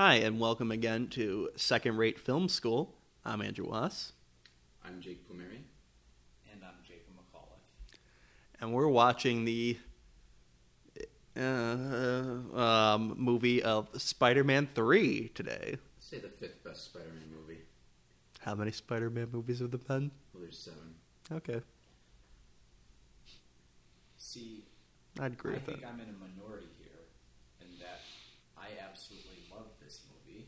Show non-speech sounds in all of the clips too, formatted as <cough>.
Hi, and welcome again to Second Rate Film School. I'm Andrew Wass, I'm Jake Plumeri. And I'm Jacob McAuliffe. and we're watching the uh, um, movie of Spider-Man 3 today. Say the fifth best Spider-Man movie. How many Spider-Man movies have there been? Well, there's seven. Okay, See, I'd agree. I with think that. I'm in a minority here in that I absolutely love this movie.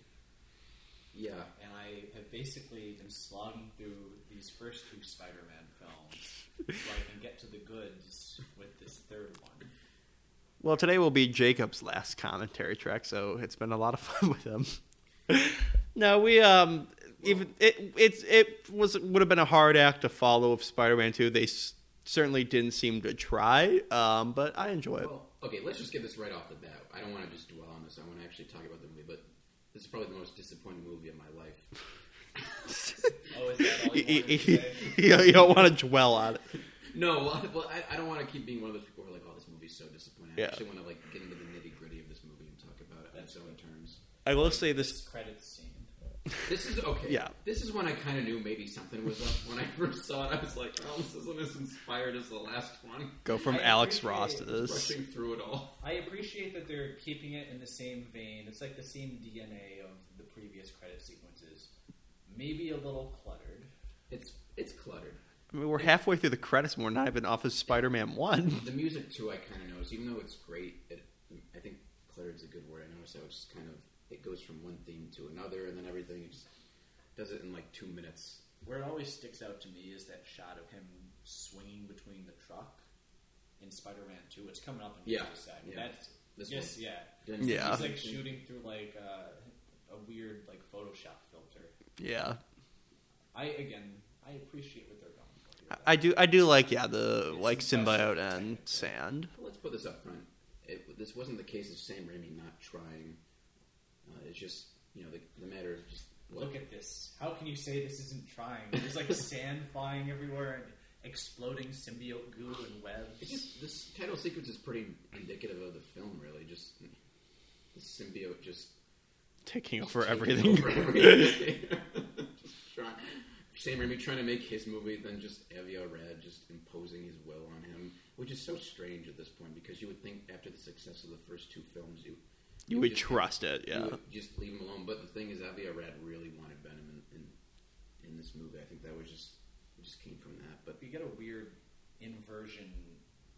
Yeah, And I have basically been slogging through these first two Spider Man films so I can get to the goods with this third one. Well, today will be Jacob's last commentary track, so it's been a lot of <laughs> fun with him. no, we um even it it's it was would have been a hard act to follow of Spider-Man 2. They s- certainly didn't seem to try, um, but I enjoy it. Well, okay, let's just get this right off the bat. I don't want to just dwell on this. I want to actually talk about the movie, but this is probably the most disappointing movie of my life. <laughs> Oh, is that all you, you you- you- you don't want to dwell on it. No, well, well I, I don't want to keep being one of those people who are like, "Oh, this movie's so disappointing." I Yeah. actually want to like get into the nitty gritty of this movie and talk about it in its own terms. I will say This this. Credits scene. This is okay. Yeah. This is when I kind of knew maybe something was up. When I first saw it, I was like, "Oh, this isn't as inspired as the last one." Go from I Alex Ross to this. Rushing through it all. I appreciate that they're keeping it in the same vein. It's like the same DNA of the previous credit sequences. Maybe a little cluttered. It's it's cluttered. I mean, we're halfway through the credits, and we're not even off of Spider-Man One. The music too, I kind of noticed. Even though it's great, it, I think cluttered is a good word. I noticed how it's kind of it goes from one theme to another, and then everything it just does it in like two minutes. Where it always sticks out to me is that shot of him swinging between the truck in Spider-Man 2. It's coming up in Yeah, the side. yeah. That's This yes, one. yeah. Didn't- Yeah. He's like shooting through like uh, a weird like Photoshop filter. Yeah, I again, I appreciate what they're going for. here. I do. I do like yeah the It's like symbiote and technique. sand. Let's put this up front. It, this wasn't the case of Sam Raimi not trying. Uh, it's just you know the, the matter of just Look at this. How can you say this isn't trying? There's like <laughs> sand flying everywhere and exploding symbiote goo and webs. It's just this title sequence is pretty indicative of the film, really. Just the symbiote just Taking over taking everything. over <laughs> everything. <laughs> just trying, Sam Raimi trying to make his movie, then just Avi Arad just imposing his will on him, which is so strange at this point because you would think after the success of the first two films, you you would just- trust it. Yeah. just leave him alone. But the thing is, Avi Arad really wanted Venom in, in in this movie. I think that was just it just came from that. But you get a weird inversion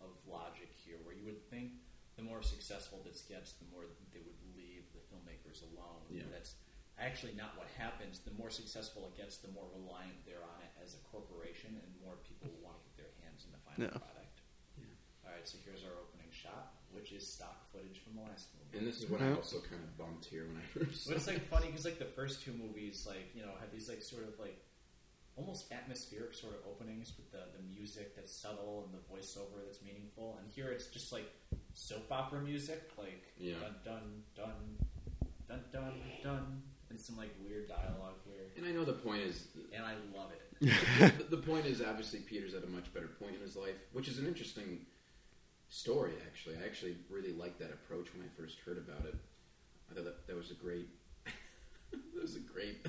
of logic here, where you would think the more successful this gets, the more they would leave the filmmakers alone. Yeah. That's actually not what happens. The more successful it gets, the more reliant they're on it as a corporation, and more people want to get their hands in the final Yeah. product. Yeah. All right, so here's our opening shot, which is stock footage from the last movie. and this is what I also kind of bumped here when I <laughs> first. But it's like funny because like the first two movies, like you know, have these like sort of like almost atmospheric sort of openings with the the music that's subtle and the voiceover that's meaningful. And here it's just like soap opera music, like Yeah. dun dun dun dun dun dun, and some like weird dialogue here. And I know the point is And I love it. the, <laughs> the point is obviously Peter's at a much better point in his life, which is an interesting story. Actually, I actually really liked that approach when I first heard about it. I thought that that was a great. <laughs> that was a great. <laughs>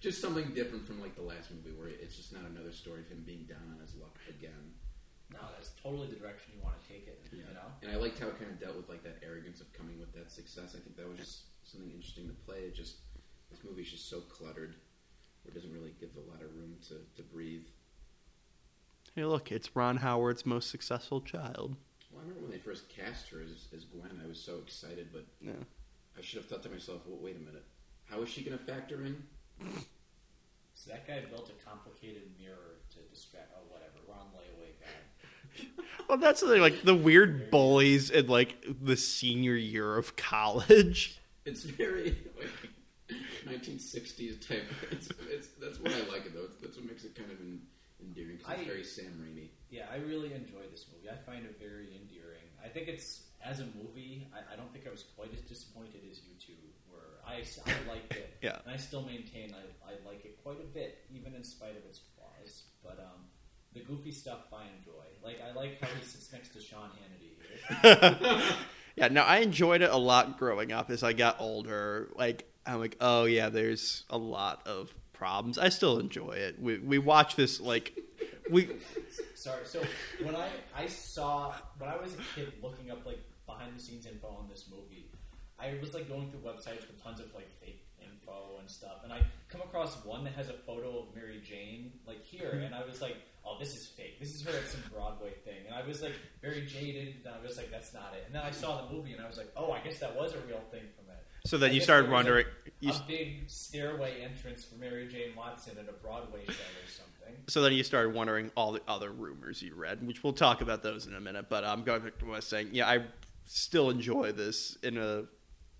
just something different from like the last movie, where it's just not another story of him being down on his luck again. No, that's totally the direction you want to take it. You know, And I liked how it kind of dealt with like that arrogance of coming with that success. I think that was just something interesting to play. It just this movie's just so cluttered, where it doesn't really give a lot of room to, to breathe. Hey, look, it's Ron Howard's most successful child. Well, I remember when they first cast her as, as Gwen, I was so excited, but Yeah. I should have thought to myself, well, wait a minute, how is she going to factor in? <laughs> so that guy built a complicated mirror to distract. Oh, whatever. We're on layaway guy. Well, that's the, thing, like the weird bullies in like the senior year of college. It's very like 1960s type. <laughs> It's, it's that's what I like it though. It's, that's what makes it kind of en- endearing because I- it's very Sam Raimi. Yeah, I really enjoy this movie. I find it very endearing. I think it's as a movie. I, I don't think I was quite as disappointed as you two were. I, I liked it, Yeah. and I still maintain I, I like it quite a bit, even in spite of its flaws. But um, the goofy stuff I enjoy. Like I like how he sits next to Sean Hannity. <laughs> <laughs> Yeah, no, I enjoyed it a lot growing up. As I got older, like I'm like, oh yeah, there's a lot of problems. I still enjoy it. We we watch this like we Sorry. So when I I saw when I was a kid looking up like behind the scenes info on this movie, I was like going through websites with tons of like info and stuff, and I come across one that has a photo of Mary Jane like here, mm-hmm. and I was like, oh, this is fake. This is her at some Broadway thing, and I was like very jaded, and I was like, that's not it. And then I saw the movie, and I was like, oh, I guess that was a real thing from it. so then I you started was a- wondering. You, a big stairway entrance for Mary Jane Watson at a Broadway show or something. so then you started wondering all the other rumors you read, which we'll talk about those in a minute. But I'm going back to what I was saying. Yeah, I still enjoy this in a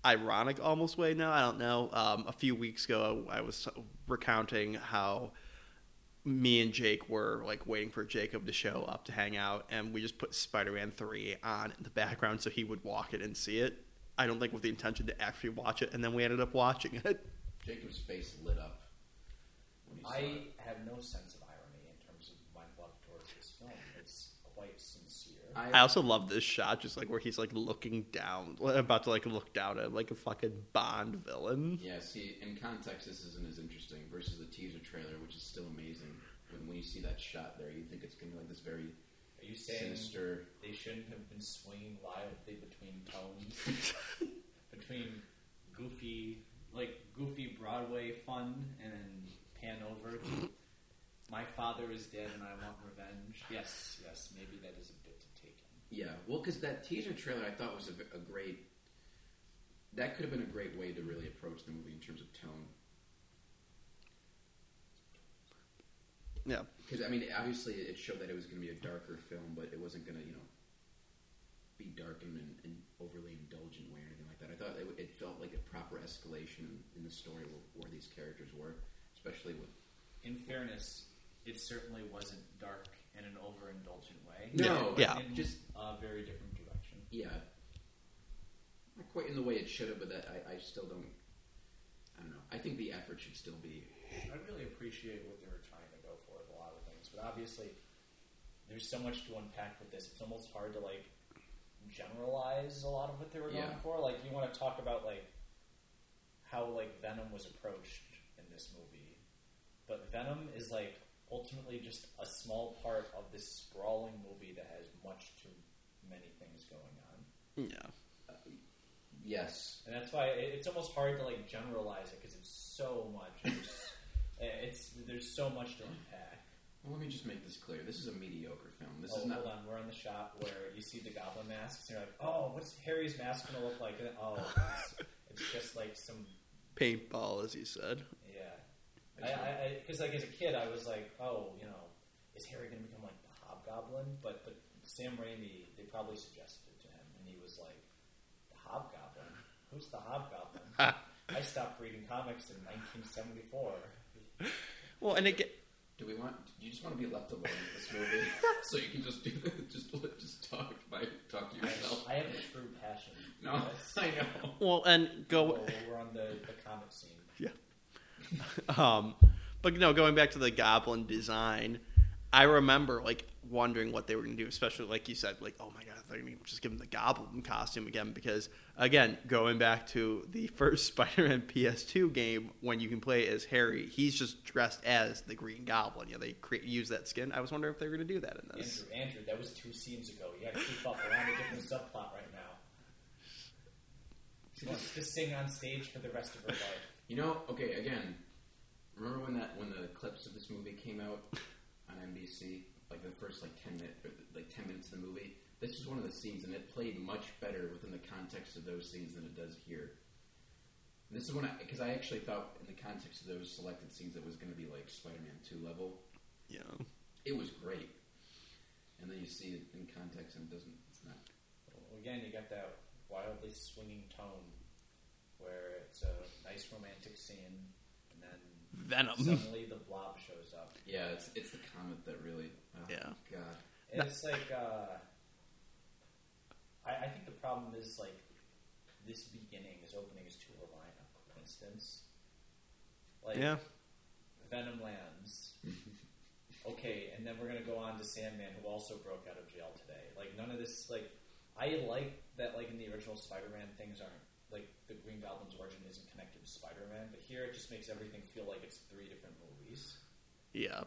ironic almost way now. I don't know. Um, a few weeks ago, I was recounting how me and Jake were like waiting for Jacob to show up to hang out, and we just put Spider-Man Three on in the background so he would walk it and see it. I don't think with the intention to actually watch it, and then we ended up watching it. Jacob's face lit up when he saw I it. have no sense of irony in terms of my love towards this film. It's quite sincere. I also love this shot, just like where he's like looking down, about to like look down at like a fucking Bond villain. Yeah, see, in context, this isn't as interesting versus the teaser trailer, which is still amazing. When, when you see that shot there, you think it's going to be like this very Are you saying sinister. they shouldn't have been swinging wildly between tones, <laughs> between goofy, like goofy Broadway fun, and then pan over to "My father is dead and I want revenge"? Yes, yes, maybe that is a bit to take in. Yeah, well, because that teaser trailer I thought was a, a great. That could have been a great way to really approach the movie in terms of tone. Yeah, Because I mean, obviously, it showed that it was going to be a darker film, but it wasn't going to, you know, be dark in an, an overly indulgent way or anything like that. I thought it, it felt like a proper escalation in, in the story where, where these characters were, especially with. In fairness, it certainly wasn't dark in an overindulgent way. No, But Yeah. in just- a very different direction. Yeah, not quite in the way it should have, but that I, I still don't. I don't know. I think the effort should still be. I really appreciate what they were trying to go for with a lot of things, but obviously, there's so much to unpack with this. It's almost hard to like generalize a lot of what they were going Yeah. for. Like, you want to talk about like how like Venom was approached in this movie, but Venom is like ultimately just a small part of this sprawling movie that has much too many things going on. yeah. Uh, yes, And that's why it- it's almost hard to like generalize it because it's so much. There's, <laughs> eh, it's there's so much to unpack. well, let me just make this clear. This is a mediocre film. This oh, is not. hold on. We're in the shop where you see the goblin masks. And you're like, oh, what's Harry's mask gonna look like? And oh, it's, it's just like some Paintball, as you said. Yeah. I because like as a kid, I was like, oh, you know, is Harry gonna become like the Hobgoblin? But but Sam Raimi, they probably suggested it to him, and he was like, the Hobgoblin. Who's the Hobgoblin? <laughs> I stopped reading comics in 1974. Well, and it get, Do we want? Do you just want to be left alone with this movie, <laughs> so you can just do <laughs> just just talk by talk to yourself? I have a true passion. No, I know. well, and go. Oh, we're on the, the comic scene. <laughs> Um, but no, going back to the goblin design, I remember like wondering what they were going to do, especially like you said, like oh my god, they're going to just give him the goblin costume again because again, going back to the <laughs> first Spider-Man PS2 game when you can play as Harry, he's just dressed as the Green Goblin. You know, they use that skin. I was wondering if they were going to do that in this. Andrew, Andrew, that was two scenes ago. You got to keep up. We're on a different subplot right now. She wants to sing on stage for the rest of her life. You know, okay, again, remember when that when the clips of this movie came out on NBC, like the first like ten minutes, like ten minutes of the movie. This was one of the scenes, and it played much better within the context of those scenes than it does here. This is when I, because I actually thought in the context of those selected scenes, it was going to be like Spider-Man Two level. You know, It was great, and then you see it in context, and it doesn't. It's not. Well, again, you got that wildly swinging tone where it's a nice romantic scene, and then Venom. suddenly the blob shows up. Yeah, it's it's the comet that really. Oh, Yeah. God. It's like, uh, I, I think the problem is like this beginning, this opening is too reliant on coincidence. Like yeah, Venom lands, <laughs> okay, and then we're gonna go on to Sandman, who also broke out of jail today. Like none of this. Like I like that. Like in the original Spider-Man, things aren't like the Green Goblin's origin isn't connected to Spider-Man, but here it just makes everything feel like it's three different movies. Yeah.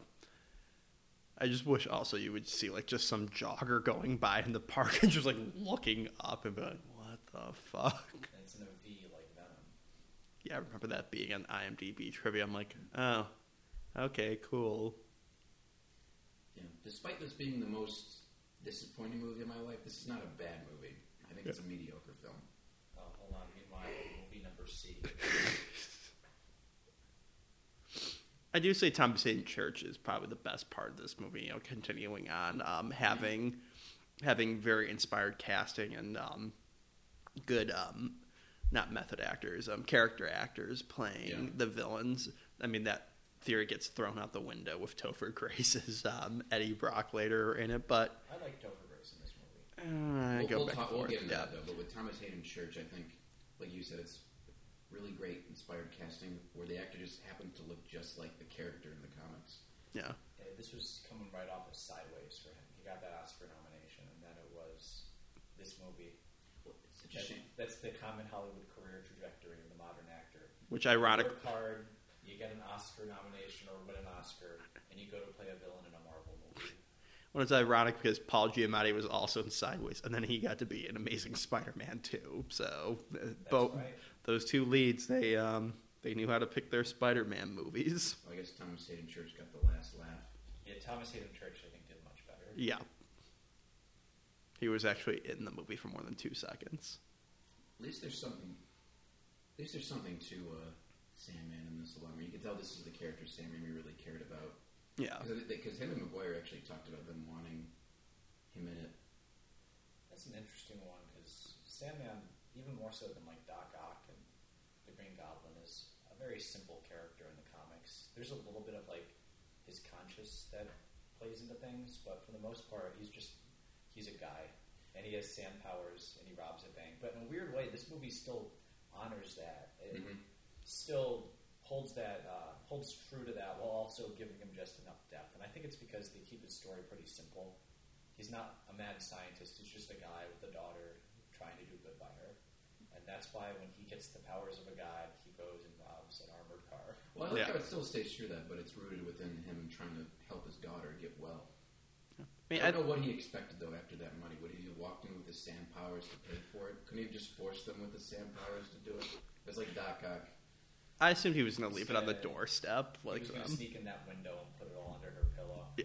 I just wish also you would see like just some jogger going by in the park and just like looking up and be like, "What the fuck?" And it's in a V like Venom. Yeah, I remember that being an IMDb trivia. I'm like, oh, okay, cool. Yeah. Despite this being the most disappointing movie of my life, this is not a bad movie. I think it's a mediocre film. Oh, hold on, meanwhile, movie number C. I do say Thomas Haden Church is probably the best part of this movie. You know, continuing on, um, having having very inspired casting and um, good, um, not method actors, um, character actors playing Yeah. the villains. I mean, that theory gets thrown out the window with Topher Grace's um, Eddie Brock later in it, but I like Topher Grace in this movie. uh, I we'll, go we'll back talk, we'll get into yeah. that though. But with Thomas Haden Church, I think, like you said, it's really great inspired casting where the actor just happened to look just like the character in the comics. yeah. Yeah, this was coming right off of Sideways for him. He got that Oscar nomination, and then it was this movie. It's such a That- shame. that's the common Hollywood career trajectory of the modern actor. Which ironic, You work hard, you get an Oscar nomination or win an Oscar, and you go to play a villain in a Marvel movie. Well, it's ironic because Paul Giamatti was also in Sideways, and then he got to be an Amazing Spider-Man too. So uh, That's both right. those two leads, they um, they knew how to pick their Spider-Man movies. <laughs> Well, I guess Thomas Haden Church got the last laugh. Yeah, Thomas Haden Church, I think, did much better. Yeah, he was actually in the movie for more than two seconds. At least there's something. At least there's something to uh, Sandman in this alone. You can tell this is the character Sam Raimi really cared about. Yeah, Because him and Maguire actually talked about them wanting him in it. That's an interesting one because Sandman, even more so than like Doc Ock and the Green Goblin, is a very simple character in the comics. There's a little bit of like his conscience that plays into things, but for the most part, he's just he's a guy and he has sand powers and he robs a bank. But in a weird way, this movie still honors that. It Mhm. still holds that uh, holds true to that while also giving him just enough depth. And I think it's because they keep his story pretty simple. He's not a mad scientist. He's just a guy with a daughter trying to do good by her. And that's why when he gets the powers of a god, he goes and robs an armored car. Well, I like Yeah. how it still stays true that, but it's rooted within him trying to help his daughter get well. I I don't I, know what he expected though after that money. Would he have walked in with his sand powers to pay for it? Couldn't he have just forced them with his sand powers to do it? It's like Doc Ock. I assumed he was going to leave it on the doorstep, he like was going to um, sneak in that window and put it all under her pillow. Yeah.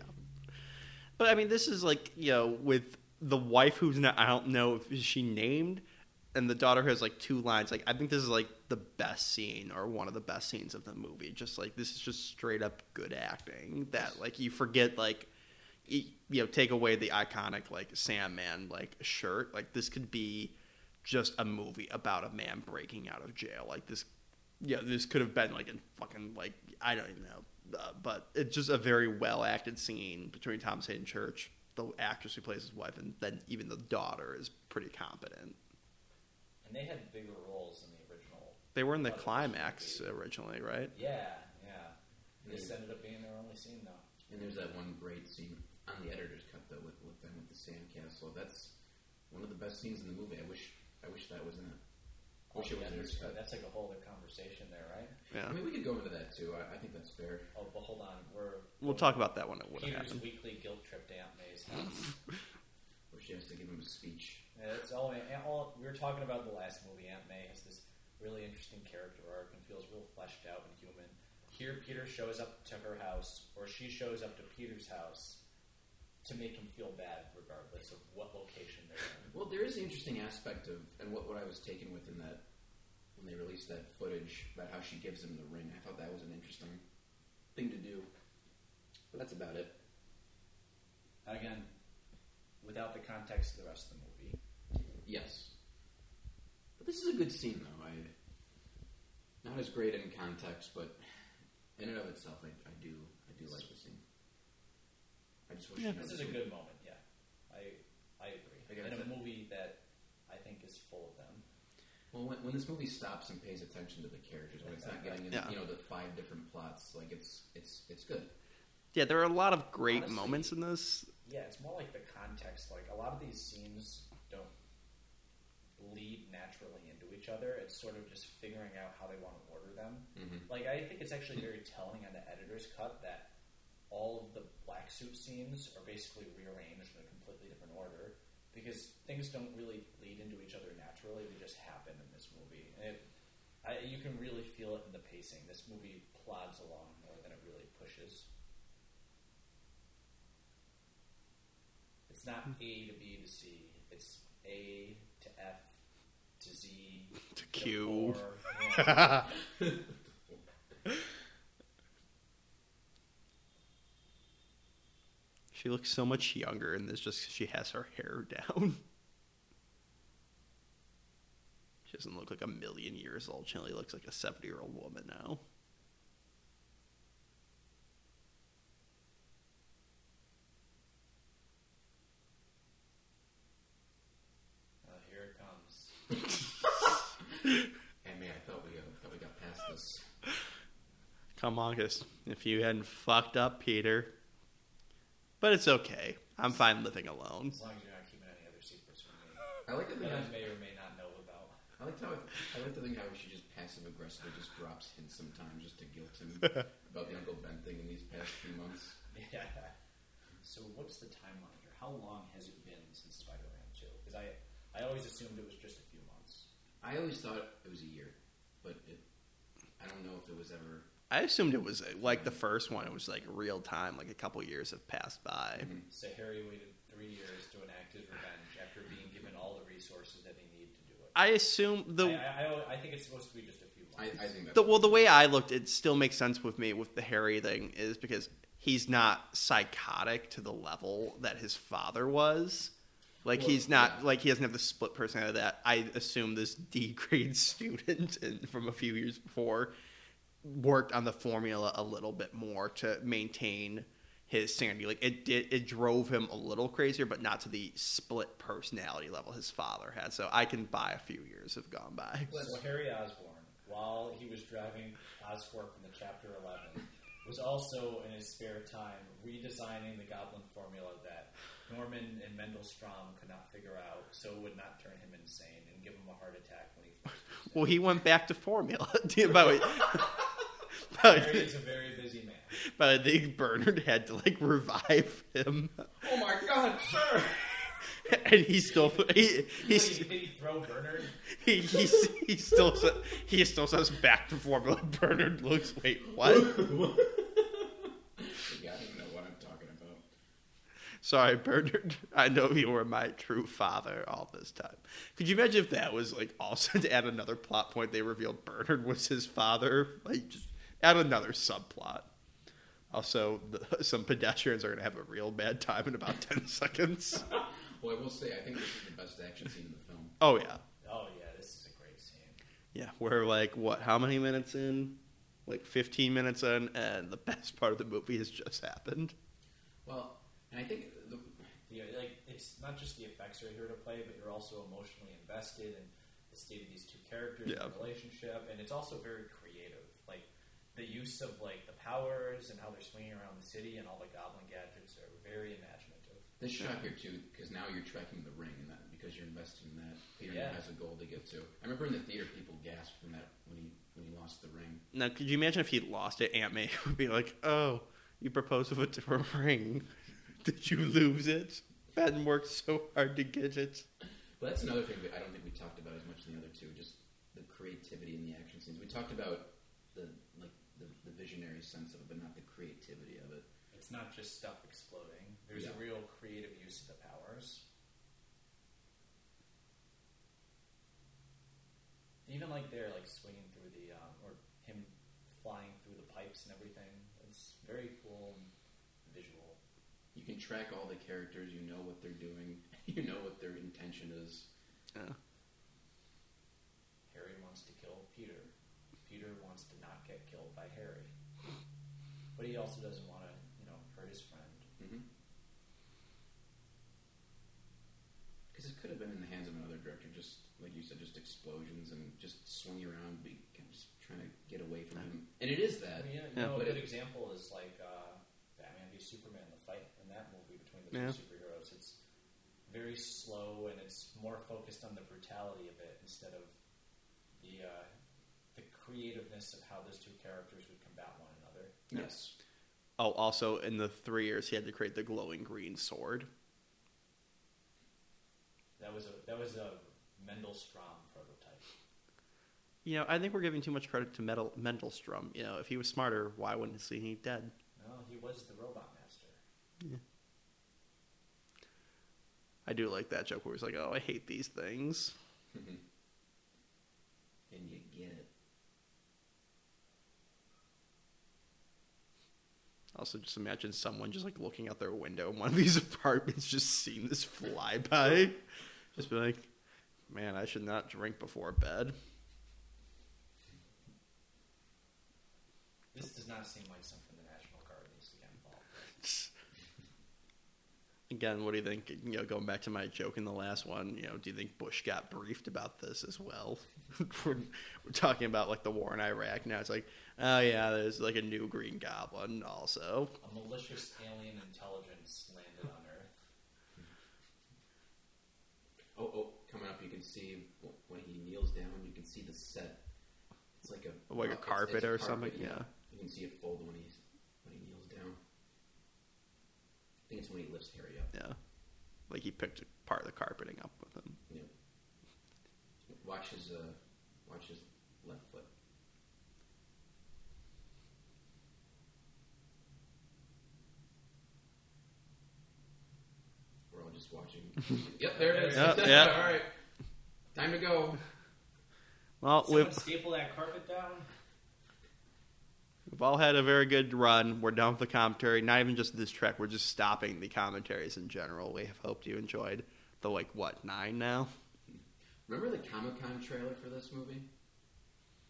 But I mean, this is like you know, with the wife who's not, I don't know if she named, and the daughter who has like two lines. Like I think this is like the best scene or one of the best scenes of the movie. Just like this is just straight up good acting that like you forget like. You know, take away the iconic like Sandman like shirt. Like this could be just a movie about a man breaking out of jail. Like this, yeah, this could have been like in fucking like I don't even know, uh, but it's just a very well acted scene between Thomas Haden Church, the actress who plays his wife, and then even the daughter is pretty competent. And they had bigger roles in the original. They were in the part of this climax movie. originally, right? Yeah, yeah. This Yeah. ended up being their only scene, though. And there's that one great scene on the editor's cut though with, with them with the sandcastle. That's one of the best scenes in the movie. I wish I wish that was in it. Wish it was in Yeah, his cut. That's like a whole other conversation there, right? Yeah. I mean, we could go into that too. I, I think that's fair. Oh, but hold on. We're We'll talk about that when it would have Peter's weekly guilt trip to Aunt May's house. <laughs> Where she has to give him a speech. Yeah, it's all, all. We were talking about the last movie. Aunt May has this really interesting character arc and feels real fleshed out and human. Here, Peter shows up to her house, or she shows up to Peter's house to make him feel bad, regardless of what location they're in. Well, there is an interesting aspect of, and what, what I was taken with in that, when they released that footage about how she gives him the ring. I thought that was an interesting thing to do. But that's about it. Again, without the context of the rest of the movie. Yes. But this is a good scene, though. I Not as great in context, but in and of itself, I, I do I do like the scene. I just wish Yeah. you This is a good moment, yeah. I I agree. I gotta In a say- movie that I think is full of them. Well, when, when this movie stops and pays attention to the characters, when it's not getting into Yeah. you know the five different plots, like it's it's it's good. Yeah, there are a lot of great Honestly- moments in this. Yeah, it's more like the context. Like a lot of these scenes don't lead naturally into each other. It's sort of just figuring out how they want to order them. Mhm. Like I think it's actually very telling on the editor's cut that all of the black suit scenes are basically rearranged in a completely different order because things don't really lead into each other naturally. They just happen in this movie. And it, I, you can really feel it in the pacing. This movie plods along more than it really pushes. It's not A to B to C. It's A to F to Z <laughs> To Q. <laughs> <laughs> four. Yeah. She looks so much younger in this just she has her hair <laughs> down. She doesn't look like a million years old. She only looks like a 70 year old woman now. Uh, here it comes. <laughs> Hey man, I thought we uh, thought we got past this. Come on, if you hadn't fucked up, Peter. But it's okay. I'm fine living alone. As long as you're not keeping any other secrets from me I like to think that I may or may not know about. I like how I like to think how she just passive aggressively just drops hints sometimes just to guilt him <laughs> about the Uncle Ben thing in these past few months. Yeah. So what's the timeline here? How long has it been since Spider-Man 2? Because I, I always assumed it was just a few months. I always thought it was a year, but it, I don't know if it was ever. I assumed it was uh, like the first one. It was like real time, like a couple years have passed by. Mhm. So Harry waited three years to enact his revenge after being given all the resources that he needed to do it. I assume the I, I, I think it's supposed to be just a few I, months. I think that's The, well, the way I looked, it still makes sense with me with the Harry thing is because he's not psychotic to the level that his father was. Like Well, he's not yeah. like he doesn't have the split personality that I assume this <laughs> D grade student in, from a few years before worked on the formula a little bit more to maintain his sanity. Like it did, it drove him a little crazier, but not to the split personality level his father had. So I can buy a few years have gone by. Harry Osborn, while he was driving Oscorp in the Chapter 11, was also in his spare time redesigning the Goblin formula that Norman and Mendel Stromm could not figure out, so it would not turn him insane and give him a heart attack when he. Well, he went back to formula. <laughs> by the way, but, Harry is a very busy man. <laughs> but I think Bernard had to like revive him, Oh my god, sir! <laughs> and he still he Did he throw Bernard? <laughs> he he he still he still says back to formula. Bernard looks wait what? yeah, I don't know what I'm talking about. Sorry, Bernard. I know you were my true father all this time. Could you imagine if that was like also to add another plot point? They revealed Bernard was his father. Like just add another subplot. Also, the, <laughs> some pedestrians are going to have a real bad time in about ten <laughs> seconds. Well, I will say, I think this is the best action scene in the film. Oh yeah, Oh yeah, this is a great scene. yeah. We're like what? How many minutes in? Like fifteen minutes in, and the best part of the movie has just happened. Well, and I think the, The, like it's not just the effects are here to play, but you're also emotionally invested in the state of these two characters, Yeah. the relationship, and it's also very creative. Like the use of like the powers and how they're swinging around the city and all the goblin gadgets are very imaginative. this shot here too, because now you're tracking the ring, and that because you're invested in that, Peter Yeah. has a goal to get to. I remember in the theater, people gasped from that when he when he lost the ring. Now, could you imagine if he lost it? Aunt May <laughs> would be like, "Oh, you proposed with a different <laughs> ring. Did you lose it? Ben worked so hard to get it." But that's another thing that I don't think we talked about as much in the other two, just the creativity in the action scenes. We talked about the like the, the visionary sense of it, but not the creativity of it. It's not just stuff exploding. There's a real creative use of the powers. Even like they're like swinging through the um, or him flying through the pipes and everything. It's very cool and visual. You can track all the characters. You know what they're doing. <laughs> You know what their intention is. Yeah. Harry wants to kill Peter. Peter wants to not get killed by Harry. But he also doesn't want to, you know, hurt his friend. Because it could have been in the hands of another director, just like you said, just explosions and just swinging around, be kind of just trying to get away from him. And it is I that. mean, you Yeah, know, but a good it- example is like uh, Batman two Yeah. superheroes. It's very slow and it's more focused on the brutality of it instead of the uh, the creativeness of how those two characters would combat one another. Yes. Oh, also in the three years he had to create the glowing green sword. That was a that was a Mendel Stromm prototype. You know, I think we're giving too much credit to Metal Mendel Stromm. You know, if he was smarter, why wouldn't he he dead? No, he was the robot master. I do like that joke where he's like, "Oh, I hate these things." <laughs> and you get it. Also, just imagine someone just like looking out their window in one of these <laughs> apartments, just seeing this fly by. Just be like, man, I should not drink before bed. This does not seem like something the National Guard needs to get involved. with. Again, what do you think? You know, going back to my joke in the last one, you know, do you think Bush got briefed about this as well? <laughs> we're, we're talking about like the war in Iraq now. It's like, oh yeah, there's like a new Green Goblin also. A malicious alien intelligence landed on Earth. Oh, oh, coming up, you can see when he kneels down, you can see the set. It's like a Like a carpet it's a or carpet, something, yeah. You can see it fold when he kneels down. I think it's when he lifts Harry up. Yeah, like he picked part of the carpeting up with him. Yep. Watch his uh, watch his left foot. We're all just watching. <laughs> yep, there it is. Yep, yep. <laughs> all right, time to go. Well, Someone we've staple that carpet down. We've all had a very good run. We're done with the commentary. Not even just this track. We're just stopping the commentaries in general. We have hoped you enjoyed the like what nine now. Remember the Comic Con trailer for this movie?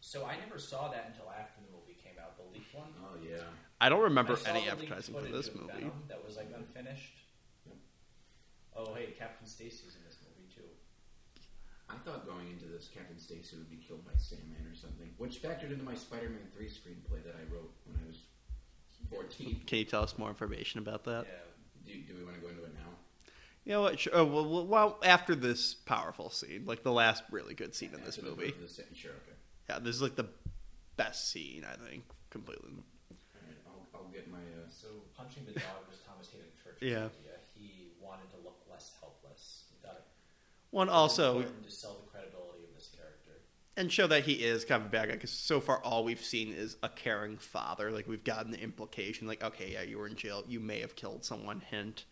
So I never saw that until after the movie came out, the leaked one. Oh yeah. I don't remember I any advertising for this movie. Venom that was like unfinished. Yep. Oh, hey, Captain Stacy's in this movie too. I thought going into this, Captain Stacy would be killed by Sandman or something, which factored into my Spider-Man three screenplay that I wrote when I was fourteen. Can you tell us more information about that? Yeah. Do, do we want to go into it now? You know what? Sure. Oh, well, well, well, after this powerful scene, like the last really good scene in this After the- movie. the se- sure, okay. Yeah, this is like the best scene I think completely. All right, I'll, I'll get my. Uh, So punching the dog was Thomas Haden Church's Yeah. idea. He wanted to look less helpless. He thought it One also important to sell the credibility of this character. and show that he is kind of a bad guy because so far all we've seen is a caring father. Like we've gotten the implication, like okay, yeah, you were in jail, you may have killed someone. Hint,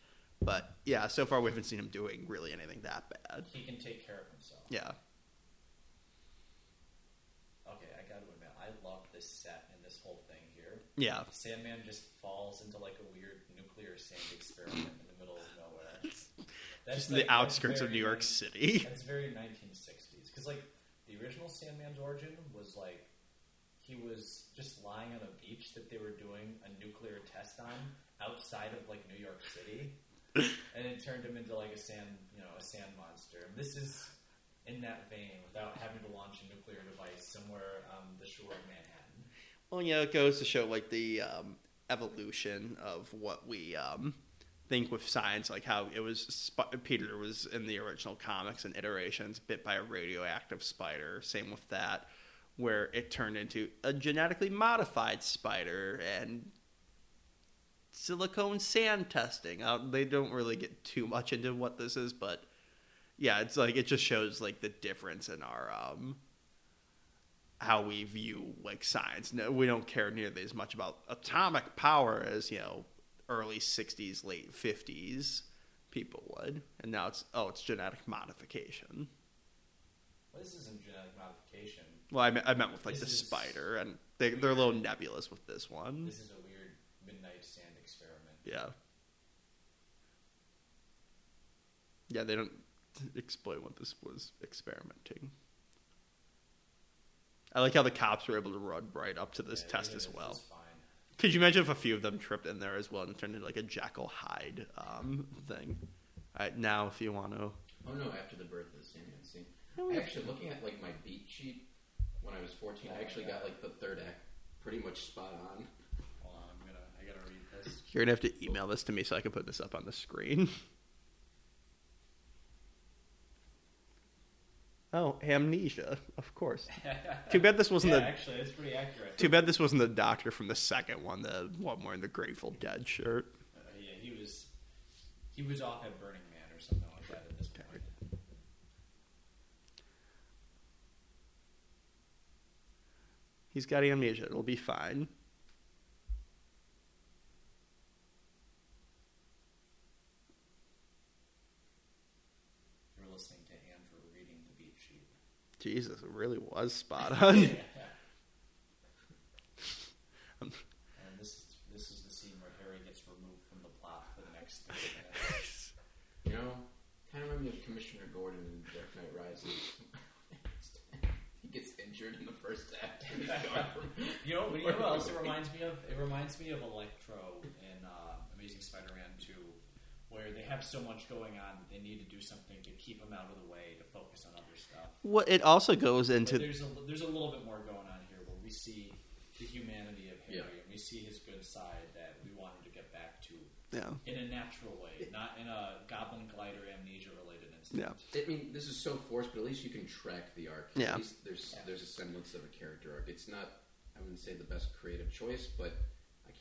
but yeah, so far we haven't seen him doing really anything that bad. He can take care of himself. Yeah, Okay, I gotta admit, I love this set and this whole thing here. yeah. Sandman just falls into like a weird nuclear sand experiment in the middle of nowhere. Just in like- the outskirts of New York City. <laughs> That's very 1960s. Because like the original Sandman's origin was like he was just lying on a beach that they were doing a nuclear test on outside of like New York City, <laughs> and it turned him into like a sand, you know, a sand monster. And this is in that vein without having to launch a nuclear device somewhere on the shore of Manhattan. Well, you know, it goes to show like the um, evolution of what we um, think with science, like how it was Sp- Peter was in the original comics and iterations bit by a radioactive spider. Same with that, where it turned into a genetically modified spider and silicone sand testing. Uh, they don't really get too much into what this is, but yeah, it's like it just shows like the difference in our um, how we view like science. No, we don't care nearly as much about atomic power as you know early '60s, late '50s people would, and now it's oh, it's genetic modification. Well, this isn't genetic modification. Well, I meant, I meant with like This the spider, and they, they're a little nebulous with this one. This is a weird midnight sand experiment. Yeah, yeah, they don't explain what this was experimenting. I like how the cops were able to run right up to this Yeah, test as well. It's fine. Could you imagine if a few of them tripped in there as well and turned into like a Jekyll Hyde um, thing? All right, now if you want to, oh no, after the birth of the Sandman scene. Oh, yeah. Actually, looking at like my beat sheet when I was fourteen, I actually yeah. got like the third act pretty much spot on. Hold on, I'm gonna. I gotta read this. You're gonna have to email this to me so I can put this up on the screen. <laughs> Oh, amnesia, of course. <laughs> Too bad this wasn't yeah, the. actually, it's pretty accurate. Too bad this wasn't the doctor from the second one, the one wearing the Grateful Dead shirt. Uh, yeah, he was he was off at Burning Man or something like that at this point. He's got amnesia. It'll be fine. You're listening to Andrew reading the beat sheet. Jesus, it really was spot on. <laughs> <laughs> Um, and this is this is the scene where Harry gets removed from the plot for the next 30 minutes. <laughs> You know, kind of remind me of Commissioner Gordon in Dark Knight Rises. he gets injured in the first act. And he's gone from You know, you know what else it reminds me of? It reminds me of Electro in uh, Amazing Spider-Man 2, where they have so much going on that they need to do something to keep him out of the way to focus on other stuff. Well, it also goes But into there's a there's a little bit more going on here, where we see the humanity of Harry, Yeah. and we see his good side that we want him to get back to yeah, in a natural way, not in a Goblin Glider amnesia related yeah. I mean, this is so forced, but at least you can track the arc. Yeah. At least there's there's a semblance of a character arc. It's not, I wouldn't say the best creative choice, but I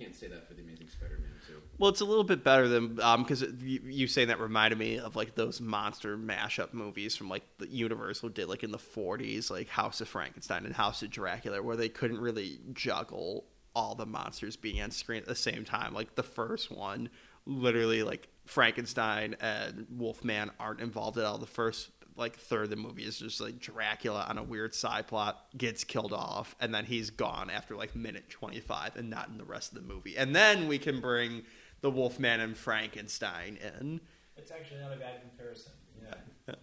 can't say that for the Amazing Spider-Man too. Well, it's a little bit better than um, because you, you saying that reminded me of like those monster mashup movies from like the Universal did like in the '40s, like House of Frankenstein and House of Dracula, where they couldn't really juggle all the monsters being on screen at the same time. Like the first one, literally like Frankenstein and Wolfman aren't involved at all. The first like third of the movie is just like Dracula on a weird side plot gets killed off, and then he's gone after like minute twenty five, and not in the rest of the movie. And then we can bring the Wolfman and Frankenstein in. It's actually not a bad comparison. Yeah.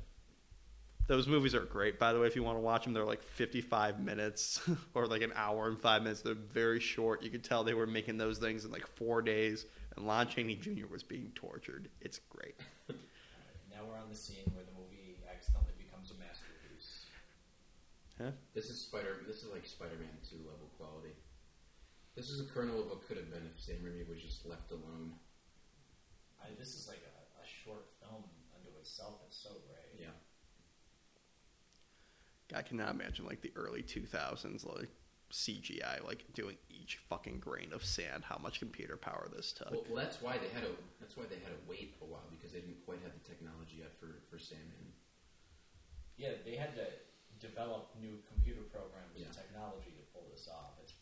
Those movies are great, by the way. If you want to watch them, they're like 55 minutes <laughs> or like an hour and five minutes. They're very short. You could tell they were making those things in like four days, and Lon Chaney Jr. was being tortured. It's great. <laughs> Now we're on the scene where the movie accidentally becomes a masterpiece. This is Spider. This is like Spider-Man two level quality. This is a kernel of what could have been if Sam Raimi was just left alone. I, this is like a, a short film unto itself. It's so great. Yeah. I cannot imagine like the early 2000s, like CGI, like doing each fucking grain of sand. How much computer power this took. Well, well, that's why they had to. That's why they had to wait a while because they didn't quite have the technology yet for for Sandman. Yeah, they had to develop new computer programs Yeah. and technology to pull this off. It's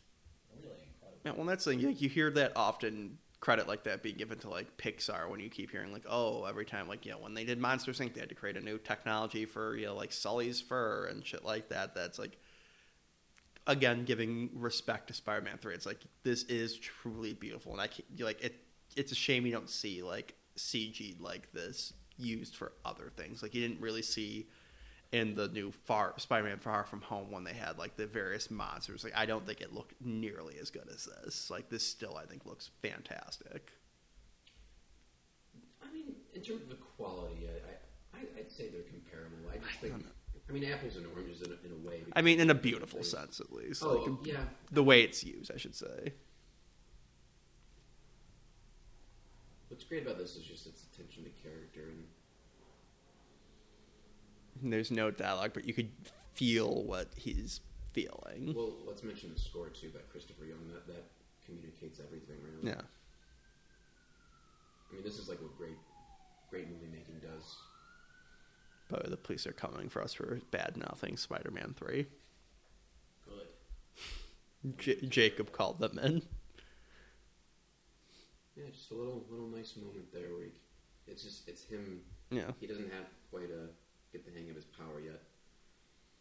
really incredible. Yeah, well, that's the thing. Like, you hear that often credit like that being given to like Pixar when you keep hearing like, oh, every time like you know when they did Monster Inc. they had to create a new technology for you know like Sully's fur and shit like that. That's like again giving respect to Spider-Man Three. It's like this is truly beautiful, and I can't, like it. It's a shame you don't see like CG like this used for other things. Like you didn't really see in the new Far Spider-Man Far From Home when they had like the various monsters. Like I don't think it looked nearly as good as this. Like this still I think looks fantastic. I mean, in terms of the quality, I, I I'd say they're comparable. I just think. don't know. I mean, apples and oranges in a, in a way. I mean in a beautiful sense at least. Oh like yeah, the way it's used, I should say. what's great about this is just its attention to character And There's no dialogue, but you could feel what he's feeling. well, let's mention the score too by Christopher Young. That that communicates everything, really. Yeah. I mean, this is like what great great movie making does. But the police are coming for us for bad nothing. Spider-Man Three. Good. <laughs> J- Jacob called them in. Yeah, just a little little nice moment there where he, it's just it's him. Yeah. He doesn't have quite a get the hang of his power yet,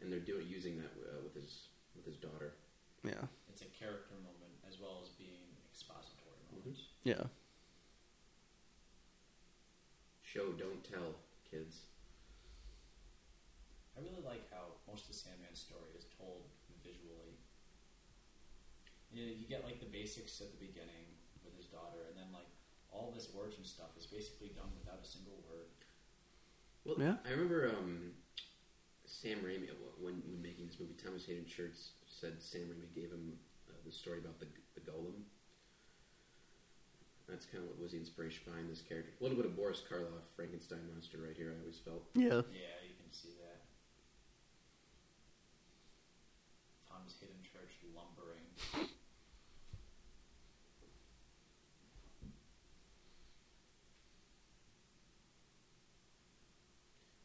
and they're doing using that uh, with his with his daughter. Yeah. It's a character moment as well as being expository moments. Yeah. Show don't tell, kids. I really like how most of Sandman's story is told visually. You, know, you get like the basics at the beginning with his daughter, and then like all this origin stuff is basically done without a single word. Well, Yeah. I remember um, Sam Raimi when, when making this movie. Thomas Haden Church said Sam Raimi gave him uh, the story about the the golem, That's kind of what was the inspiration behind this character. A little bit of Boris Karloff, Frankenstein monster, right here. I always felt. Yeah. Yeah, you can see that. Thomas Haden Church lumbering.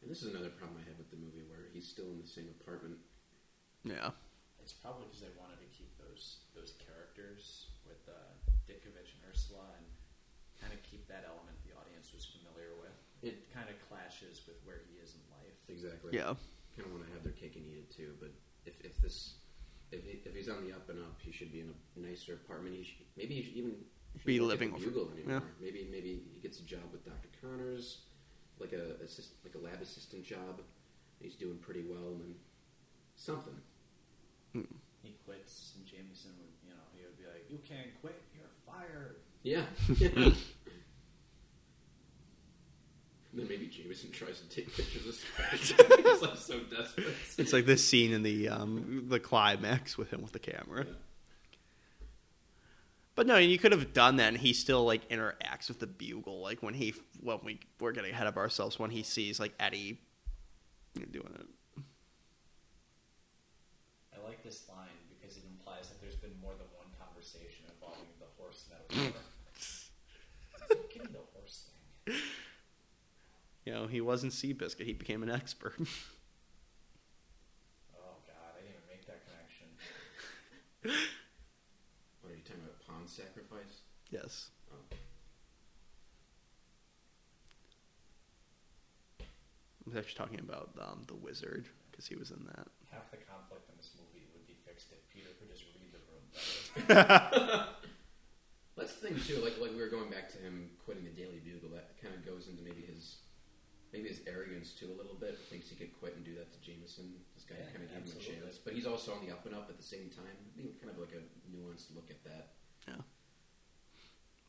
And this is another problem I had with the movie, where he's still in the same apartment. Yeah. It's probably because they wanted to keep those those characters with uh, Ditkovich and Ursula and kind of keep that element the audience was familiar with. It kind of clashes with where he is in life. Exactly. Yeah. Kind of want to have their cake and eat it too. But if, if this, if, he, if he's on the up and up, he should be in a nicer apartment. He should, maybe he should even shouldn't Be living the with- Bugle anymore. yeah. Maybe maybe he gets a job with Dr. Connors, like a assist, like a lab assistant job. He's doing pretty well, and then something. He quits, and Jameson would, you know, he would be like, "You can't quit. You're fired." Yeah. <laughs> then maybe Jameson tries to take pictures of <laughs> Spider. <laughs> He's like so desperate. It's like this scene in the um, the climax with him with the camera. Yeah. But no, you could have done that, and he still like interacts with the bugle. Like when he when we we're getting ahead of ourselves when he sees like Eddie doing it. I like this line because it implies that there's been more than one conversation involving the horse metaphor. <laughs> Give me the horse thing. You know, he wasn't Seabiscuit; he became an expert. <laughs> Oh God, I didn't even make that connection. <laughs> What are you talking about? Pawn sacrifice? Yes. I was actually talking about um, the wizard because he was in that. Half the conflict in this movie would be fixed if Peter could just read the room better. <laughs> That's the thing too. Like like we were going back to him quitting the Daily Bugle. That kind of goes into maybe his maybe his arrogance too a little bit. Thinks he could quit and do that to Jameson. This guy Yeah, kind of gave him a absolutely. chance, but he's also on the up and up at the same time. I think kind of like a nuanced look at that. Yeah.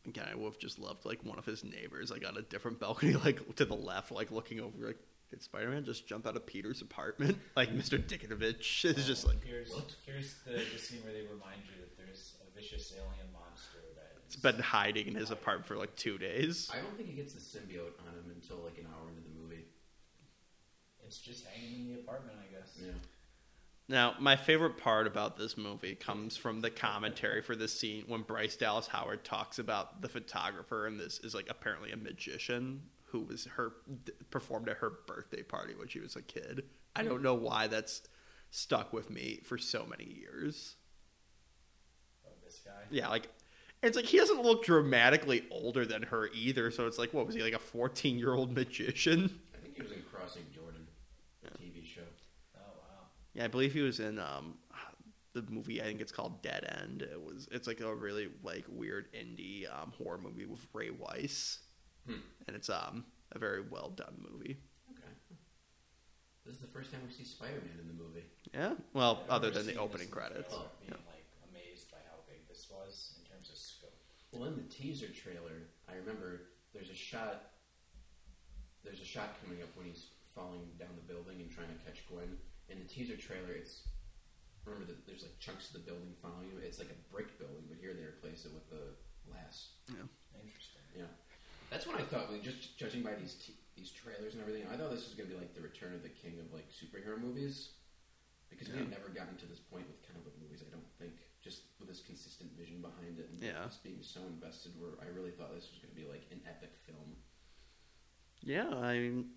Again, I would have just loved like one of his neighbors, like on a different balcony, <laughs> like to the left, like looking over, like did Spider-Man just jump out of Peter's apartment? <laughs> Like Mr. Dickinovich <laughs> is just like here's what? here's the, the scene where they remind you that there's a vicious alien monster that it's is been hiding in his apartment for like two days. I don't think he gets the symbiote on him until like an hour into the movie. It's just hanging in the apartment, I guess. Yeah. Now, my favorite part about this movie comes from the commentary for this scene when Bryce Dallas Howard talks about the photographer, and this is like apparently a magician who was her performed at her birthday party when she was a kid. I don't know why that's stuck with me for so many years. This guy. Yeah, like it's like he doesn't look dramatically older than her either. So it's like, what was he like a fourteen year old magician? I think he was in Crossing Jordan, the TV show. Oh wow. Yeah, I believe he was in um the movie. I think it's called Dead End. It was it's like a really like weird indie um, horror movie with Ray Wise, Hmm. and it's um a very well done movie. Okay. This is the first time we see Spider-Man in the movie. Yeah, well, other than the opening this in the credits. trailer, Being like amazed by how big this was in terms of scope. Well, in the teaser trailer, I remember there's a shot. There's a shot coming up when he's falling down the building and trying to catch Gwen. In the teaser trailer, it's remember that there's like chunks of the building following you. It's like a brick building, but here they replace it with the glass. Yeah, interesting. Yeah, that's what I thought. Like, just judging by these t- these trailers and everything, I thought this was going to be like the return of the king of like superhero movies, because we had never gotten to this point with comic book movies. I don't think just with this consistent vision behind it and Yeah. just being so invested. Where I really thought this was going to be like an epic film. Yeah, I mean,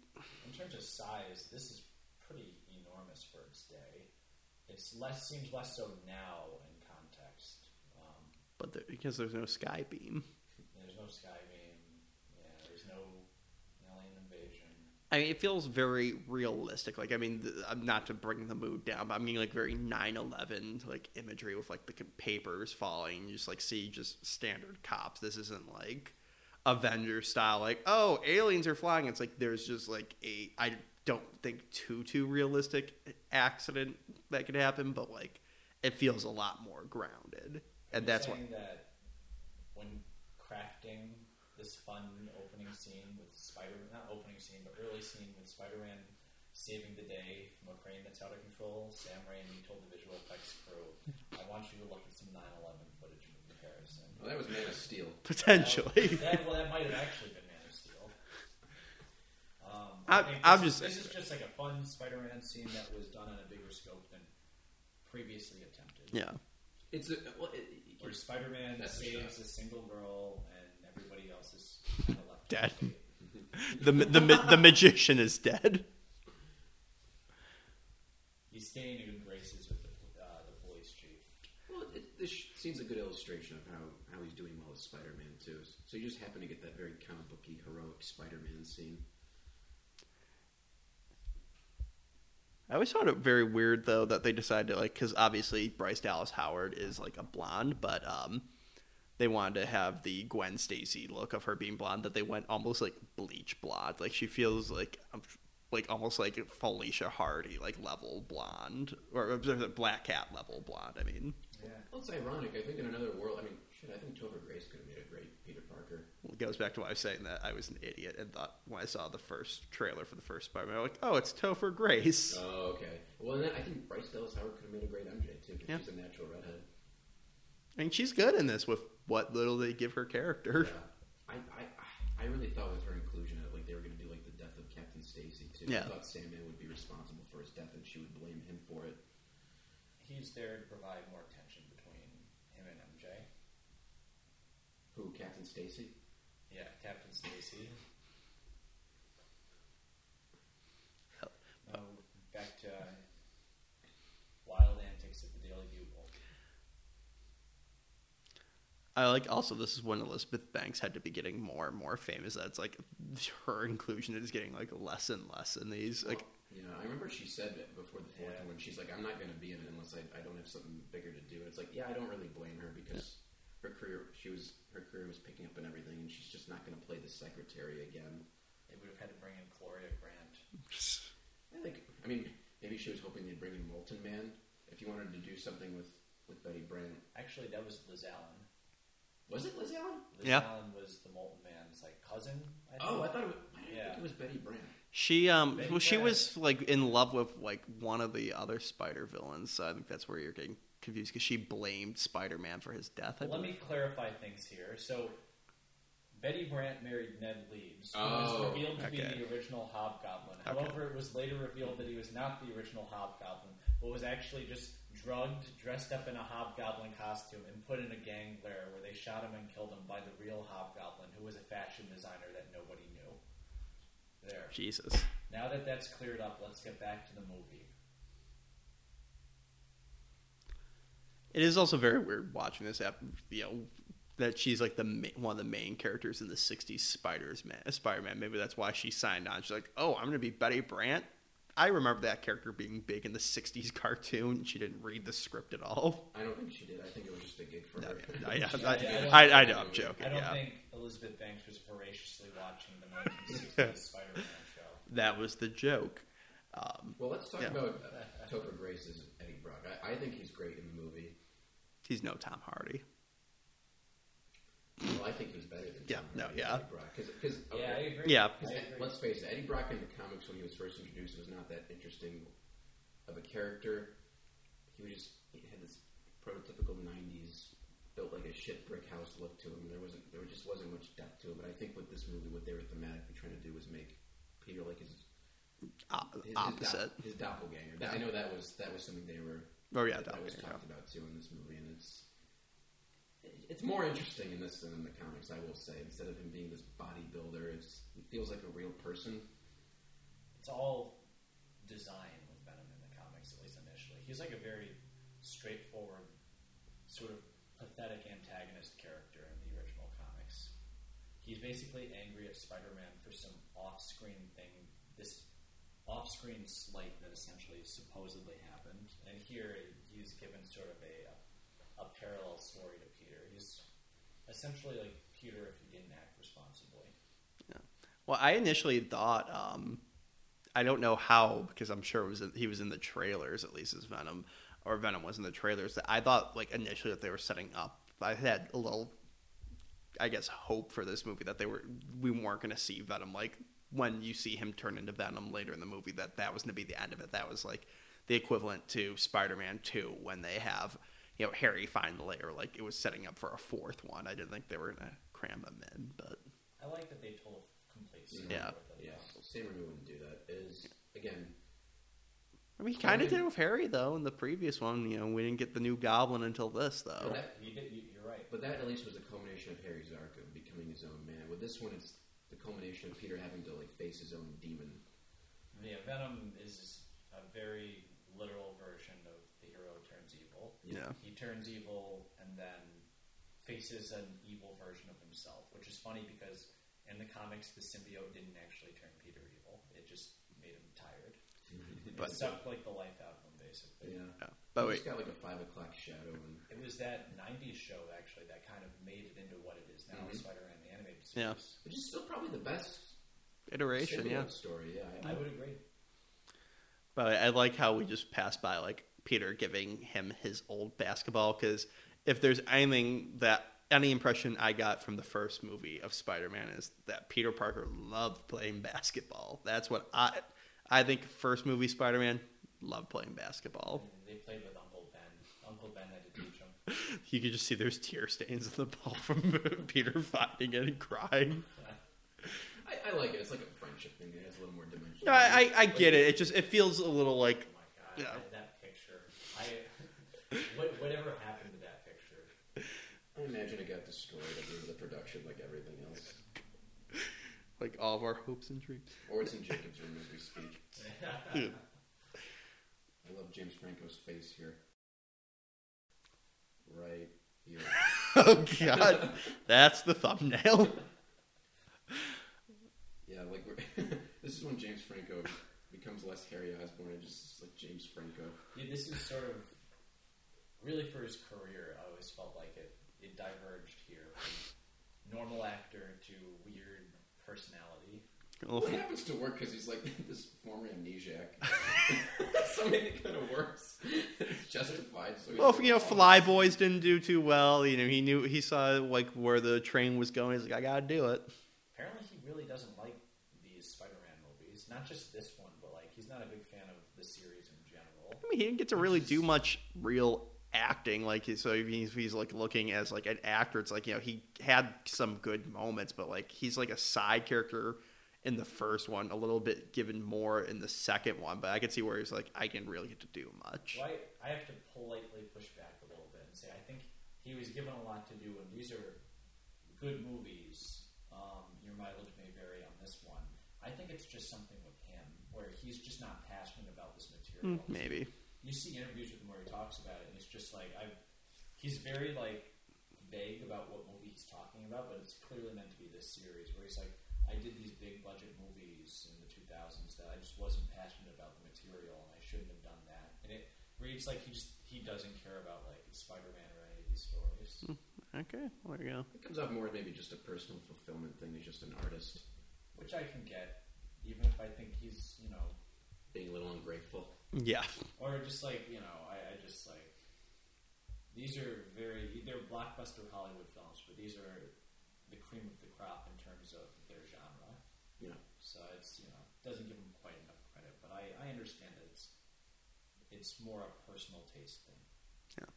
In terms of size, this is pretty enormous for its day. It's less seems less so now in context. Um, but there, because there's no sky beam. there's no sky beam. Yeah, there's no alien invasion. I mean, it feels very realistic. Like, I mean, th- I'm not to bring the mood down, but I mean, like very 9/11 like imagery with like the papers falling. You just like see just standard cops. This isn't like Avengers style. Like, oh, aliens are flying. It's like there's just like a I don't think too too realistic accident that could happen, but like it feels a lot more grounded, Are and you that's what. saying that when crafting this fun opening scene with Spider, not opening scene, but early scene with Spider-Man saving the day from a crane that's out of control, Sam Raimi told the visual effects crew, "I want you to look at some 9/11 footage in comparison." Well, that was Man of Steel. potentially. That, well, that might have actually been Man of Steel. Um, I- I, think I'm this, just- is, this is just like a fun Spider-Man scene that was done on a bigger scope than previously attempted. yeah. It's a, well, it, Where Spider-Man That's a saves a single girl and everybody else is kind of left <laughs> Dead. <laughs> The the the magician is dead. He's staying in good graces with the, uh, the police chief. well, it, this sh- scene's a good illustration of how, how he's doing well as Spider-Man too. So you just happen to get that very comic booky, heroic Spider-Man scene. I always found it very weird though that they decided to like because obviously Bryce Dallas Howard is like a blonde, but um, they wanted to have the Gwen Stacy look of her being blonde. That they went almost like bleach blonde, like she feels like um, like almost like Felicia Hardy like level blonde or Black Cat level blonde. I mean, Yeah. Well, it's ironic. I think in another world, I mean, shit, I think Topher Grace could have made a great Peter Parker. it goes back to what I was saying that I was an idiot and thought when I saw the first trailer for the first Spider-Man, I'm like, oh, it's Topher Grace. Oh, okay. Well, then I think Bryce Dallas Howard could have made a great MJ too, because Yeah. she's a natural redhead. I mean, she's good in this with what little they give her character. Yeah. I, I, I really thought with her inclusion, that like they were going to do like the death of Captain Stacy too. Yeah. I thought Sandman would be responsible for his death, and she would blame him for it. He's there to provide more tension between him and MJ. Who, Captain Stacy? Yeah, Stacy. Now, back to uh, wild antics at the Daily Bugle. I like also this is when Elizabeth Banks had to be getting more and more famous. That's like her inclusion is getting like less and less in these. Like Yeah, I remember she said it before the fourth Yeah. one. She's like, "I'm not going to be in it unless I, I don't have something bigger to do." It's like, yeah, I don't really blame her because her career she was her career was picking up and everything, and she's just not going to play the secretary again. They would have had to bring in Gloria Grant. I think. I mean, maybe she was hoping they'd bring in Molten Man if you wanted to do something with with Betty Brant. Actually, that was Liz Allen. Was it Liz Allen? Liz Yeah. Allen was the Molten Man's like cousin. I Oh, I thought it was. I Yeah. think it was Betty Brant. she um Betty well she Brant. was like in love with like one of the other Spider villains. So I think that's where you're getting confused because she blamed Spider Man for his death. I Let me clarify things here. So, Betty Brant married Ned Leeds, who Oh, was revealed to okay. be the original Hobgoblin. Okay. However, it was later revealed that he was not the original Hobgoblin, but was actually just drugged, dressed up in a Hobgoblin costume, and put in a gang lair where they shot him and killed him by the real Hobgoblin, who was a fashion designer that nobody knew. There. Jesus. Now that that's cleared up, let's get back to the movie. It is also very weird watching this app. You know that she's like the ma- one of the main characters in the '60s Spider's Man, Spider-Man. Maybe that's why she signed on. She's like, "Oh, I'm going to be Betty Brant." I remember that character being big in the '60s <laughs> cartoon. She didn't read the script at all. I don't think she did. I think it was just a gig for No, her. yeah, yeah, <laughs> She- I, I- I, I I know, I'm joking. I don't Yeah, think Elizabeth Banks was voraciously watching the 1960s <laughs> Spider-Man show. that was the joke. Um, Well, let's talk Yeah. about uh, Topher Grace as Eddie Brock. I, I think he's great in the movie. he's no Tom Hardy. Well, I think he's better than Yeah, Tom no, Hardy yeah. Eddie Brock. Cause, 'cause, okay. Yeah, I agree. Yeah. I 'Cause, agree. let's face it, Eddie Brock in the comics when he was first introduced was not that interesting of a character. He was just he had this prototypical '90s built like a shit brick house look to him. There wasn't there just wasn't much depth to it. But I think with this movie, what they were thematically trying to do was make Peter like his, his opposite. his, his doppelganger. That- I know that was that was something they were Oh yeah, that was doppelganger. talked about too in this movie, and it's it's more interesting in this than in the comics. I will say, instead of him being this bodybuilder, it's, it feels like a real person. It's all design with Venom in the comics, at least initially. He's like a very straightforward, sort of pathetic antagonist character in the original comics. He's basically angry at Spider-Man for some off-screen thing, this off-screen slight that essentially supposedly happened. And here he's given sort of a a parallel story to Peter. He's essentially like Peter if he didn't act responsibly. Yeah. Well, I initially thought, um, I don't know how because I'm sure it was he was in the trailers at least as Venom, or Venom was in the trailers. That I thought like initially that they were setting up. I had a little, I guess, hope for this movie that they were we weren't going to see Venom like when you see him turn into Venom later in the movie that that was going to be the end of it. That was like the equivalent to Spider-Man Two when they have you know Harry find the layer. Like it was setting up for a fourth one. I didn't think they were going to cram them in. But I like that they told a complete story Yeah. with it. Yeah, Sam Raimi wouldn't do that. Is again, I mean, he kind of did it with Harry though in the previous one. You know, we didn't get the new Goblin until this though. that, You did, you, you're right. but that at least was a culmination of Harry's arc of becoming his own man. With this one, it's the culmination of Peter having to like face his own demon. Yeah, Venom is a very literal version of the hero turns evil. Yeah. He turns evil and then faces an evil version of himself, which is funny because in the comics, the symbiote didn't actually turn Peter evil. It just made him tired. But- it sucked like the life out of him, basically. Yeah. Yeah. But He's wait, got like a five o'clock shadow, and It was that '90s show actually that kind of made it into what it is now, Mhm. Spider-Man the animated Yeah. series. which is still probably the best iteration, symbiote yeah. story. Yeah, I would agree. But I like how we just passed by like Peter giving him his old basketball because if there's anything that any impression I got from the first movie of Spider-Man is that Peter Parker loved playing basketball. That's what I I think first movie Spider-Man loved playing basketball. They played with Uncle Ben. Uncle Ben had to teach him. <laughs> You could just see there's tear stains on the ball from <laughs> Peter finding it and crying. <laughs> I, I like it. It's like a friendship thing. It has a little more dimension. No, I, I, I get it. It just it feels a little like Oh my god, Yeah. that, that picture. I what, whatever happened to that picture? I imagine it got destroyed at the end of the production, like everything else. like all of our hopes and dreams. Or it's in Jacob's room as we speak. <laughs> Dude. I love James Franco's face here. Right here. <laughs> Oh god, that's the thumbnail. Yeah, like we're <laughs> this is when James Franco becomes less Harry Osborn and just like James Franco. Yeah, this is sort of really for his career. I always felt like it it diverged here from normal actor to weird personality. What happens to work because he's like <laughs> this former amnesiac? <laughs> <laughs> so maybe it kind of works. It's justified. So he's Well, like, you know, "Oh, Fly Boys didn't do too well. You know, he knew he saw like where the train was going. He's like, I gotta do it. Apparently, he really doesn't like these Spider-Man movies. Not just this one, but like he's not a big fan of the series in general. I mean, he didn't get to really do much real acting. Like, so if he's, if he's like looking as like an actor, it's like you know he had some good moments, but like he's like a side character in the first one, a little bit given more in the second one. But I could see where he's like, I didn't really get to do much. Well, I, I have to politely push back a little bit and say I think he was given a lot to do, and these are good movies. Um, your mileage may vary on this one. I think it's just something with him where he's just not passionate about this material. Hmm, maybe. You see interviews with him where he talks about it, just like, I. He's very like vague about what movie he's talking about, but it's clearly meant to be this series where he's like, I did these big budget movies in the 2000s that I just wasn't passionate about the material, and I shouldn't have done that. And it reads like he just he doesn't care about like Spider-Man or any of these stories. Hmm. Okay, well, there you go. It comes off more as maybe just a personal fulfillment thing. He's just an artist which I can get, even if I think he's, you know, being a little ungrateful. Yeah. or just like, you know, I, I just like these are very they're blockbuster Hollywood films, but these are the cream of the crop in terms of their genre. Yeah. So it's you know doesn't give them quite enough credit, but I, I understand that it's it's more a personal taste thing. Yeah.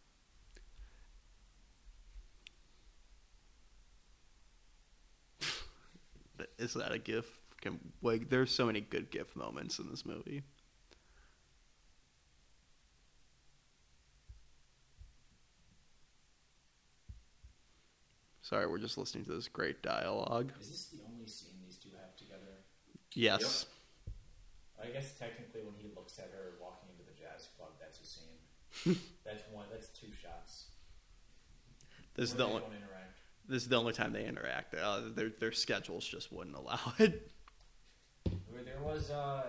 <sighs> Is that a GIF? Can, like, there's so many good GIF moments in this movie. Sorry, we're just listening to this great dialogue. Is this the only scene these two have together? Yes. I guess technically, when he looks at her walking into the jazz club, that's a scene. <laughs> that's one. That's two shots. This is the only, this is the only time they interact. Uh, their their schedules just wouldn't allow <laughs> it. Where there was uh,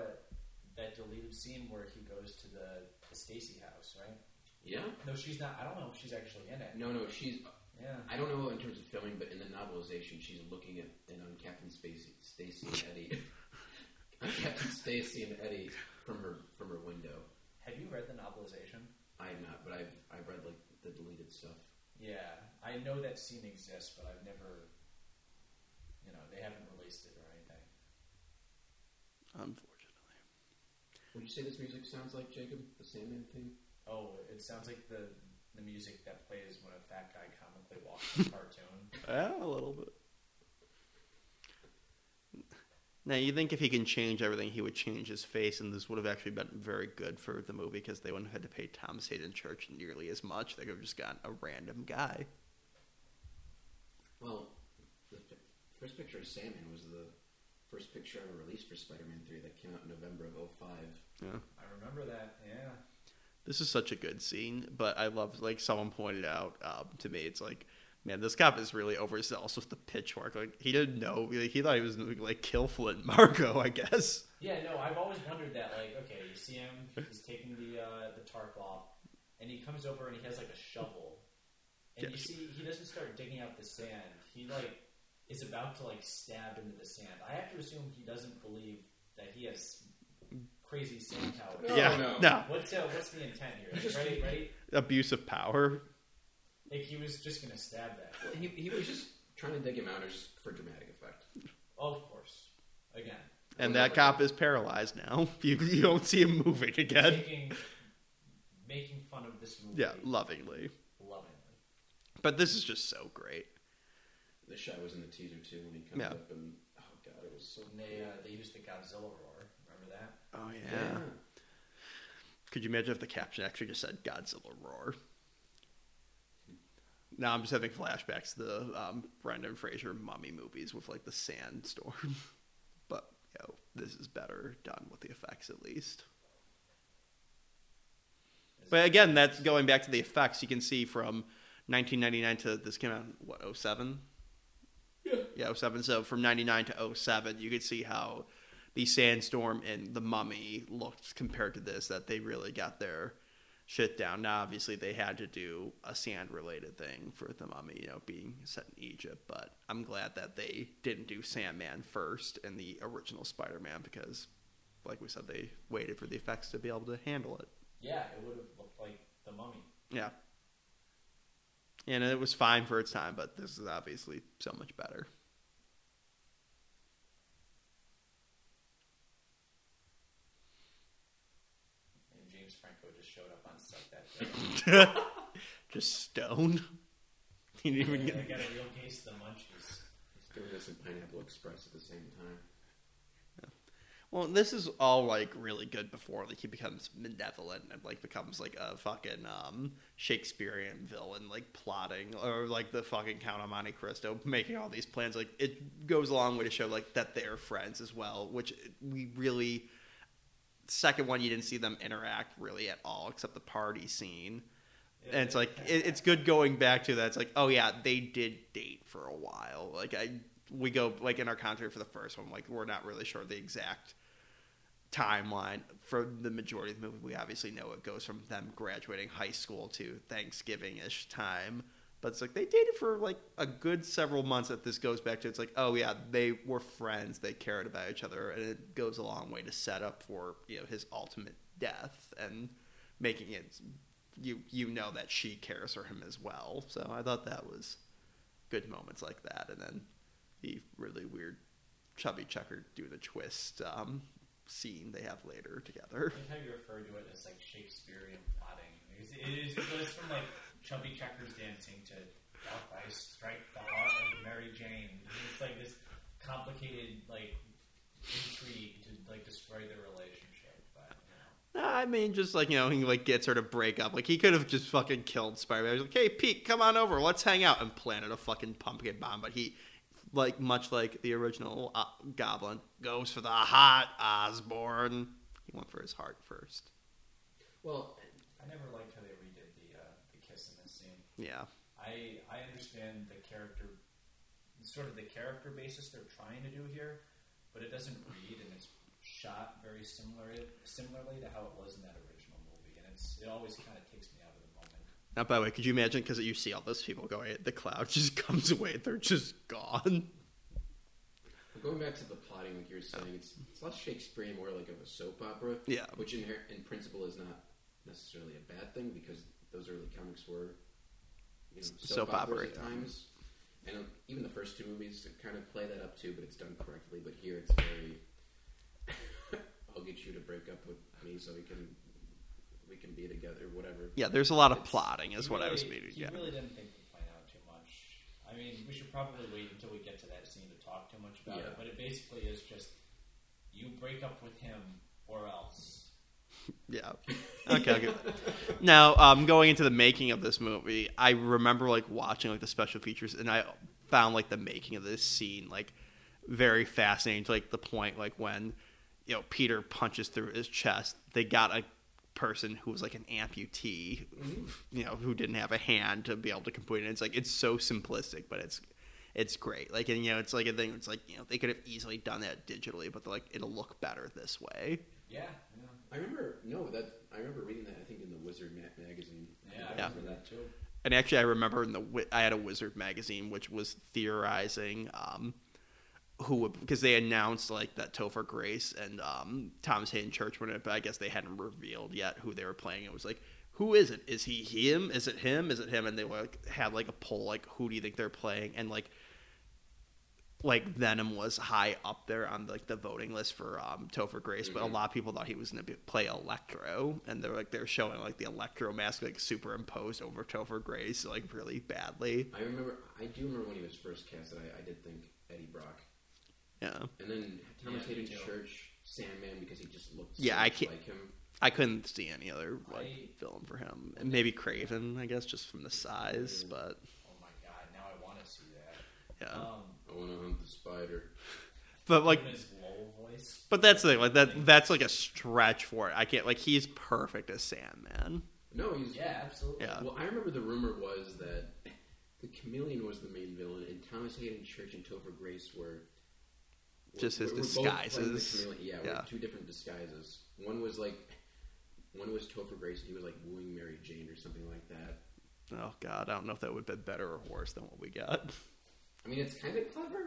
that deleted scene where he goes to the, the Stacy house, right? Yeah. No, she's not. I don't know if she's actually in it. No, no, she's. Yeah. I don't know in terms of filming, but in the novelization, she's looking at and on Captain Spacey, Stacy and Eddie, <laughs> Captain Stacy and Eddie from her from her window. Have you read the novelization? I have not, but I've I've read like the deleted stuff. Yeah, I know that scene exists, but I've never. You know, they haven't released it or anything. Unfortunately. Would you say this music sounds like Jacob, the Sandman theme? Oh, it sounds like the the music that plays when a fat guy comically walks in <laughs> a cartoon. Yeah, a little bit. Now you think if he can change everything, he would change his face, and this would have actually been very good for the movie because they wouldn't have had to pay Thomas Haden Church nearly as much. They could have just gotten a random guy. Well, the first picture of Sandman was the first picture ever released for Spider-Man 3 that came out in November of 05. Yeah. I remember that. Yeah. This is such a good scene, but I love like someone pointed out um, to me. It's like, man, this cop is really overzealous with the pitchfork. Like he didn't know. Like, he thought he was like kill Flint Marko. <laughs> I guess. Yeah, no, I've always wondered that. Like, okay, you see him, he's taking the uh, the tarp off, and he comes over and he has like a shovel, and you see he doesn't start digging out the sand. He like is about to like stab into the sand. I have to assume he doesn't believe that he has crazy sand powers. No, yeah. no. No. What's uh, what's the intent here? He just- right, right. Abuse of power. Like he was just gonna stab that. Well, he, he was just trying to dig him out just for dramatic effect. Oh, of course. Again, And that cop is paralyzed now. <laughs> You, you don't see him moving again. making making fun of this movie. Yeah, lovingly. lovingly. But this is just so great. The shot was in the teaser too when he comes Yeah. up and oh god, it was so. And they uh, they used the Godzilla roar. Remember that? Oh yeah. Could you imagine if the caption actually just said Godzilla roar? Now I'm just having flashbacks to the um, Brendan Fraser mummy movies with like the sandstorm. <laughs> but yo, this is better done with the effects at least. But again, that's going back to the effects. You can see from 1999 to this came out what 07. Yeah. Yeah, 07. So from 99 to 07, you could see how the sandstorm and the mummy looked compared to this. That they really got their shit down. Now, obviously, they had to do a sand related thing for the mummy, you know, being set in Egypt. But I'm glad that they didn't do Sandman first in the original Spider-Man because, like we said, they waited for the effects to be able to handle it. Yeah, it would have looked like the mummy. Yeah. And it was fine for its time, but this is obviously so much better. And James Franco just showed up on set that day. <laughs> Just stone. <laughs> He didn't even I get. got a real case of the munchies. He's doing this in Pineapple Express at the same time. Well, this is all like really good before like he becomes malevolent and like becomes like a fucking um, Shakespearean villain, like plotting or like the fucking Count of Monte Cristo making all these plans. Like it goes a long way to show like that they're friends as well, which we really. Second one, you didn't see them interact really at all, except the party scene. and it's like it, it's good going back to that. It's like, oh yeah, they did date for a while. Like I, we go like in our contract for the first one, like we're not really sure the exact timeline for the majority of the movie. We obviously know it goes from them graduating high school to Thanksgiving ish time. But it's like they dated for like a good several months that this goes back to. It's like, oh yeah, they were friends, they cared about each other, and it goes a long way to set up for you know his ultimate death and making it you you know that she cares for him as well. So I thought that was good moments like that, and then the really weird chubby checker do the twist um, scene they have later together. How you refer to it as like Shakespearean plotting. It is, it is goes from like chubby checkers dancing to ice strike the heart of Mary Jane. It's like this complicated like intrigue to like destroy their relationship. But you know. I mean, just like you know, he like gets her to break up. Like he could have just fucking killed Spider-Man. He's like, "Hey, Pete, come on over. Let's hang out," and planted a fucking pumpkin bomb. But he, like much like the original uh, Goblin, goes for the hot Osborn. He went for his heart first. Well, I never liked how they redid the uh, the kiss in this scene. Yeah, I I understand the character, sort of the character basis they're trying to do here, but it doesn't read and it's shot very similar similarly to how it was in that original movie, and it's it always kind of takes me out of the moment. Now, by the way, could you imagine? Because you see all those people going, the cloud <laughs> just comes away. They're just gone. going back to the plotting, like you were saying, it's, it's less Shakespearean, more like of a soap opera. Yeah. Which in, in principle is not necessarily a bad thing because those early comics were you know, soap, Soap opera, at times. And uh, even the first two movies kind of play that up too, but it's done correctly. But here it's very. <laughs> I'll get you to break up with me so we can we can be together. together, whatever. Yeah, there's a lot of It's- plotting, is He what I was meaning. He Yeah. really didn't think we'd find out too much. I mean, we should probably wait until we get to that scene to talk too much about Yeah. it. But it basically is just you break up with him or else. Yeah. Okay. okay. now, um, going into the making of this movie, I remember like watching like the special features, and I found like the making of this scene like very fascinating. To like the point like when you know Peter punches through his chest, they got a person who was like an amputee, you know, who didn't have a hand to be able to complete it. It's like it's so simplistic, but it's it's great. Like and you know, it's like a thing. It's like you know they could have easily done that digitally, but like it'll look better this way. Yeah, yeah, I remember no that I remember reading that I think in the Wizard ma- magazine. yeah. I I Yeah. remember that too. And actually, I remember in the I had a Wizard magazine which was theorizing um, who would because they announced like that Topher Grace and um, Thomas Haden Church were in it, but I guess they hadn't revealed yet who they were playing. It was like, who is it? Is he him? Is it him? Is it him? And they like had like a poll like, who do you think they're playing? And like like Venom was high up there on like the voting list for um, Topher Grace, but a Mhm. lot of people thought he was going to play Electro, and they're like they're showing like the Electro mask like superimposed over Topher Grace like really badly. I remember I do remember when he was first cast that I, I did think Eddie Brock, Yeah, and then Thomas Yeah, me Haden too. Church Sandman because he just looked so Yeah, I can't- like him. I couldn't see any other like I- film for him, and maybe Kraven, I guess, just from the size, but Oh my god! Now I want to see that. yeah, Um, I want to hunt the spider. but like. him his low voice. But that's the thing, like that. That's like a stretch for it. I can't like he's perfect as Sandman. No, he's Yeah, absolutely. Yeah. Well, I remember the rumor was that the chameleon was the main villain, and Thomas Haden Church and Topher Grace were were- Just his were- were both playing the disguises. chameleon. Yeah, Yeah. two different disguises. One was like one was Topher Grace, and he was like wooing Mary Jane or something like that. Oh God, I don't know if that would have been better or worse than what we got. I mean, it's kind of clever,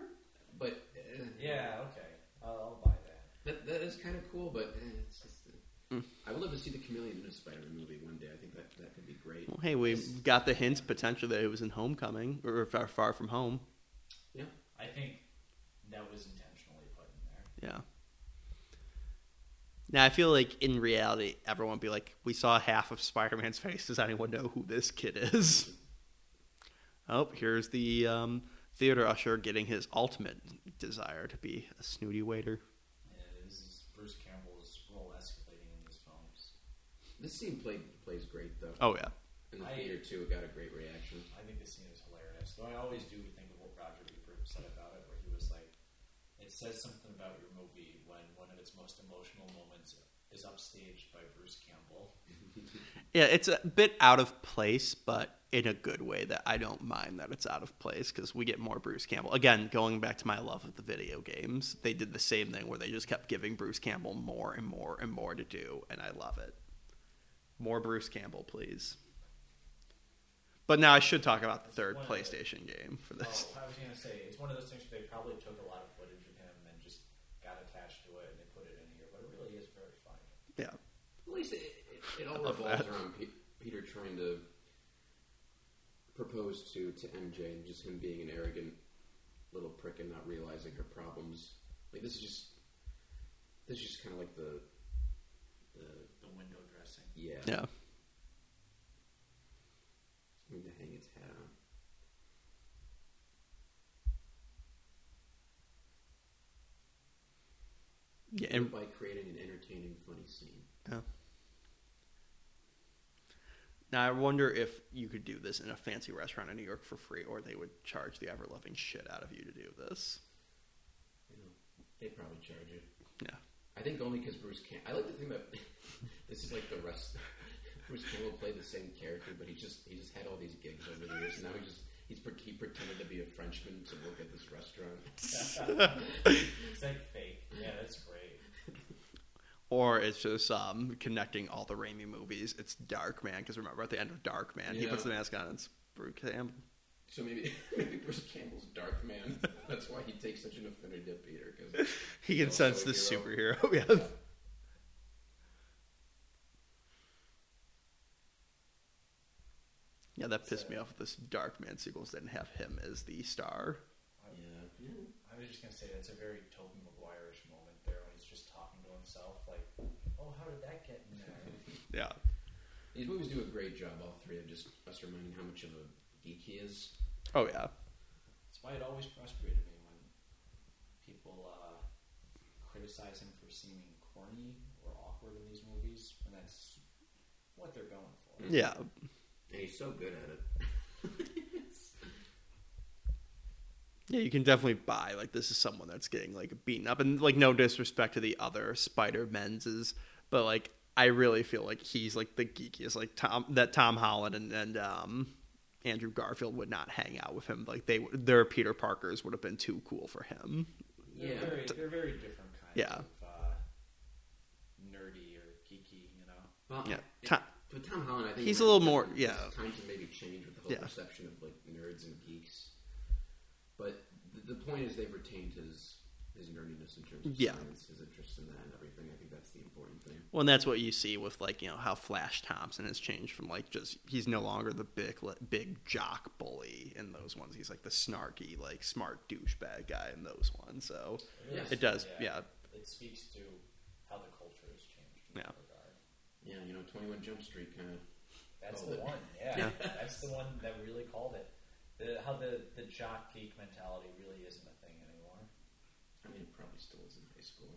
but uh, Yeah. Okay. I'll, I'll buy that. that that is kind of cool. But uh, it's just. Uh, Mm. I would love to see the chameleon in a Spider-Man movie one day. I think that that could be great. Well, hey, we got the hints potentially that it was in Homecoming or Far, far From Home. Yeah. I think that was intentionally put in there. Yeah. Now I feel like in reality, everyone would be like, "We saw half of Spider-Man's <laughs> face. Does anyone know who this kid is?" Oh, here's the um, theater usher getting his ultimate desire to be a snooty waiter. Yeah, this is Bruce Campbell's role escalating in these films. This scene played plays great though. Oh yeah, In the I- theater too, it got a great reaction. I think this scene is hilarious. Though I always do think of what Roger Ebert said about it, where he was like, "It says something about your movie when one of its most emotional moments is upstaged by Bruce Campbell." <laughs> yeah. It's a bit out of place, but in a good way. That I don't mind that it's out of place because we get more Bruce Campbell. Again, going back to my love of the video games, they did the same thing where they just kept giving Bruce Campbell more and more and more to do, and I love it. More Bruce Campbell, please. But now I should talk about the third One of the- PlayStation game for this. Oh, I was gonna say it's one of those things where they probably took a lot of footage of him and just got attached to it and they put it in here, but it really is very funny. Yeah. At least it, it, it all I love revolves that. around Pe- Peter trying to propose to to MJ and just him being an arrogant little prick and not realizing her problems. Like this is just this is just kind of like the the The window dressing. yeah. Yeah. I to hang its hat on. Yeah, And and by creating an entertaining, funny scene. Now I wonder if you could do this in a fancy restaurant in New York for free, or they would charge the ever loving shit out of you to do this. They probably charge it. Yeah. I think only because Bruce Cam. I like to think that this is like the rest. <laughs> Bruce Campbell played the same character, but he just he just had all these gigs over the years. And now he just he's he pretended to be a Frenchman to work at this restaurant. <laughs> <laughs> It's like fake. Yeah, that's great. Or it's just um, connecting all the Raimi movies. It's Darkman because remember at the end of Darkman, he Yeah. puts the mask on. and It's Bruce Campbell. So maybe <laughs> maybe Bruce Campbell's Darkman. That's why he takes such an affinity to Peter because <laughs> He can He's sense the a hero. superhero. <laughs> yeah. Yeah, that pissed me off. This Darkman sequels didn't have him as the star. yeah, yeah. I was just gonna say that's a very Tobey Maguire-ish moment there when he's just talking to himself, like, "Oh, how did that get in there?" Yeah. These movies do a great job, all three, of just us reminding how much of a geek he is. Oh yeah. That's why it always frustrated me when people uh, criticize him for seeming corny or awkward in these movies, and that's what they're going for. Yeah. And he's so good at it. <laughs> Yeah, you can definitely buy like this is someone that's getting like beaten up, and like no disrespect to the other Spider Men's, but like I really feel like he's like the geekiest, like Tom that Tom Holland and and um, Andrew Garfield would not hang out with him. Like they their Peter Parkers would have been too cool for him. They're, Yeah. very, they're very different kinds Yeah. of uh, nerdy or geeky, you know? Well, Yeah, it- Tom- but Tom Holland, I think He's a little more- yeah. Times have maybe changed with the whole Yeah. perception of like nerds and geeks. But the, the point is, they've retained his his nerdiness in terms of Yeah. science, his interest in that and everything. I think that's the important thing. Well, and that's what you see with like you know how Flash Thompson has changed from like just he's no longer the big big jock bully in those ones. He's like the snarky like smart douchebag guy in those ones. So Yes. it does, yeah. It speaks to how the culture has changed in Yeah. that regard. Yeah, you know, Twenty One Jump Street kind of. That's the it. one, yeah. Yeah. That's the one that really called it. The, how the, the jock geek mentality really isn't a thing anymore. I mean, it probably still is in high school,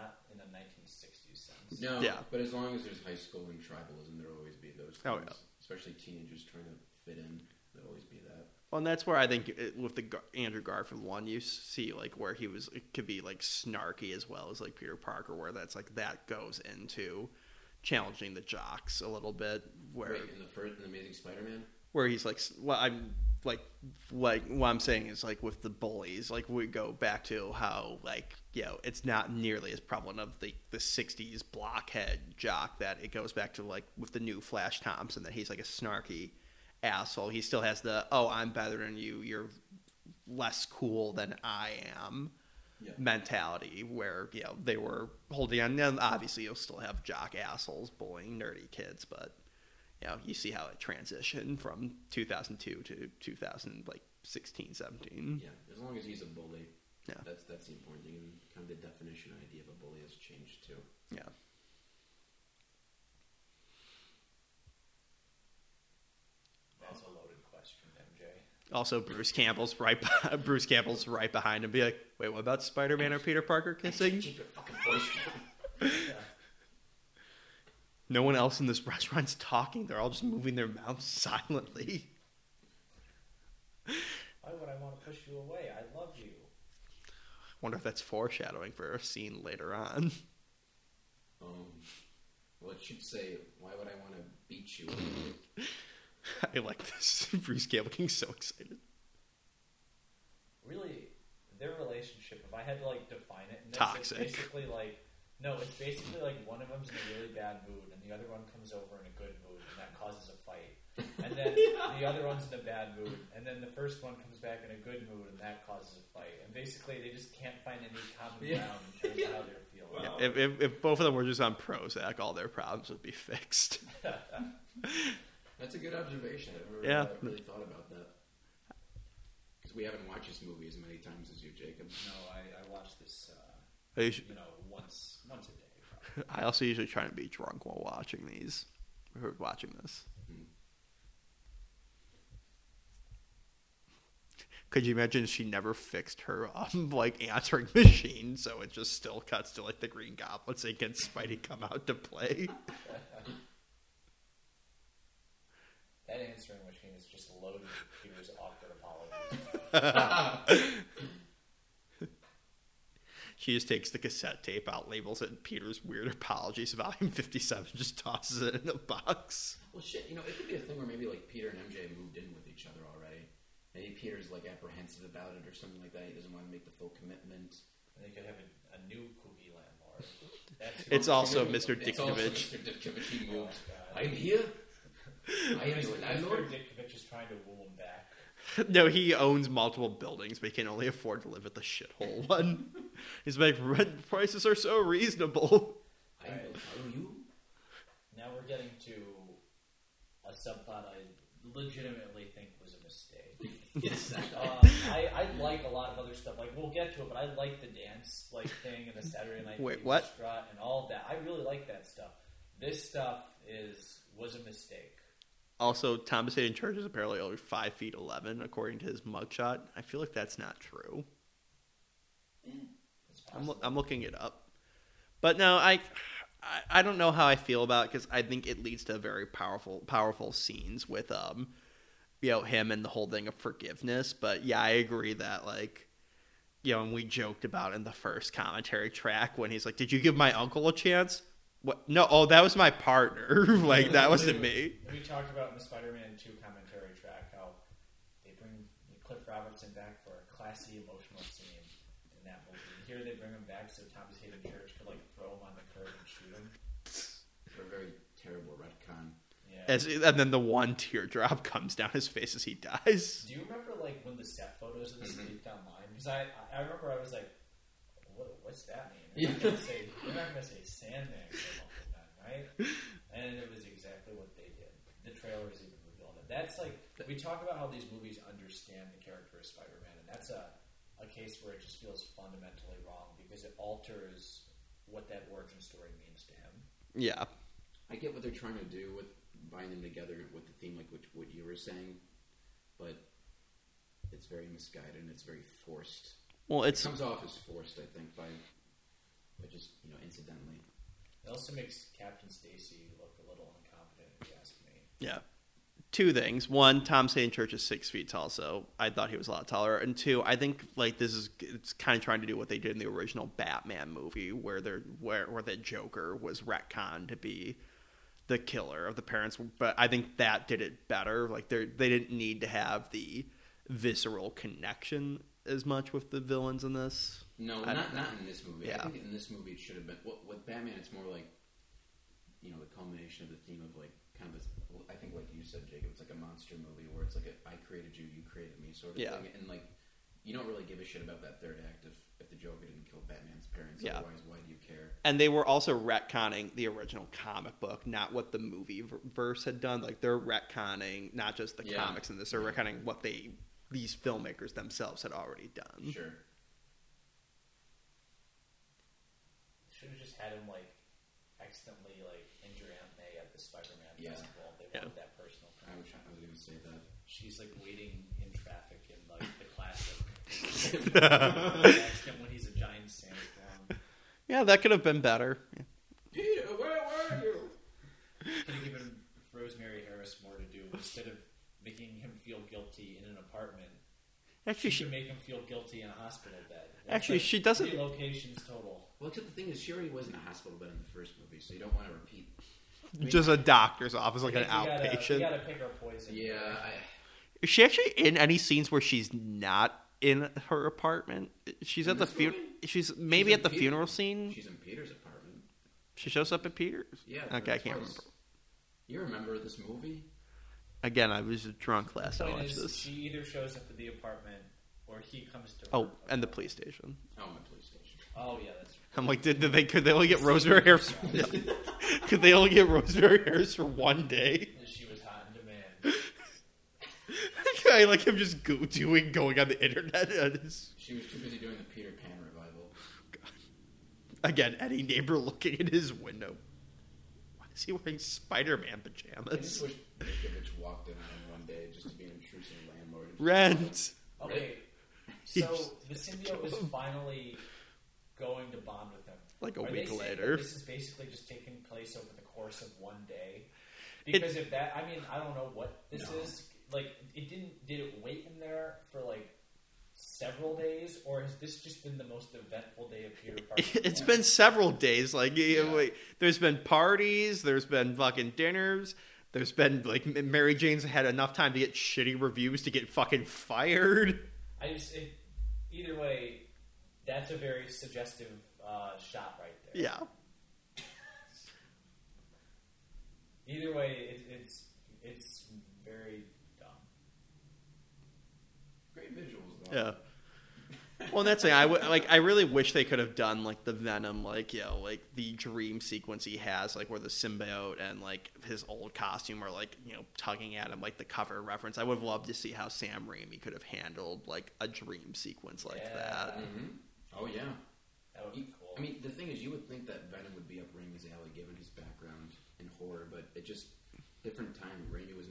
Not in a 1960s sense. no. Yeah. But as long as there's high school and tribalism, there'll always be those. Oh, things, Oh, yeah. Especially teenagers trying to fit in, there'll always be that. Well, and that's where I think it, with the Gar- Andrew Garfield one, you see like where he was it could be like snarky as well as like Peter Parker, where that's like that goes into challenging the jocks a little bit, where Wait, in the first, in Amazing Spider-Man. where he's like, s- well, I'm like, like what I'm saying is like with the bullies, like we go back to how like you know it's not nearly as prevalent of the the '60s blockhead jock that it goes back to like with the new Flash Thompson that he's like a snarky asshole. He still has the oh I'm better than you, you're less cool than I am Yeah. mentality where you know they were holding on. Now, obviously, you'll still have jock assholes bullying nerdy kids, but you know you see how it transitioned from 2002 to 2000 like 16, 17. Yeah, as long as he's a bully. Yeah. That's that's the important thing, and kind of the definition idea of a bully has changed too. Yeah. That's a loaded question, MJ. Also, Bruce Campbell's right. be- <laughs> Bruce Campbell's right behind him. Be like, wait, what about Spider-Man or Peter Parker kissing? Keep your fucking voice <laughs> down. No one else in this <laughs> restaurant's talking. They're all just moving their mouths <laughs> silently. Why would I want to push you away? I love you. Wonder if that's foreshadowing for a scene later on. Um, well, it should say, "Why would I want to beat you?" <laughs> I like this. Bruce Campbell getting so excited. Really, their relationship, if I had to like define it, and Toxic. It's basically like no, it's basically like one of them's in a really bad mood, the other one comes over in a good mood, and that causes a fight. <laughs> And then the other one's in a bad mood, and then the first one comes back in a good mood, and that causes a fight. And basically, they just can't find any common Yeah. ground in terms of how they're feeling. Wow. If, if, if both of them were just on Prozac, all their problems would be fixed. <laughs> That's a good observation. I've never Yeah. uh, really thought about that. Because we haven't watched this movie as many times as you, Jacob. No, I, I watched this, uh, I, usually, you know, once once a day. Probably. I also usually try to be drunk while watching these, or watching this. Could you imagine she never fixed her um, <laughs> like answering <laughs> machine, so it just still cuts to like the Green Goblin saying, "Can Spidey come out to play?" <laughs> That answering machine is just loaded with Peter's awkward apologies. She just takes the cassette tape out, labels it Peter's Weird Apologies, Volume <laughs> 57, just tosses it in a box. Well, shit, you know, it could be a thing where maybe like Peter and MJ moved in with each other already. Maybe Peter's like apprehensive about it or something like that. He doesn't want to make the full commitment. And they could have a, a new Cookie landlord. That's It's also Mr. it's also Ditkovich. Mr. Ditkovich. He Oh, moved. God. I'm here. <laughs> I am Mr. your landlord. Ditkovich is trying to woo him back. <laughs> No, he owns multiple buildings, but he can only afford to live at the shithole <laughs> one. He's like, rent prices are so reasonable. I will follow you. Now we're getting to a subplot I legitimately think was a mistake. <laughs> Uh, I, I like a lot of other stuff. Like we'll get to it, but I like the dance like thing and the Saturday Night Wait, Fever what? strut and all of that. I really like that stuff. This stuff is was a mistake. Also, Thomas Haden Church is apparently only five feet eleven, according to his mugshot. I feel like that's not true. I'm. I'm looking it up, but no, I, I, I don't know how I feel about it because I think it leads to very powerful, powerful scenes with um, you know, him and the whole thing of forgiveness. But yeah, I agree that like, you know, and we joked about in the first commentary track when he's like, "Did you give my uncle a chance?" What? No, oh, that was my partner. <laughs> like that wasn't me. We talked about in the Spider-Man 2 commentary track how they bring Cliff Robertson back for a classy emotional scene in that movie. And here they bring him back so Thomas Haden Church could like throw him on the curb and shoot him. For a very terrible retcon. Yeah. As, and then the one teardrop <laughs> comes down his face as he dies. Do you remember like when the set photos of this Mhm. leaked online? Because I, I remember I was like, what, what's that mean? Yeah. <laughs> They're not gonna say they're not gonna say Sandman came up with that, right? And it was exactly what they did. The trailers even revealed it. That's like we talk about how these movies understand the character of Spider-Man, and that's a a case where it just feels fundamentally wrong because it alters what that origin story means to him. Yeah, I get what they're trying to do with binding them together with the theme, like what, what you were saying, but it's very misguided and it's very forced. Well, It it's comes off as forced, I think, by, by just you know incidentally. It also makes Captain Stacy look a little incompetent, if you ask me. Yeah. Two things. One, Tom St. Church is six feet tall, so I thought he was a lot taller. And two, I think like this is it's kind of trying to do what they did in the original Batman movie, where they're where where the Joker was retconned to be the killer of the parents. But I think that did it better. Like they they didn't need to have the visceral connection as much with the villains in this. No, I not don't in this movie. Yeah. I think in this movie it should have been. Well, with Batman, it's more like you know the culmination of the theme of like kind of this. I think like you said, Jacob, it's like a monster movie where it's like a, I created you, you created me sort of Yeah. thing, and like you don't really give a shit about that third act if if the Joker didn't kill Batman's parents. Yeah. Otherwise, why do you care? and they were also retconning the original comic book, not what the movie verse had done. Like they're retconning not just the Yeah. comics in this; they're retconning what they these filmmakers themselves had already done. Sure. Should have just had him like accidentally like injure Aunt May at the Spider-Man Yeah. festival. They Yeah. wanted that personal. I was I was going to say that. She's like waiting in traffic in like the classic <laughs> accident when he's a giant Santa clown. Yeah, that could have been better. Peter, where were you? Could have given Rosemary Harris more to do instead of making him feel guilty in an apartment. Actually, She she should make him feel guilty in a hospital bed. That's Actually, like she doesn't- Three locations total. Well, except the thing is, she already was in a hospital bed in the first movie, so you don't want to repeat. <laughs> just a doctor's office, like an think we gotta- outpatient. We gotta pick our poison. Yeah, I, Is she actually in any scenes where she's not in her apartment? She's In at the this funeral. She's maybe in at the Peter- funeral scene. she's in Peter's apartment. She shows up at Peter's. Yeah. Okay, I can't remember. You remember this movie? Again, I was drunk last time I watched is, this. she either shows up at the apartment or he comes to. Oh, her and the police station. Oh, my police station. Oh yeah, that's. I'm like, did, did they could they only get Rosemary Harris? <laughs> could they only get Rosemary Harris for one day? She was hot in demand. <laughs> I like him just go, doing going on the internet. And his, She was too busy doing the Peter Pan revival. again, any neighbor looking in his window. <laughs> Why is he wearing Spider-Man I just pajamas? wish Ditkovich walked in on him one day just to be an intrusive landlord. Rent. Okay, so <laughs> the symbiote is finally going to bond with him. Like a Are they week saying that later. This is basically just taking place over the course of one day. It- Because if that, I mean, I don't know what this No. is. Like, it didn't. Did it wait in there for like several days, or has this just been the most eventful day of Peter Parker? <laughs> It's been several days. Like, Yeah. wait, there's been parties. There's been fucking dinners. There's been like Mary Jane's had enough time to get shitty reviews to get fucking fired. I just it, either way, that's a very suggestive uh, shot right there. Yeah. <laughs> Either way, it, it's it's very dumb. Great. Yeah. Well, that's it. I w- like. I really wish they could have done like the Venom, like you know, like the dream sequence he has, like where the symbiote and like his old costume are like you know tugging at him, like the cover reference. I would have loved to see how Sam Raimi could have handled like a dream sequence like Yeah. that. hmm Oh yeah. That would be cool. I mean, the thing is, you would think that Venom would be up Raimi's alley given his background in horror, but it just different time. Raimi was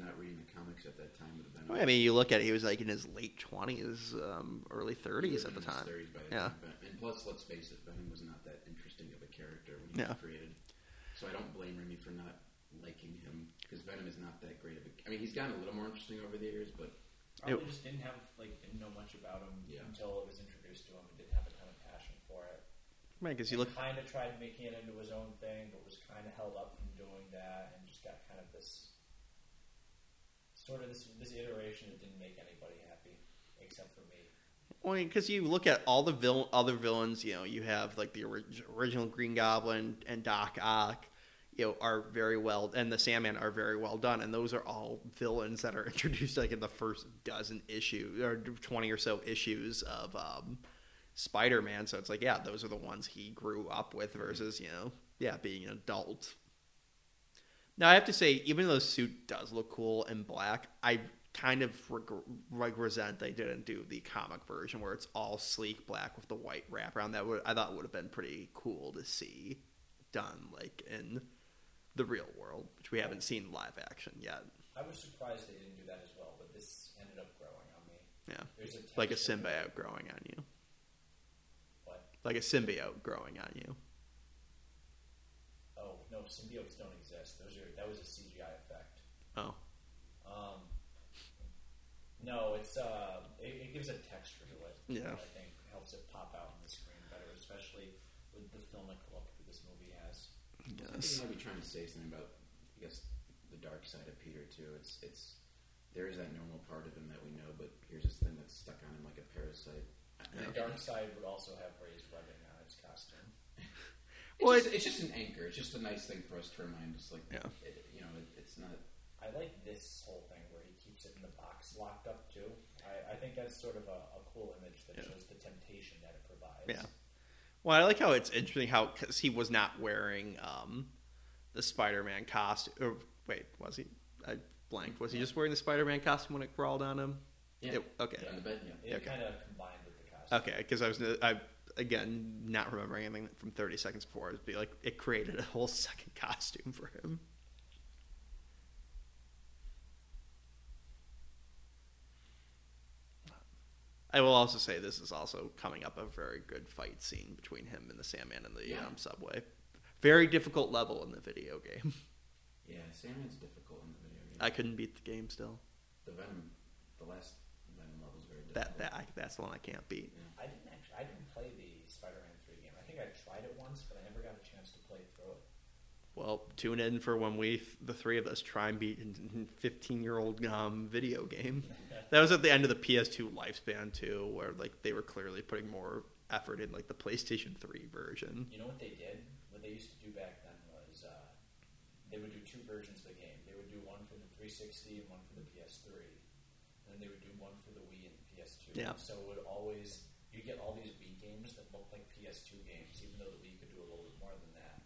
I mean, you look at it, he was like in his late twenties, um, early He thirties was at the in his time. 30s by the Yeah. time, but- and plus, let's face it, Venom was not that interesting of a character when he Yeah. was created. So I don't blame Raimi for not liking him because Venom is not that great of a. I mean, he's gotten a little more interesting over the years, but Probably It- just didn't have like didn't know much about him Yeah. until it was introduced to him and didn't have a ton of passion for it. Right, because you look. kind of tried making it into his own thing, but was kind of held up from doing that, and just got kind of this sort of this this iteration that didn't make anybody happy except for me. Well, because you look at all the vill- other villains, you know, you have like the orig- original Green Goblin and Doc Ock, you know, are very well, and the Sandman are very well done, and those are all villains that are <laughs> introduced like in the first dozen issues or twenty or so issues of um, Spider-Man. So it's like, yeah, those are the ones he grew up with versus you know, yeah, being an adult. Now I have to say, even though the suit does look cool in black, I kind of reg- like resent they didn't do the comic version where it's all sleek black with the white wraparound. That would I thought would have been pretty cool to see done like in the real world, which we haven't seen live action yet. I was surprised they didn't do that as well, but this ended up growing on me. Yeah, There's a like a symbiote growing on you, What? like a symbiote growing on you. Oh no, symbiotes don't exist. Those are that was a CGI effect. Oh, Um, no, it's uh, it, it gives a texture to it. Yeah. I think helps it pop out on the screen better, especially with the filmic look that this movie has. I think yes. he might be trying to say something about, I guess, the dark side of Peter too. It's it's there is that normal part of him that we know, but here's this thing that's stuck on him like a parasite. The dark side would also have raised webbing on its costume. It's, Well, just, it's just an anchor. It's just a nice thing for us to remind us, like, Yeah. it, you know, it, it's not. I like this whole thing where he keeps it in the box locked up too. I, I think that's sort of a, a cool image that Yeah. shows the temptation that it provides. Yeah. Well, I like how it's interesting how because he was not wearing um, the Spider-Man costume. Or, wait, was he? I blanked. Was he just wearing the Spider-Man costume when it crawled on him? Yeah. It- okay. On the bed, yeah. It Okay. kind of combined with the costume. Okay, because I was I again not remembering anything from 30 seconds before. It'd be like it created a whole <laughs> second costume for him. I will also say this is also coming up a very good fight scene between him and the Sandman in the Yeah. um, subway. Very difficult level in the video game. <laughs> Yeah, Sandman's difficult in the video game. I couldn't beat the game still. the Venom, the last Venom level is very difficult. That that I, that's the one I can't beat. I didn't actually. I didn't play the Spider-Man three game. I think I tried it once, but I never got a chance to play through it. Well, tune in for when we, the three of us, try and beat a 15 year old um, video game. <laughs> That was at the end of the PS2 lifespan too, where like they were clearly putting more effort in like the PlayStation 3 version. You know what they did? What they used to do back then was uh, they would do two versions of the game. They would do one for the 360 and one for the PS3, and then they would do one for the Wii and the PS2. Yeah. So it would always you get all these Wii games that look like PS2 games, even though the Wii could do a little bit more than that,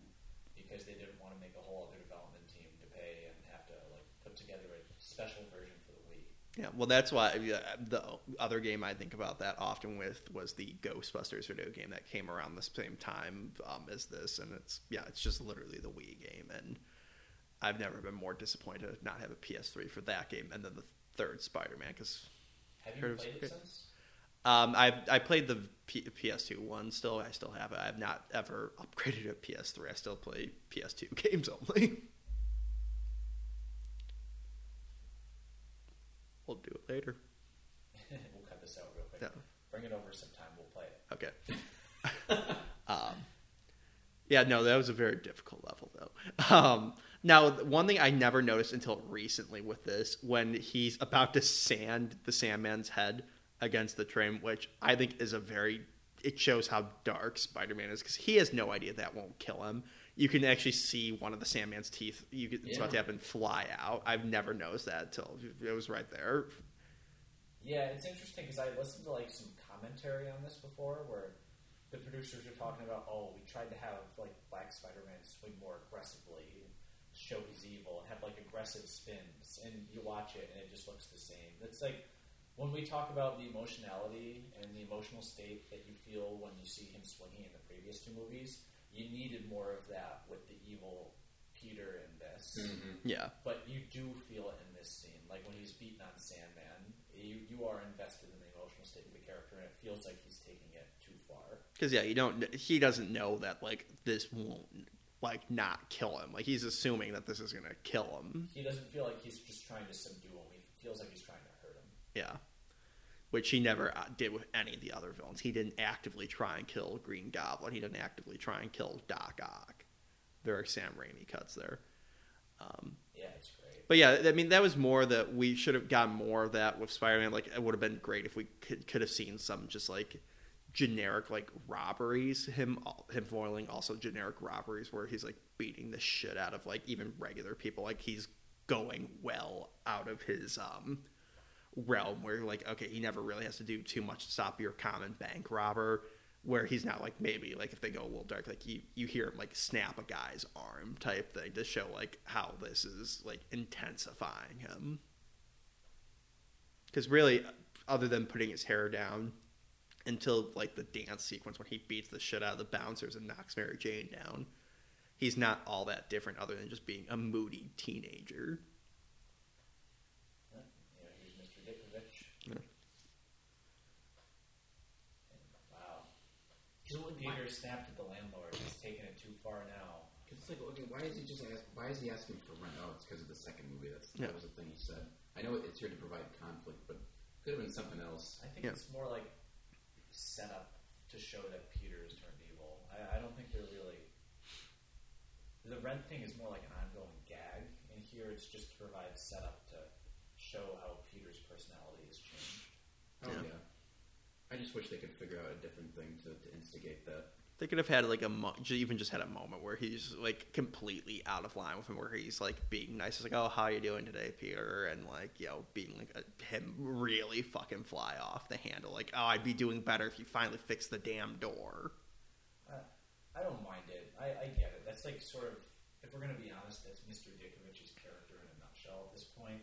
because they didn't want to make a whole other development team to pay and have to like put together a special version for the Wii. Yeah, well, that's why the other game I think about that often with was the Ghostbusters video game that came around the same time um, as this, and it's yeah, it's just literally the Wii game, and I've never been more disappointed to not have a PS3 for that game, and then the third Spider-Man because Have you Heard of- played it since? Um, I I played the P- PS2 one still. I still have it. I have not ever upgraded to PS3. I still play PS2 <laughs> games only. we'll do it later. <laughs> we'll cut this out real quick. Yeah. Bring it over sometime. We'll play it. Okay. <laughs> um, yeah, no, that was a very difficult level though. Um, now, one thing I never noticed until recently with this, when he's about to sand the Sandman's head against the train, which I think is a very it shows how dark Spider-Man is because he has no idea that won't kill him. You can actually see one of the Sandman's teeth. You can, it's about to happen fly out. I've never noticed that until it was right there. Yeah, it's interesting because I listened to like some commentary on this before, where the producers are talking about, oh, we tried to have like Black Spider-Man swing more aggressively, and show he's evil, and have like aggressive spins, and you watch it and it just looks the same. It's like when we talk about the emotionality and the emotional state that you feel when you see him swinging in the previous two movies, you needed more of that with the evil Peter in this. Mm-hmm. Yeah. But you do feel it in this scene, like when he's beating on Sandman. You you are invested in the emotional state of the character, and it feels like he's taking it too far. Because yeah, you don't. He doesn't know that like this won't like not kill him. Like he's assuming that this is gonna kill him. He doesn't feel like he's just trying to subdue him. He feels like he's trying to hurt him. Yeah. Which he never uh, did with any of the other villains. He didn't actively try and kill Green Goblin. He didn't actively try and kill Doc Ock. Very Sam Raimi cuts there. Um, Yeah, it's great. but yeah, I mean, that was more that we should have gotten more of that with Spider-Man. Like, it would have been great if we could could have seen some just like generic like robberies. Him him foiling also generic robberies where he's like beating the shit out of like even regular people. Like he's going well out of his um realm where like okay he never really has to do too much to stop your common bank robber where he's not like maybe like if they go a little dark like you you hear him like snap a guy's arm type thing to show like how this is like intensifying him because really other than putting his hair down until like the dance sequence when he beats the shit out of the bouncers and knocks mary jane down he's not all that different other than just being a moody teenager Yeah, you know, here's Mr. Ditkovich. Yeah. And, wow. Peter snapped at the landlord. He's taking it too far now. Because it's like, okay, why is he just ask, why is he asking for rent? Oh, it's because of the second movie. That's Yeah. that was the thing he said. I know it's here to provide conflict, but could have been something else. I think Yeah. it's more like set up to show that Peter is turned evil. I, I don't think they're really. The rent thing is more like an ongoing gag, and here it's just to provide setup to show how Peter's personality has changed. Oh Yeah. yeah. I just wish they could figure out a different thing to, to instigate that. They could have had like a mo- even just had a moment where he's like completely out of line with him, where he's like being nice, like, "Oh, how you doing today, Peter?" and like you know, being like a, him really fucking fly off the handle, like, "Oh, I'd be doing better if you finally fixed the damn door." I, I don't mind it. I, I get it. That's like sort of, if we're going to be honest, that's Mr. Ditkovich's character in a nutshell at this point.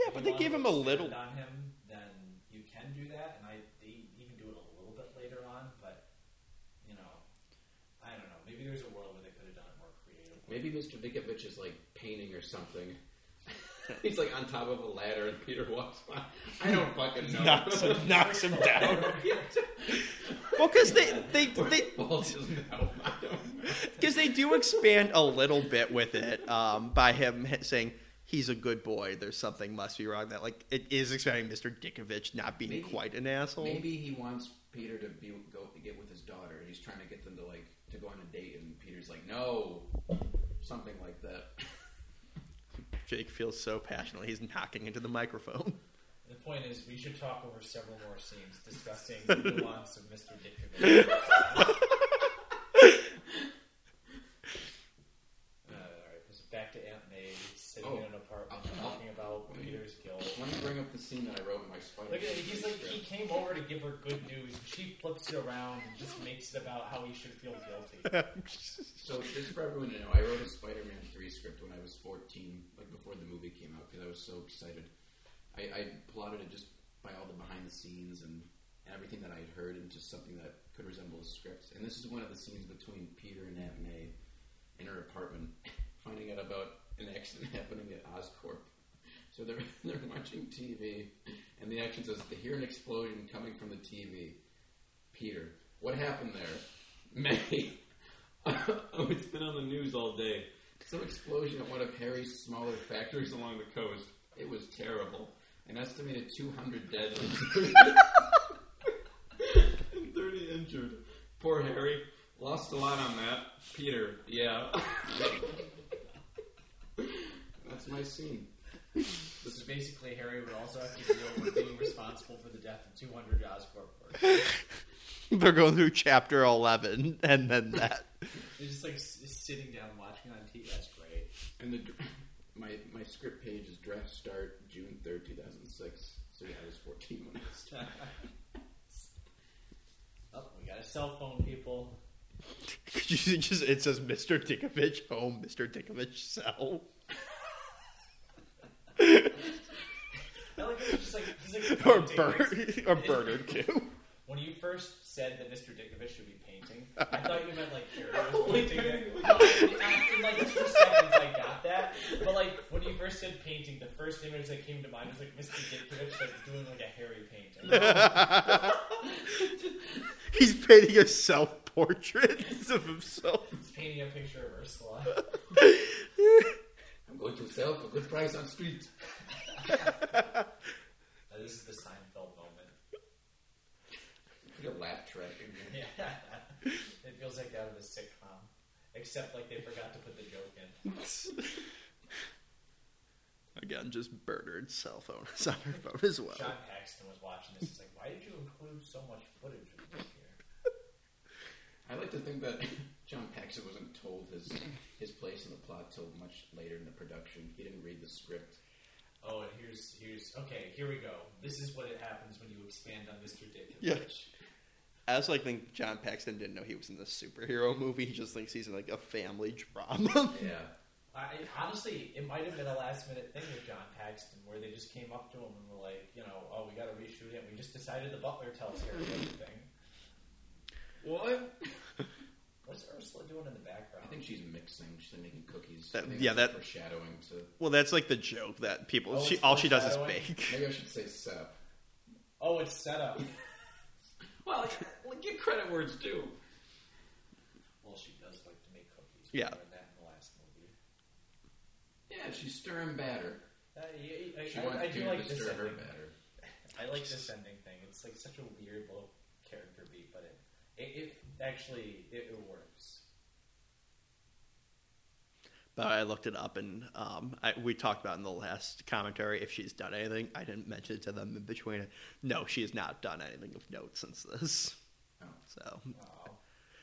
Yeah, If but they gave him a little. on him, then you can do that, and I they even do it a little bit later on. But you know, I don't know. Maybe there's a world where they could have done it more creatively. Maybe Mr. Ditkovich is like painting or something. <laughs> He's like on top of a ladder, and Peter walks by. I don't fucking know. knocks him, knocks him down. <laughs> Well, because they they <laughs> they Falls doesn't know. I don't because they do expand a little bit with it um, by him saying he's a good boy. There's something must be wrong. That like it is expanding Mr. Ditkovich not being Maybe- quite an asshole. Maybe he wants Peter to be go get with his daughter. He's trying to get them to like to go on a date, and Peter's like, no, something like that. <laughs> Jake feels so passionately he's knocking into the microphone. The point is, we should talk over several more scenes discussing <laughs> the nuance of Mr. Ditkovich. <laughs> Uh, all right, this is back to Aunt May sitting Oh. in an apartment Uh, talking about Peter's guilt. Let me bring up the scene that I wrote in my spider. Look at it. He's like he came over to give her good news, and she flips it around and just makes it about how he should feel guilty. <laughs> So just for everyone to know, I wrote a Spider-Man three script when I was fourteen, like before the movie came out, because I was so excited. I, I plotted it just by all the behind the scenes and everything that I had heard into something that could resemble a script. And this is one of the scenes between Peter and Aunt May in her apartment, <laughs> finding out about an accident <laughs> happening at Oscorp. So they're <laughs> they're watching TV, and the action says they hear an explosion coming from the TV. Peter, what happened there? May. <laughs> oh, it's been on the news all day. Some explosion at one of Harry's smaller factories along the coast. It was terrible. An estimated 200 dead and <laughs> 30, and 30 injured. Poor Harry. Lost a lot on that. Peter, yeah. That's my scene. This is basically Harry would also have to deal with being responsible for the death of 200 Oscorp workers. <laughs> They're going through chapter 11 and then that. He's just like s- sitting down watching on TV. That's great. And the dr- <coughs> my my script page is draft start June third, two thousand six. So yeah, I was fourteen when I started. Oh, we got a cell phone, people. <laughs> Could you just it says Mr. Ditkovich home, Mr. Ditkovich cell. <laughs> I like that it's just like he's like Or painting, Bernard like- or Bernard too. When you first said that Mr. Ditkovich should be painting, I thought you meant like Carrie was painting it. No, in, in like two seconds I got that, but like when you first said painting, the first image that came to mind was like Mr. Ditkovich like doing like a hairy painting. <laughs> He's painting a self portrait of himself. He's painting a picture of Ursula. <laughs> I'm going to sell for good price on street. <laughs> This is the Seinfeld moment. Like a laugh track. again. Yeah, <laughs> it feels like out of a sitcom, except like they forgot to put the joke in. <laughs> Again, just Bernard's cell phone is on her phone as well. John Paxton was watching this. He's like, "Why did you include so much footage of this here?" I like to think that John Paxton wasn't told his his place in the plot till much later in the production. He didn't read the script. Oh, and here's here's okay. Here we go. This is what it happens when you expand on Mr. Dickovich. Yeah. I also like think John Paxton didn't know he was in this superhero movie. He just thinks he's in like a family drama. <laughs> Yeah. I, honestly, it might have been a last minute thing with John Paxton where they just came up to him and were like, you know, oh, we got to reshoot it. We just decided the butler tells Harry everything. What? What's Ursula doing in the background? I think she's mixing. She's making cookies. That- yeah, that's that- foreshadowing to. well, that's like the joke that people. Oh, she all she does is bake. Maybe I should say setup. oh, it's set up. <laughs> Well, yeah, get credit where it's due. well, she does like to make cookies. Yeah. that in the last movie. Yeah, she's stirring batter. Uh, yeah, I, She I, wants I you do to like this stir her ending. batter. <laughs> I like this ending thing. It's like such a weird little character beat, but it it, it actually it, it works. But I looked it up, and um, I, we talked about in the last commentary if she's done anything. I didn't mention it to them in between. No, she has not done anything of note since this. Oh. So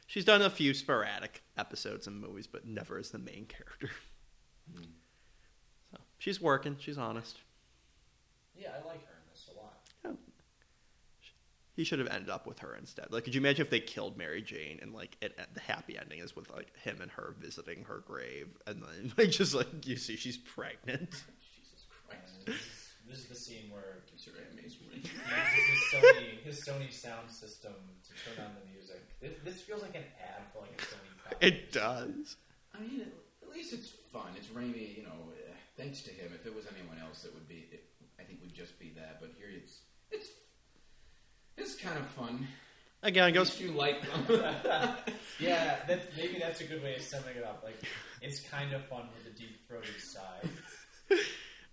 she's done a few sporadic episodes and movies, but never as the main character. Hmm. So she's working. She's honest. Yeah, I like her in this a lot. He should have ended up with her instead. Like, could you imagine if they killed Mary Jane and like it, the happy ending is with like him and her visiting her grave, and then <laughs> like just like you see she's pregnant. Jesus Christ. this, is, the scene where Gives her Emmys ring. he his Sony his Sony sound system to turn on the music. This, this feels like an ad for like a Sony. product. It does. I mean, at least it's fun. It's Raimi, you know. eh, Thanks to him. If it was anyone else, it would be. It, I think would just be that. But here, it's it's it's kind of fun. Again, it goes least you like them. <laughs> Yeah, that, maybe that's a good way of summing it up. Like, it's kind of fun with a deep throated side. <laughs>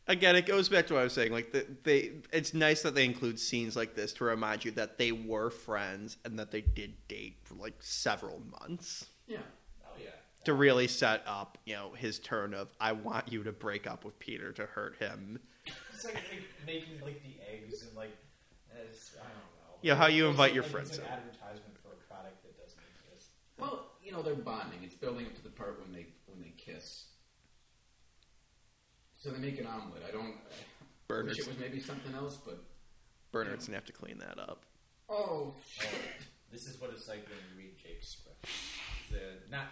again, it goes back to what I was saying. Like the, they, it's nice that they include scenes like this to remind you that they were friends and that they did date for like several months yeah. Oh yeah. to really set up, you know, his turn of "I want you to break up with Peter to hurt him." It's like, like making like the eggs and like as, I know. Yeah, how you invite your like friends It's an advertisement for a product that doesn't exist. Well, you know, they're bonding. It's building up to the part when they when they kiss. So they make an omelet. I don't. I wish it was maybe something else, but Bernard's gonna have to clean that up. oh, Oh, this is what it's like when you read Jake's script. The not.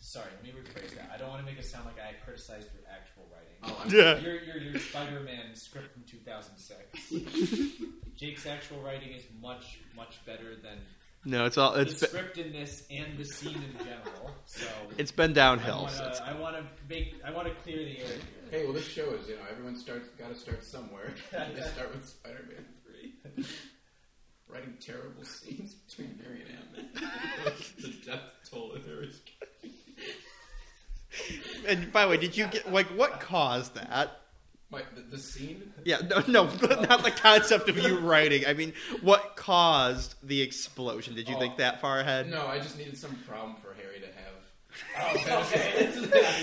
Sorry, let me rephrase that. I don't want to make it sound like I criticized your actual writing. oh, I'm, Yeah. Your, your, your Spider-Man script from 2006. <laughs> Jake's actual writing is much, much better than No, it's all the it's script in this and the scene in general. So it's been I downhill. want since- to, I want to make, I want to clear the air here. Hey, well, this show is you know everyone starts got to start somewhere. <laughs> they start with Spider-Man three, <laughs> writing terrible scenes between Mary and Ant-Man. the death toll of Harry's. And by the way, did you get like what caused that? My, the, the scene. Yeah, no, no, <laughs> not the concept of you writing. I mean, what caused the explosion? Did you Oh. think that far ahead? No, I just needed some problem for Harry to have. Oh, <laughs> okay.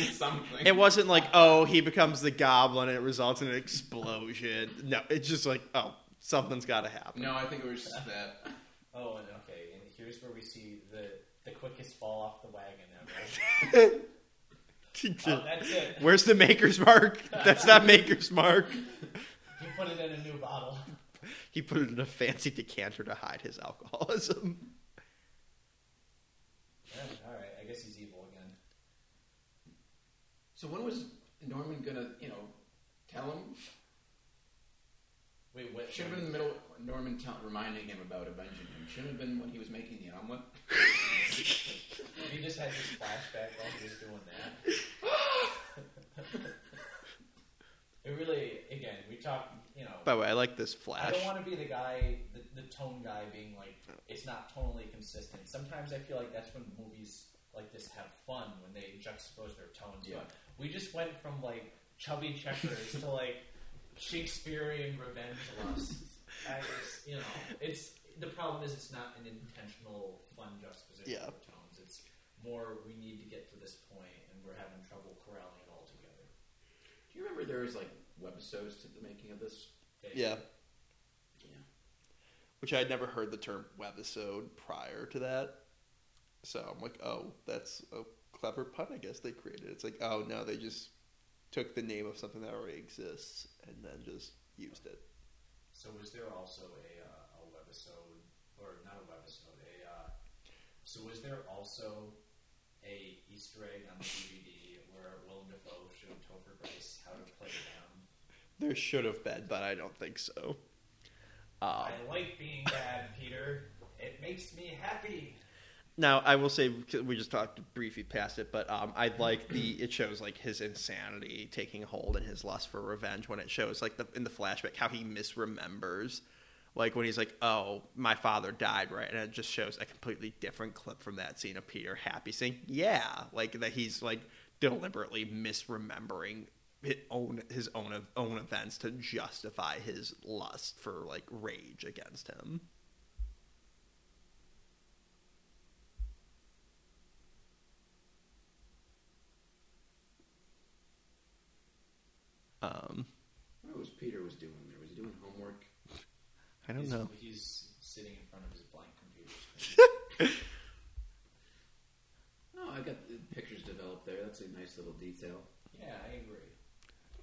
<laughs> Something. It wasn't like, oh, he becomes the goblin and it results in an explosion. No, it's just like, oh, something's got to happen. No, I think it was just that. Oh, and okay, and here's where we see the the quickest fall off the wagon ever. Oh, Where's the maker's mark? That's not maker's mark. He put it in a new bottle. He put it in a fancy decanter to hide his alcoholism. Yeah, all right, I guess he's evil again. So when was Norman gonna, you know, tell him Wait, what? Should have been in the middle. Norman tell, reminding him about avenging him. Shouldn't have been when he was making the omelet. He just had this flashback while he was doing that. it really, again, we talk. You know, By the way, I like this flash. I don't want to be the guy, the, the tone guy, being like, it's not tonally consistent. Sometimes I feel like that's when movies like this have fun when they juxtapose their tones. Yeah. But we just went from like chubby checkers to like Shakespearean revenge lust. I just, you know, it's the problem is it's not an intentional fun juxtaposition Yeah. of tones. It's more we need to get to this point and we're having trouble corralling it all together. Do you remember there was like webisodes to the making of this? Yeah, Yeah. which I had never heard the term webisode prior to that. So I'm like, oh, that's a clever pun. I guess they created. It's like, oh no, they just took the name of something that already exists and then just used it. So was there also a, uh, a webisode, or not a webisode, a, uh, so was there also a Easter egg on the DVD where Willem Dafoe showed Topher Grace how to play down? There should have been, but I don't think so. Um, I like being bad, Peter. It makes me happy. Now, I will say we just talked briefly past it, but um, I like the it shows like his insanity taking hold and his lust for revenge when it shows like the in the flashback how he misremembers, like when he's like, "Oh, my father died," right, and it just shows a completely different clip from that scene of Peter happy saying, "Yeah," like that he's like deliberately misremembering his own his own own events to justify his lust for like rage against him. Um, What was Peter was doing there? Was he doing homework? I don't he's, know. He's sitting in front of his blank computer. <laughs> Oh, I got the pictures developed there. That's a nice little detail. yeah, I agree.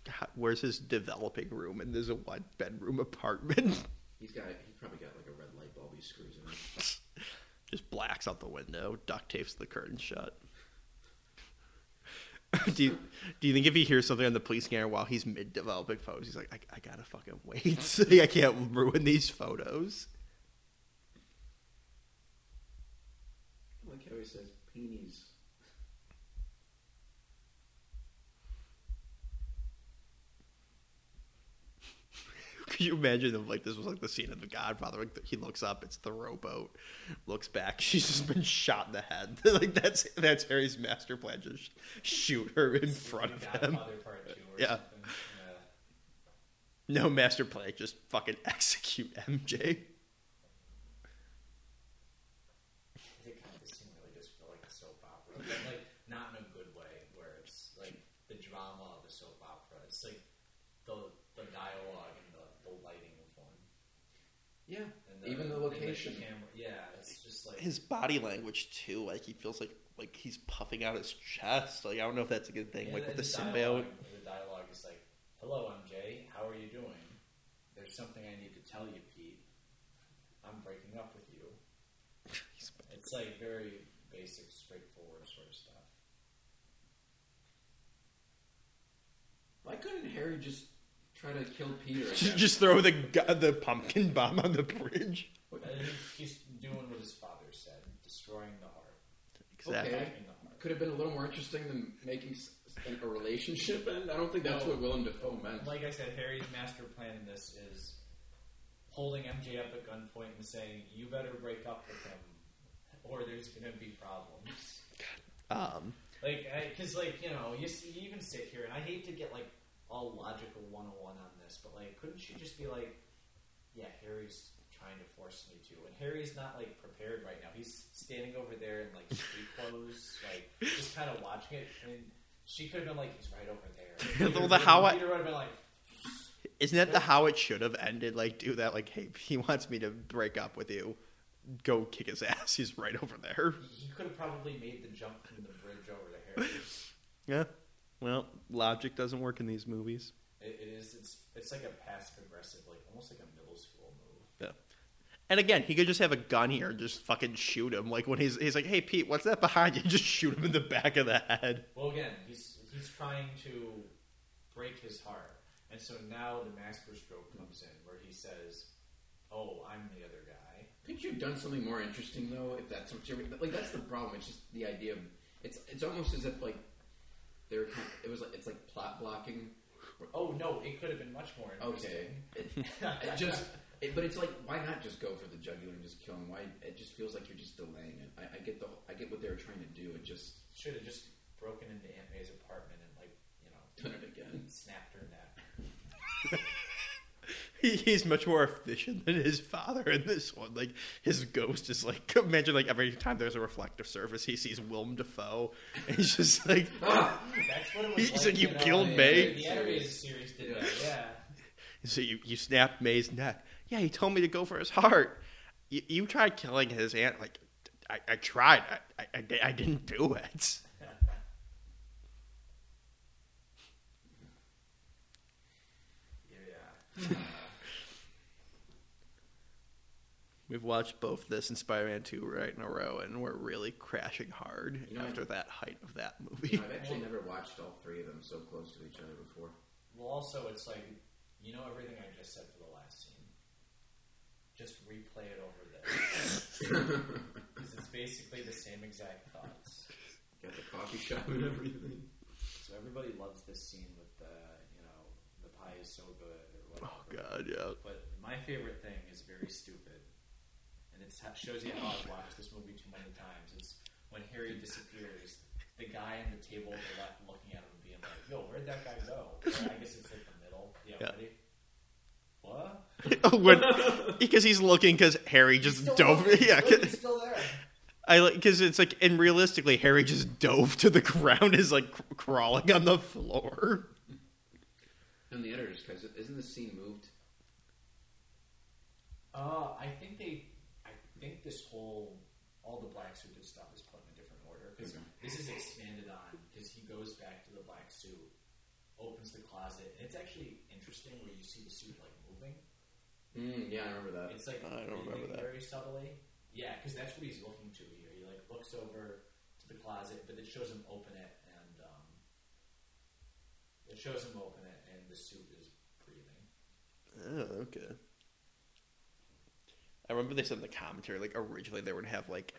God, where's his developing room? And there's a one bedroom apartment. <laughs> He's got. He's probably got like a red light bulb he screws in. <laughs> Just blacks out the window, duct tapes the curtains shut. <laughs> do you do you think if he hears something on the police scanner while he's mid developing photos, he's like, I, I gotta fucking wait. <laughs> I can't ruin these photos. Like how he says peenies. Could you imagine if like this was like the scene of The Godfather? Like he looks up, it's the rowboat. Looks back, <laughs> she's just been shot in the head. <laughs> like that's that's Harry's master plan. Just shoot her in front of him. <laughs> Yeah. Yeah. No master plan, just fucking execute MJ. It kind of scene really does feel like a soap opera, but like not in a good way, where it's like the drama of the soap opera. It's like the the dialogue and the, the lighting of one, Yeah. and the, Even the and location. camera. Yeah, it's just like His body language too, like he feels like like he's puffing out his chest. Like I don't know if that's a good thing. and like with then the dialogue, symbiote. The dialogue is like, "Hello, MJ. How are you doing? There's something I need to tell you, Pete. I'm breaking up with you." It's like very basic, straightforward sort of stuff. Why couldn't Harry just try to kill Peter? Just, again? just throw the gu- the pumpkin bomb on the bridge. And he's, he's doing what his father said, destroying the heart. Exactly. Okay. Attacking the heart. Could have been a little more interesting than making s- a relationship end. I don't think that's No. what Willem Dafoe meant. Like I said, Harry's master plan in this is holding MJ up at gunpoint and saying, "You better break up with him, or there's going to be problems." Um, Like, because like you know, you, see, you even sit here, and I hate to get like all logical 101 on this, but like, couldn't she just be like, "Yeah, Harry's trying to force me to," and Harry's not like prepared right now. He's standing over there in like street <laughs> clothes, like just kind of watching it, and she could have been like, "He's right over there." <laughs> Well, the how I- Peter would have been like. isn't that the how it should have ended? Like do that. Like hey, he wants me to break up with you. Go kick his <laughs> ass. He's right over there. He could have probably made the jump from the bridge over to Harry. Yeah. Well, logic doesn't work in these movies. It, it is. It's. It's like a past progressive, like almost like a middle school move. Yeah. And again, he could just have a gun here and just fucking shoot him. Like when he's he's like, "Hey Pete, what's that behind you?" <laughs> Just shoot him in the back of the head. Well, again, he's he's trying to break his heart, and so now the master stroke comes in, where he says, "Oh, I'm the other guy." Couldn't you have done something more interesting though? If that's what you're like, that's the problem. It's just the idea of it's. It's almost as if like they're. Kind it was like it's like plot blocking. Oh no, it could have been much more Okay, it, <laughs> it just. It, but it's like, why not just go for the jugular and just kill him? Why? It just feels like you're just delaying it. I, I get the. I get what they were trying to do. It just Should have just broken into Aunt May's apartment and like you know done it again. snapped her neck. <laughs> He, <laughs> he's much more efficient than his father in this one. Like his ghost is like <laughs> imagine like every time there's a reflective surface, he sees Willem Dafoe, and he's just like! <laughs> That's what He's like. like, "You killed uh, May?" The animated series did that. Yeah. so you you snapped May's neck. Yeah, he told me to go for his heart. You, you tried killing his aunt. Like I, I tried. I, I, I, I didn't do it. Yeah. We've watched both this and Spider-Man 2 right in a row, and we're really crashing hard You know, after that height of that You movie. know, I've actually never watched all three of them so close to each other before. Well, also, it's like you know everything I just said for the last scene. Just replay it over this <laughs> because it's basically the same exact thoughts. Got the coffee shop and everything. So everybody loves this scene with the you know the pie is so good or whatever. Oh god, yeah. But my favorite thing is very stupid, and it shows you how I've watched this movie too many times. It's when Harry disappears. The guy on the table to the left looking at him and being like, "Yo, where'd that guy go?" Or I guess it's like the middle. Yeah, Yeah. ready? What? <laughs> when, <laughs> because he's looking because Harry just dove. <laughs> Yeah, He's still there. I like because it's like and realistically, Harry just dove to the ground, is like cr- crawling on the floor. And the editor's because Isn't the scene moved? Uh, I think they, I think this whole, all the black suited stuff is put in a different order because Okay. this is expanded on because he goes back to the black suit, opens the closet, and it's actually interesting where you see the suit like moving. Mm, yeah, I remember that. It's like I don't remember that. very subtly. Yeah, because that's what he's looking to here. He like looks over to the closet, but it shows him open it, and um, it shows him open it, and the suit is breathing. Oh, okay. I remember they said in the commentary, like originally they would have like,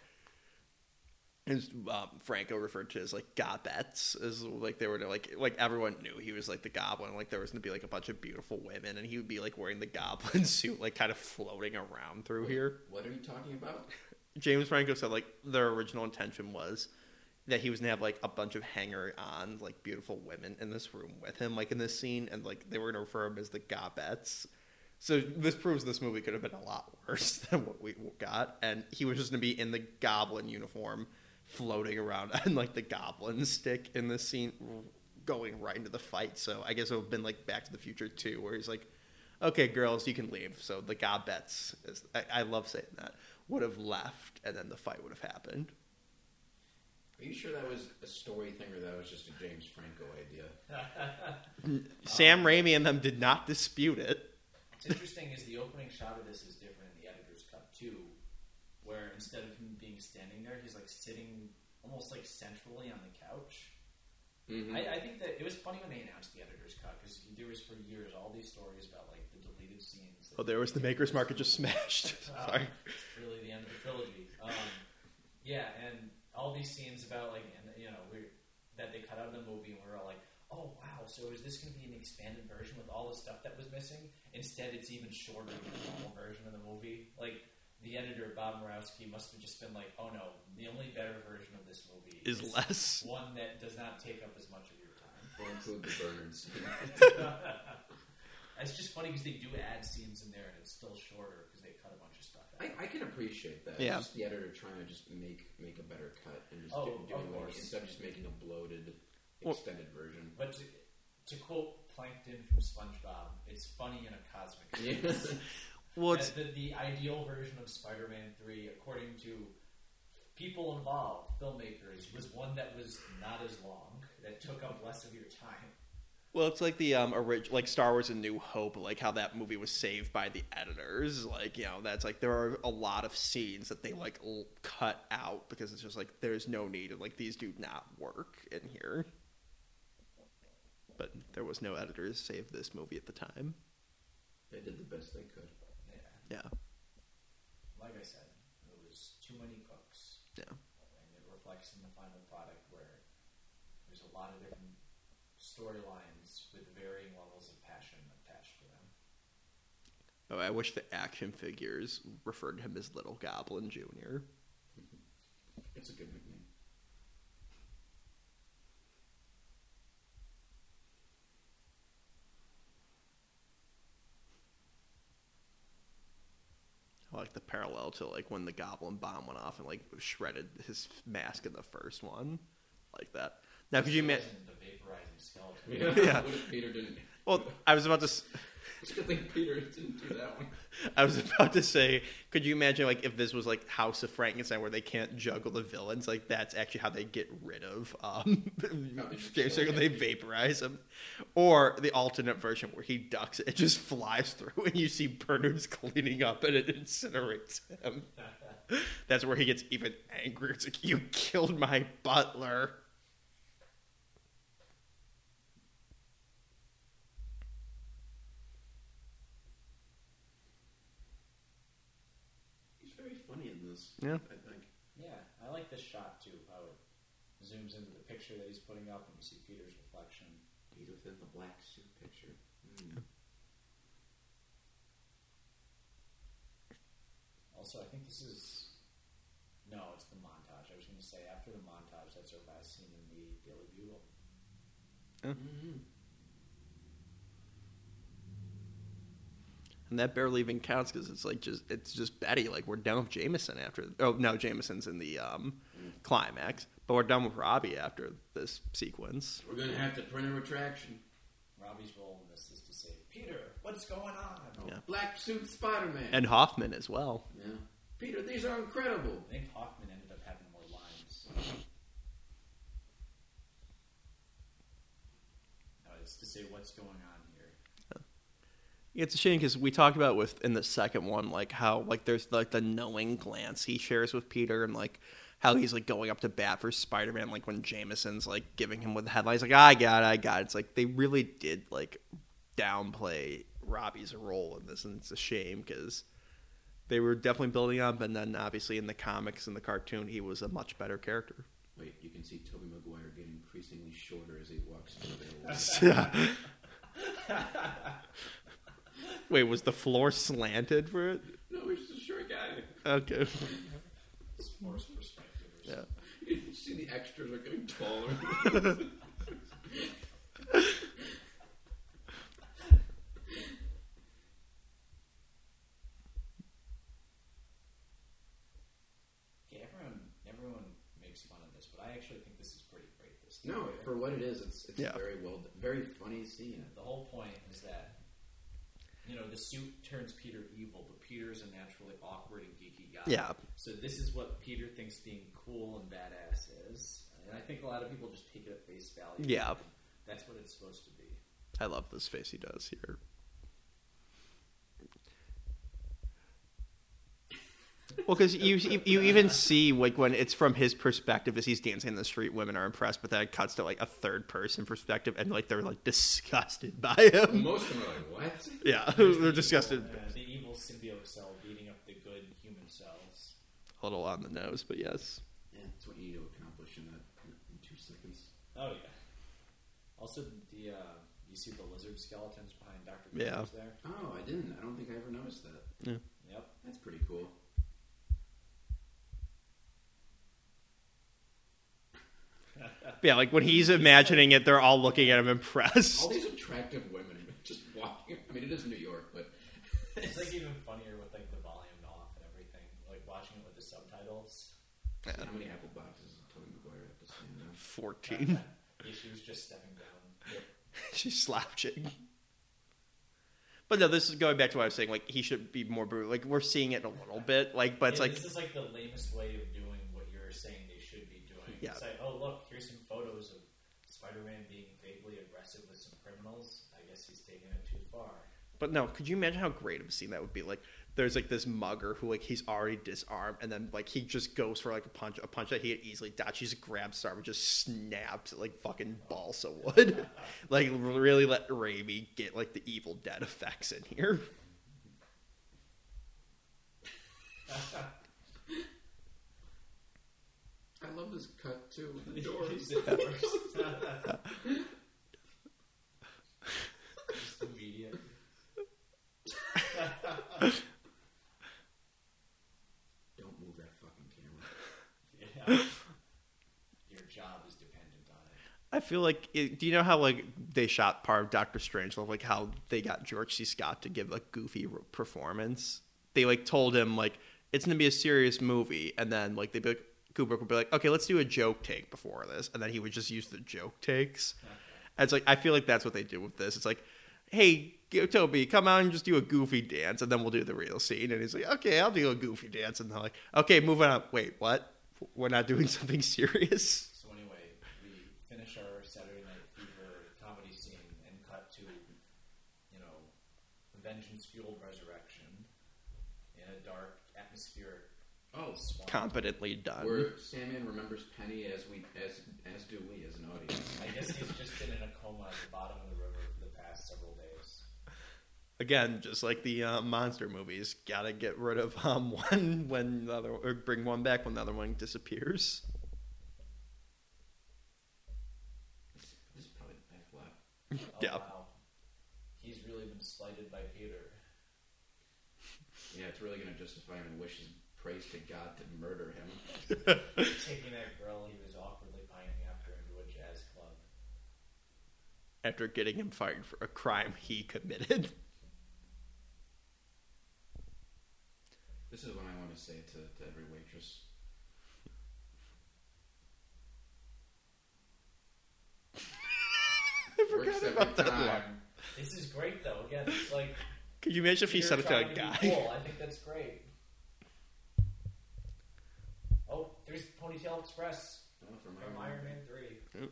as um, Franco referred to as like gobbets, as like they were to, like like everyone knew he was like the goblin, like there was gonna be like a bunch of beautiful women, and he would be like wearing the goblin <laughs> suit, like kind of floating around through here. What are you talking about? <laughs> James Franco said like their original intention was that he was gonna have like a bunch of hanger on like beautiful women in this room with him, like in this scene, and like they were gonna refer him as the Gobbets. So this proves this movie could have been a lot worse <laughs> than what we got, and he was just gonna be in the goblin uniform, floating around <laughs> on like the goblin stick in this scene, going right into the fight. So I guess it would have been like Back to the Future too, where he's like, "Okay, girls, you can leave." So the Gobbets, is, I, I love saying that, would have left, and then the fight would have happened. Are you sure that was a story thing or that was just a James Franco idea? <laughs> Sam Raimi and them did not dispute it. What's interesting is the opening shot of this is different in the editor's cut too, where instead of him being standing there, he's like sitting almost like centrally on the couch. Mm-hmm. I, I think that it was funny when they announced the editor's cut because there was for years all these stories about like the deleted scenes. Oh, there was the Maker's Market just smashed. <laughs> Uh, Sorry. It's really the end of the trilogy. Um, yeah, and all these scenes about like, and you know, we that they cut out of the movie, and we are all like, oh wow, so is this going to be an expanded version with all the stuff that was missing? Instead, it's even shorter than the normal version of the movie. Like the editor Bob Murawski must have just been like, oh no, the only better version of this movie Is less. one that does not take up as much of your time. <laughs> Or include the Bernard <laughs> scene. It's just funny because they do add scenes in there, and it's still shorter because they cut a bunch of stuff out. I, I can appreciate that. Yeah. Just the editor trying to just make make a better cut and just Oh, do, doing of instead of just making a bloated Well- extended version. But to, to quote Plankton from SpongeBob, it's funny in a cosmic sense. <laughs> Well, it's, the, the ideal version of Spider-Man 3, according to people involved, filmmakers, was one that was not as long, that took up less of your time. Well, it's like the um orig- like Star Wars: A New Hope, like how that movie was saved by the editors. Like you know, that's like there are a lot of scenes that they like l- cut out because it's just like there's no need and like these do not work in here. But there was no editors save this movie at the time. They did the best they could. Yeah. Yeah, Like I said, it was too many cooks. yeah. and it reflects in the final product where there's a lot of different storylines with varying levels of passion attached to them. Oh, I wish the action figures referred to him as Little Goblin Junior. <laughs> It's a good like the parallel to like when the Goblin bomb went off and like shredded his mask in the first one, like that. Now, could you imagine? the vaporizing skeleton. Yeah. <laughs> Yeah. Peter didn't? Well, I was about to. It's good thing Peter didn't do that one. <laughs> I was about to say, could you imagine like if this was like House of Frankenstein where they can't juggle the villains? Like that's actually how they get rid of um James <laughs> Franco, They vaporize him, or the alternate version where he ducks it, it <laughs> just flies through, and you see Bernard's cleaning up and it incinerates him. That's where he gets even angrier. It's like you killed my butler. He's very funny in this. Yeah. I think. Yeah, I like this shot too. How it zooms into the picture that he's putting up, and you see Peter's reflection. He's within the black suit picture. Mm. Also, I think this is no, it's the montage. I was going to say after the montage, that's our last scene in the Daily Bugle. Mm-hmm. And that barely even counts because it's like just it's just Betty. Like we're done with Jameson after. Oh no, Jameson's in the um, climax, but we're done with Robbie after this sequence. We're gonna have to print a retraction. Robbie's role in this is to say, Peter, what's going on? Yeah. Black suit Spider-Man. And Hoffman as well. yeah. Peter, these are incredible. I think Hoffman ended up having more lines. <laughs> No, it's to say what's going on here. It's a shame because we talked about with in the second one, like how like there's like the knowing glance he shares with Peter, and like how he's like going up to bat for Spider Man, like when Jameson's like giving him with the headlines, like I got it, I got it. It's like they really did like downplay Robbie's role in this, and it's a shame because they were definitely building up, and then obviously in the comics and the cartoon, he was a much better character. Wait, you can see Tobey Maguire getting increasingly shorter as he walks through the <laughs> <laughs> <laughs> Wait, was the floor slanted for it? No, he's just a short guy. Okay. It's forced perspective. Or Yeah. something. You see the extras are getting taller. Okay, everyone, everyone makes fun of this, but I actually think this is pretty great. This no, for what it is, it's it's Yeah. very well, very funny scene. The whole point is that you know the suit turns Peter evil, but Peter is a naturally awkward and geeky guy. Yeah. So this is what Peter thinks being cool and badass is, and I think a lot of people just take it at face value. Yeah. that's what it's supposed to be. I love this face he does here. Well, because you you even see like when it's from his perspective as he's dancing in the street, women are impressed, but then it cuts to like a third person perspective, and like they're like disgusted by him. Most of them are like, "What?" Yeah, <laughs> Here's the they're disgusted. Evil, uh, the evil symbiote cell beating up the good human cells. A little on the nose, but yes. Yeah, that's what you need to accomplish in that in two seconds. Oh yeah. Also, the uh, you see the lizard skeletons behind Doctor Yeah. there. Oh, I didn't. I don't think I ever noticed that. Yeah. Yep. That's pretty cool. Yeah, like when he's imagining it, they're all looking at him impressed. All these attractive women just walking. I mean, it is New York, but <laughs> It's like even funnier with like the volume off and everything. Like watching it with the subtitles. how many apple boxes does Tobey Maguire have to stand? Fourteen. <laughs> Yeah, she was just stepping down. <laughs> She's slouching. But no, this is going back to what I was saying. Like he should be more brutal. Like we're seeing it a little bit. Like, but it's Yeah, like this is like the lamest way of doing what you're saying they should be doing. Yeah. It's like, oh look, here's some photos of Spider-Man being vaguely aggressive aggressive with some criminals, I guess he's taking it too far. But no, could you imagine how great of a scene that would be? Like, there's like this mugger who like he's already disarmed, and then like he just goes for like a punch, a punch that he had easily dodged. He just grabs Star and just snaps it like fucking balsa wood. <laughs> like really let Raimi get like the Evil Dead effects in here. I love this cut too. <laughs> The doors. <laughs> He's the worst. Just immediate. Don't move that fucking camera. Yeah. Your job is dependent on it. I feel like, it, do you know how like they shot part of Doctor Strange, like how they got George C. Scott to give a goofy performance? They like told him like it's gonna be a serious movie, and then like they be like, Kubrick would be like, okay, let's do a joke take before this, and then he would just use the joke takes. And it's like I feel like that's what they do with this. It's like, hey, Tobey, come out and just do a goofy dance, and then we'll do the real scene. And he's like, okay, I'll do a goofy dance, and they're like, okay, moving on. Wait, what? We're not doing <laughs> something serious. So anyway, we finish our Saturday Night Fever comedy scene and cut to, you know, vengeance-fueled resurrection in a dark, atmospheric Oh, swamp. Competently done. where Sandman remembers Penny as we as as do we as an audience. I guess he's just been in a coma at the bottom of the river for the past several days. Again, just like the uh, monster movies, gotta get rid of um, <laughs> one when the other, or bring one back when the other one disappears. This is probably the back lap. <laughs> Oh, Yeah. wow. He's really been slighted by Peter. Yeah, it's really gonna justify him and wish his praise to God to murder him. <laughs> Taking that girl he was awkwardly pining after into a jazz club. After getting him fired for a crime he committed. This is what I want to say to, to every waitress. <laughs> I Works forgot every about that time. one. This is great, though. Again, it's like Could you imagine if he Peter said it to a be guy? Cool. I think that's great. Oh, there's Ponytail Express Oh, from from Iron Man 3.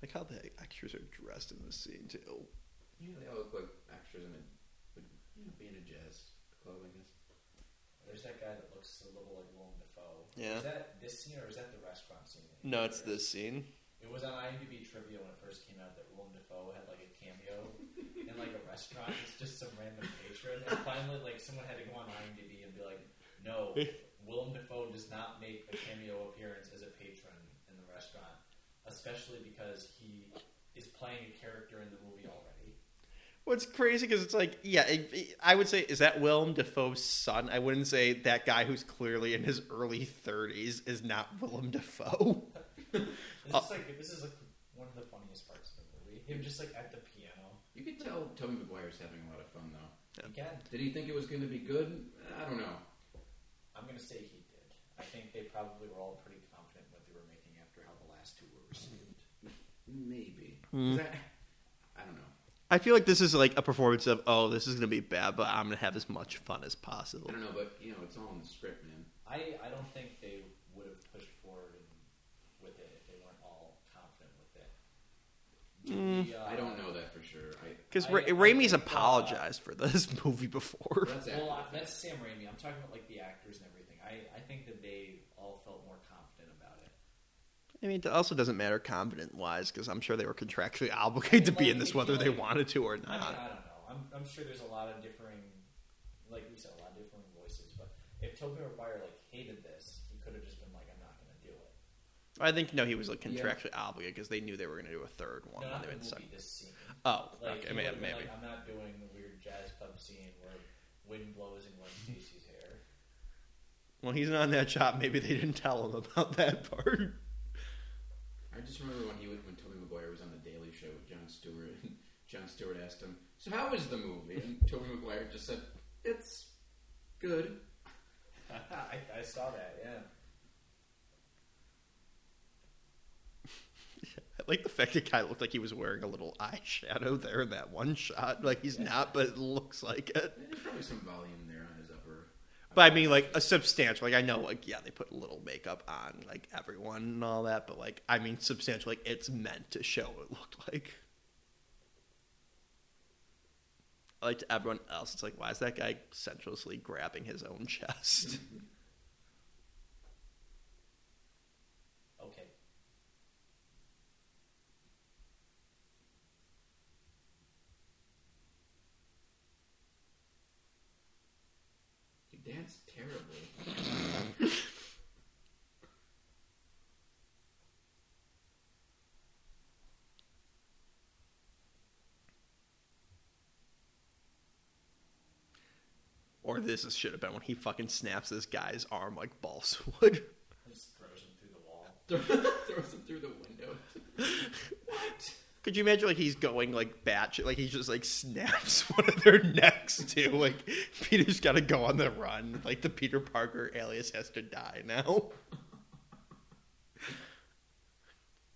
Like how the extras are dressed in this scene too. Yeah, they all look like extras in a, would, you know, be a jazz club, I guess. There's that guy that looks a little like Willem Dafoe. Yeah. Is that this scene or is that the restaurant scene? No, it's this scene. It was on IMDb trivia when it first came out that Willem Dafoe had like a cameo in like a restaurant. It's just some random patron, and finally, like someone had to go on IMDb and be like, "No, Willem Dafoe does not make a cameo appearance as a patron in the restaurant, especially because he is playing a character in the movie already." What's crazy because it's like, yeah, it, it- I would say, is that Willem Dafoe's son? I wouldn't say that guy who's clearly in his early 30s is not Willem Dafoe. This Oh. is like this is like one of the funniest parts of the movie. Him just like at the piano. You could tell Tobey Maguire's having a lot of fun, though. He can. Did he think it was going to be good? I don't know. I'm gonna say he did. I think they probably were all pretty confident in what they were making after how the last two were received. Maybe. Hmm. 'Cause I, I don't know. I feel like this is like a performance of, oh, this is going to be bad, but I'm going to have as much fun as possible. I don't know, but you know, it's all in the script, man. I, I don't think they would have pushed forward and, with it if they weren't all confident with it. Do we, uh, I don't know that for sure. Because I- Ra- I Raimi's think, uh, apologized for this <laughs> movie before. that's Well, uh, that's Sam Raimi. I'm talking about like the actors and everything. I, I think that they all felt more confident about it. I mean, it also doesn't matter confident wise because I'm sure they were contractually <laughs> obligated to be in this whether they wanted to or I, not. I don't know. I'm, I'm sure there's a lot of differing, like we said, a lot of differing voices. But if Tobey Maguire like hated this, he could have just been like, "I'm not going to do it." I think no, he was like Yeah. contractually obligated because they knew they were going to do a third one. No, when they the movie. This scene. Oh, Like, okay, maybe. maybe. Like, I'm not doing the weird jazz club scene where wind blows in Gwen Stacy's hair. Well, he's not in that shot. Maybe they didn't tell him about that <laughs> part. I just remember when he was, when Tobey Maguire was on the Daily Show with Jon Stewart, and <laughs> Jon Stewart asked him, "So how was the movie?" And Tobey Maguire just said, "It's good." <laughs> I, I saw that. Yeah. I <laughs> like the fact that guy looked like he was wearing a little eyeshadow there in that one shot. Like he's not, but it looks like it. There's probably some volume there on his upper. But I mean, like a substantial. Like I know, like yeah, they put a little makeup on like everyone and all that, but like I mean, substantial. Like it's meant to show what it looked like. Like to everyone else, it's like, why is that guy sensuously grabbing his own chest? <laughs> Okay. You dance terribly. or this should have been when he fucking snaps this guy's arm like balsa <laughs> wood. Just throws him through the wall. <laughs> Throws him through the window. Could you imagine like he's going like batshit, like he just like snaps <laughs> one of their necks too? Like Peter's got to go on the run. Like the Peter Parker alias has to die now.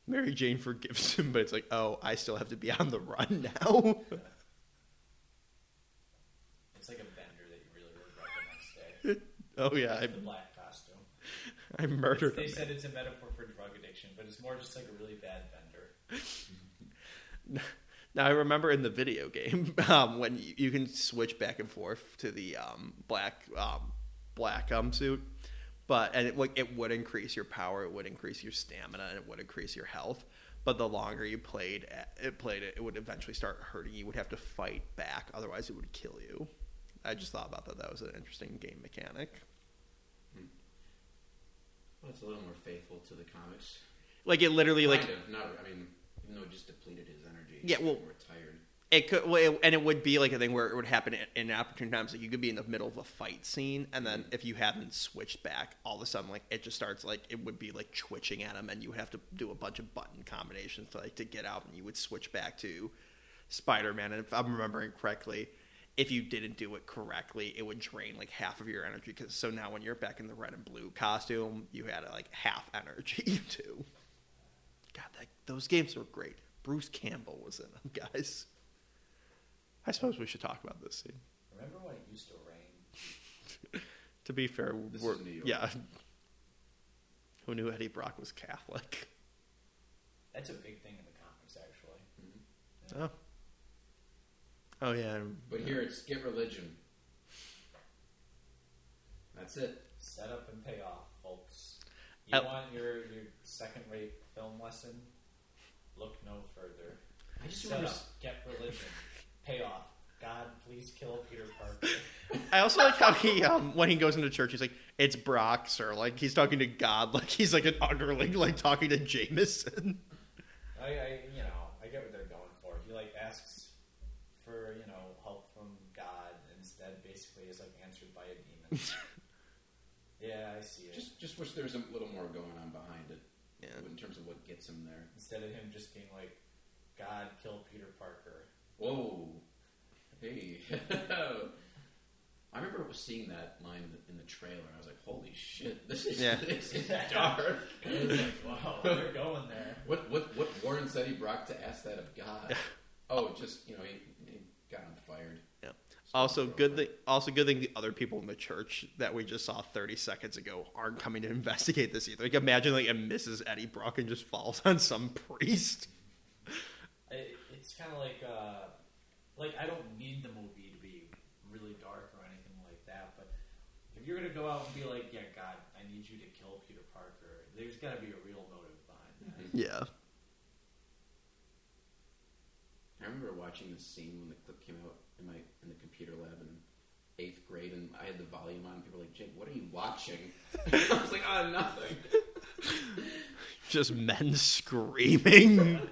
Mary Jane forgives him, but it's like, oh, I still have to be on the run now. It's like a bender that you really regret the next day. <laughs> oh yeah, I, the black costume. I murdered They him. said it's a metaphor for drug addiction, but it's more just like a really bad bender. <laughs> Now I remember in the video game <laughs> um, when you, you can switch back and forth to the um, black um, black um, suit, but and it like it would increase your power, it would increase your stamina, and it would increase your health. But the longer you played it, played it, it would eventually start hurting you. You would have to fight back, otherwise it would kill you. I just thought about that. That was an interesting game mechanic. Well, it's a little more faithful to the comics. Like it literally like of. Not. I mean, even though it just depleted his. Yeah, well- More tired. It could, well, it- and it would be like a thing where it would happen in, in opportune times. Like you could be in the middle of a fight scene, and then mm-hmm. if you haven't switched back, all of a sudden, like it just starts like it would be like twitching at him, and you would have to do a bunch of button combinations to like to get out, and you would switch back to Spider Man. And if I'm remembering correctly, if you didn't do it correctly, it would drain like half of your energy. Because so now when you're back in the red and blue costume, you had like half energy <laughs> too. God, that, those games were great. Bruce Campbell was in them, <laughs> guys. I suppose we should talk about this scene. Remember when it used to rain? <laughs> To be fair, This we're, is New York. yeah. Who knew Eddie Brock was Catholic? That's a big thing in the comics, actually. Mm-hmm. Oh. Oh yeah. But here it's get religion. That's it. Set up and pay off, folks. You want your, your second rate film lesson? Look no further. I just Set remember. up, get religion, pay off. God, please kill Peter Parker. I also like how he, um, when he goes into church, he's like, "It's Brock, sir." Like he's talking to God, like he's like an underling, like talking to Jameson. I, I, you know, I get what they're going for. He like asks for, you know, help from God, instead basically is like answered by a demon. <laughs> yeah, I see it. Just, just wish there was a little more going on behind it. Yeah. In terms of what gets him there. Instead of him just being like, God, killed Peter Parker. Whoa. Hey. <laughs> I remember seeing that line in the, trailer. and I was like, "Holy shit! This is Yeah. this is <laughs> dark." It was like, wow, they're going there. What what what Warren said he brought to ask that of God? Oh, just you know, he, he got him fired. Yeah. Also, good thing. Also, good thing the other people in the church that we just saw 30 seconds ago aren't coming to <laughs> investigate this either. Like, imagine like a Mrs. Eddie Brock and just falls <laughs> on some priest. It, it's kind of like, uh, like I don't need the movie to be really dark or anything like that, but if you're gonna go out and be like, yeah, God, I need you to kill Peter Parker, there's got to be a real motive behind that. Yeah. I remember watching this scene when the clip came out in my in the computer lab in eighth grade, and I had the volume on. People were like, "Jake, what are you watching?" <laughs> I was like, "Oh, nothing." Just men screaming. <laughs>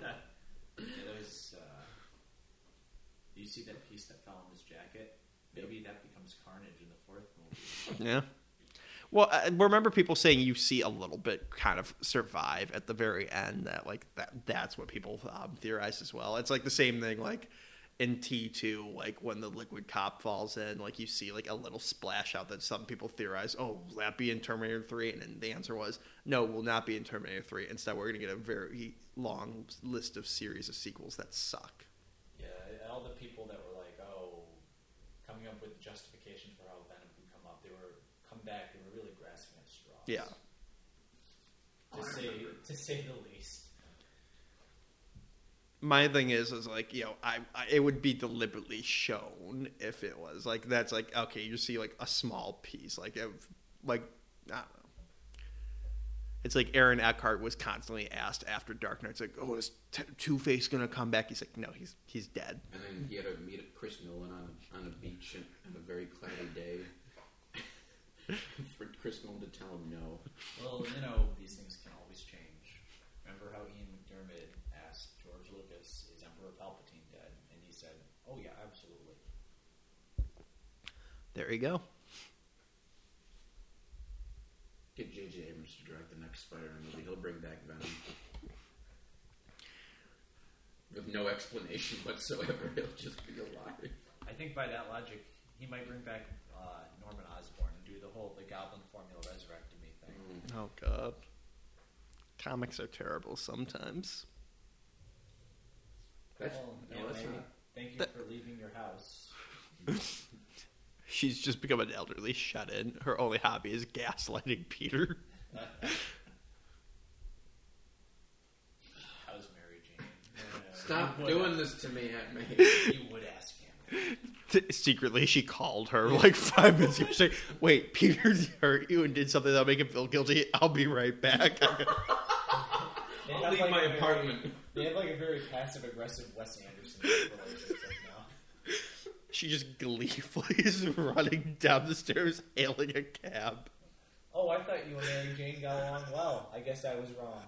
Yeah, there's, uh, do you see that piece that fell on his jacket? Maybe that becomes Carnage in the fourth movie. yeah. Well, I remember people saying you see a little bit kind of survive at the very end. That like that that's what people um, theorize as well. It's like the same thing like in T two, like when the liquid cop falls in, like you see like a little splash out that some people theorize, oh, will that be in Terminator three? And then the answer was no, will not be in Terminator three. Instead, we're gonna get a very long list of series of sequels that suck. Yeah, all the people that were like, oh, coming up with justification for how Venom could come up, they were come back, they were really grasping at straws. Yeah. To say to say the least. My thing is is like you know I, I it would be deliberately shown if it was like that's like okay you see like a small piece like if like I don't know. It's like Aaron Eckhart was constantly asked after Dark Knight. It's like, oh, is T- Two Face gonna come back? He's like, no, he's he's dead. And then he had to meet Chris Nolan on a, on a beach on a very cloudy day. <laughs> For Chris Nolan to tell him no. Well, you know, these things can always change. Remember how Ian McDiarmid asked George Lucas, "Is Emperor Palpatine dead?" And he said, "Oh yeah, absolutely." There you go. Get J.J. Abrams to direct the next Spider-Man movie. He'll bring back Venom. With no explanation <laughs> whatsoever. He'll just be alive. I think by that logic, he might bring back uh, Norman Osborn and do the whole the Goblin formula resurrected me thing. Oh god, comics are terrible sometimes. That's, well, no, Aunt that's May, not. thank you That- for leaving your house. <laughs> She's just become an elderly shut-in. Her only hobby is gaslighting Peter. <laughs> How's Mary Jane? Stop you would- doing this to me, Aunt May. You would ask him. Secretly, she called her like five minutes ago. Saying, "Wait, Peter <laughs> hurt you and did something that'll make him feel guilty. I'll be right back." <laughs> They I'll have leave like my a very- apartment. They have like a very passive aggressive Wes Anderson relationship now. She just gleefully <laughs> is running down the stairs, hailing a cab. Oh, I thought you and Mary Jane got along well. I guess I was wrong.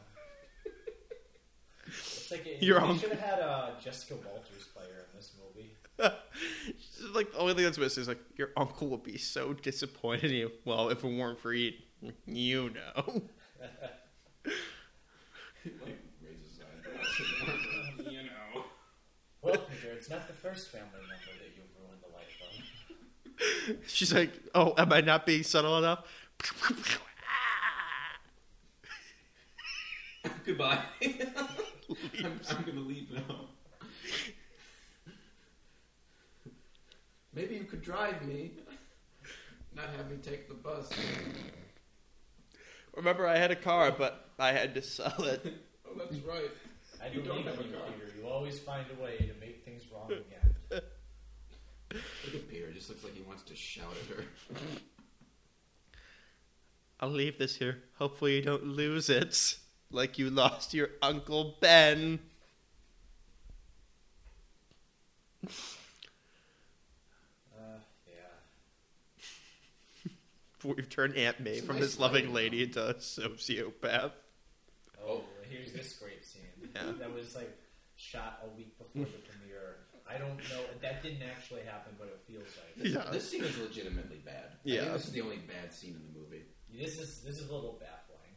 It's like a, You're they wrong. should have had uh, Jessica Walters play her in this movie. <laughs> She's like the only thing that's missing is like your uncle would be so disappointed in you. Well, if it weren't for you, you know. <laughs> like, raises his eyebrows. you know. Well, Peter, it's not the first family member that you've ruined the life of. <laughs> She's like, "Oh, am I not being subtle enough?" <laughs> Goodbye. <laughs> I'm, I'm gonna leave now. Maybe you could drive me. Not have me take the bus. Remember, I had a car, but I had to sell it. Oh, that's right. I You do don't believe have a in you, car. Peter. You always find a way to make things wrong again. Look at Peter. It just looks like he wants to shout at her. I'll leave this here. Hopefully, you don't lose it like you lost your Uncle Ben. Uh, yeah. We've turned Aunt May It's from nice this loving lighting, lady though. into a sociopath. Oh, here's this great scene. Yeah. That was like shot a week before the premiere. <laughs> I don't know. That didn't actually happen, but it feels like. it. Yeah. This scene is legitimately bad. I Yeah. think this is the only bad scene in the movie. This is this is a little baffling.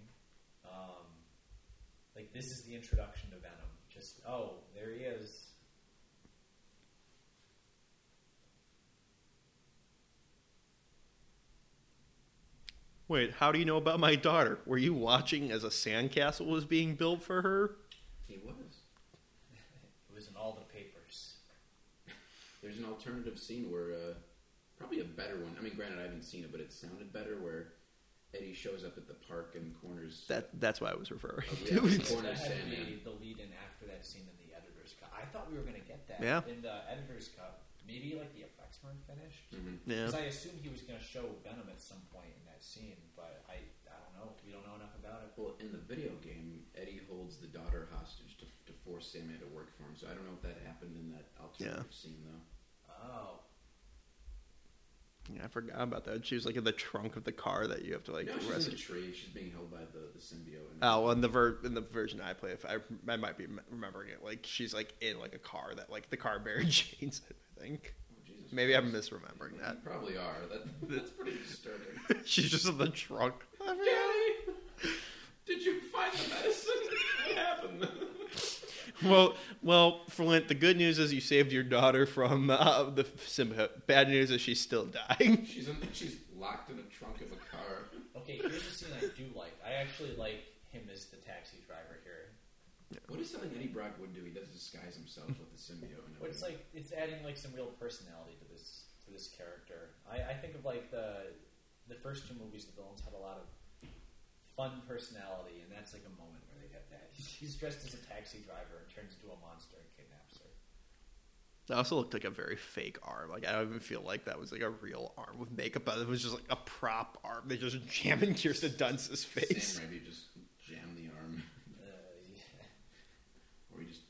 Um, like this is the introduction to Venom. Just oh, there he is. Wait, how do you know about my daughter? Were you watching as a sandcastle was being built for her? He was. It was in all the papers. There's an alternative scene where, uh, probably a better one. I mean, granted, I haven't seen it, but it sounded better. Where Eddie shows up at the park and corners. That that's why I was referring Oh, to. yeah. <laughs> Corner that had to Sandman. be the lead in after that scene in the editor's cut. I thought we were going to get that Yeah. in the editor's cut. Maybe like the effects weren't finished. Mhm. yeah. Because I assumed he was going to show Venom at some point in that scene, but I I don't know. We don't know enough about it. Well, in the video game, Eddie holds the daughter hostage to, to force Sandman to work for him. So I don't know if that happened in that alternative scene, though. Oh, Yeah, I forgot about that. She was like in the trunk of the car that you have to like no, she's rescue. in the tree. She's being held by the, the symbiote. Oh, well, in the ver- in the version I play, if I I might be remembering it, like she's like in like a car that like the car Mary <laughs> chains it. I think. Oh, Jesus Maybe I'm misremembering You that. probably are. That, that's pretty disturbing. <laughs> she's just in the trunk. Daddy, did you find the medicine? What? Well, well, Flint. The good news is you saved your daughter from uh, the symbiote. Bad news is she's still dying. <laughs> she's in, she's locked in the trunk of a car. okay. Here's a scene I do like. I actually like him as the taxi driver here. What is something Eddie Brock would do? He does disguise himself with the symbiote. And But it's like it's adding like some real personality to this to this character. I, I think of like the the first two movies, the villains had a lot of fun personality, and that's like a moment He's dressed as a taxi driver and turns into a monster and kidnaps her. That also looked like a very fake arm. Like I don't even feel like that was like a real arm with makeup, but it was just like a prop arm. They just jam in Kirsten Dunst's face. Sam Raimi just jam the arm, Uh, yeah. or he just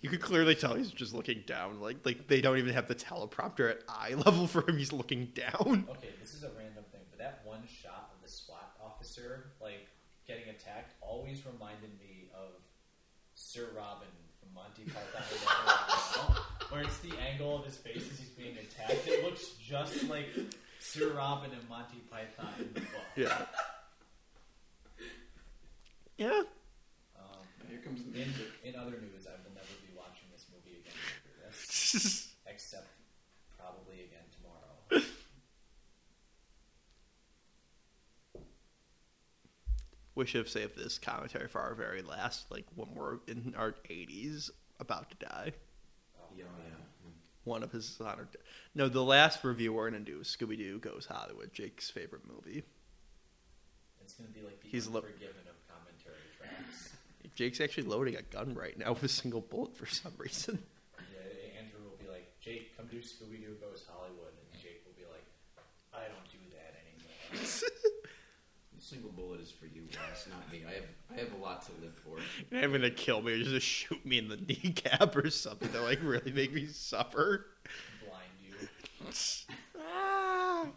You could clearly tell he's just looking down. Like like they don't even have the teleprompter at eye <laughs> level for him. He's looking down. Okay, this is a random thing, but that one shot of the SWAT officer like getting attacked always reminded me of Sir Robin from Monty Python, <laughs> where it's the angle of his face as he's being attacked. It looks just like Sir Robin and Monty Python in the book. Yeah. Yeah. Um, here comes the in, music. in other news, I will never be watching this movie again after this, <laughs> except probably again tomorrow. We should have saved this commentary for our very last, like when we're in our 80s, about to die. Oh, Yeah, yeah. One of his honored. No, the last review we're gonna do is Scooby Doo Goes Hollywood, Jake's favorite movie. It's gonna be like the He's lo- unforgiven of commentary tracks. <laughs> Jake's actually loading a gun right now with a single bullet for some reason. <laughs> Yeah, Andrew will be like, Jake, come do Scooby Doo Goes Hollywood, and Jake will be like, I don't do that anymore. <laughs> Single bullet is for you, Ross, not me. I have I have a lot to live for. You're not even gonna kill me, you're just shoot me in the <laughs> kneecap or something to like really make me suffer. Blind you. Ah. <laughs>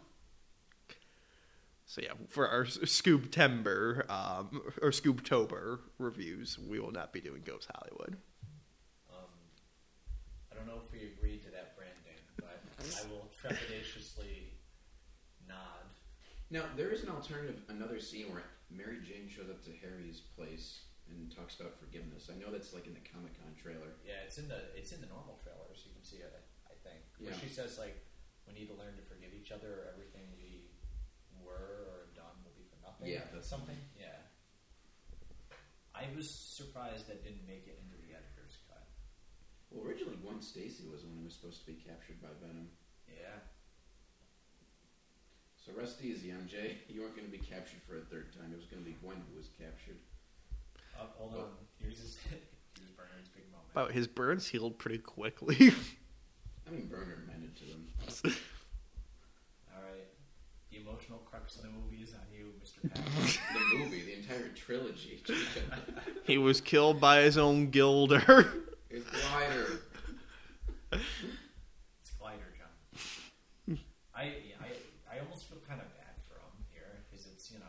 So yeah, for our Scoob Timber um, or Scoobtober reviews, we will not be doing Ghost Hollywood. Um, I don't know if we agreed to that branding, but I will trepidatiously nod. Now there is an alternative, another scene where Mary Jane shows up to Harry's place and talks about forgiveness. I know that's like in the Comic Con trailer. Yeah, it's in the it's in the normal trailers. You can see it. I think. Where Yeah. she says like, we need to learn to forgive each other, or everything we were or have done will be for nothing. Yeah, that's- something. Yeah. I was surprised that didn't make it into the editor's cut. Well, originally Gwen Stacy was the one who was supposed to be captured by Venom. Yeah. So rest easy, MJ. You weren't going to be captured for a third time. It was going to be Gwen who was captured. Uh, hold Well- on. Here's his here's <laughs> Bernard's big moment. But his burns healed pretty quickly. <laughs> I mean, Bernard meant it to them. <laughs> All right. The emotional crux of the movie is on you, Mr. Patrick. the movie, the entire trilogy. he was killed by his own gilder. it's Glider. it's Glider, John. I, I I almost feel kind of bad for him here because it's you know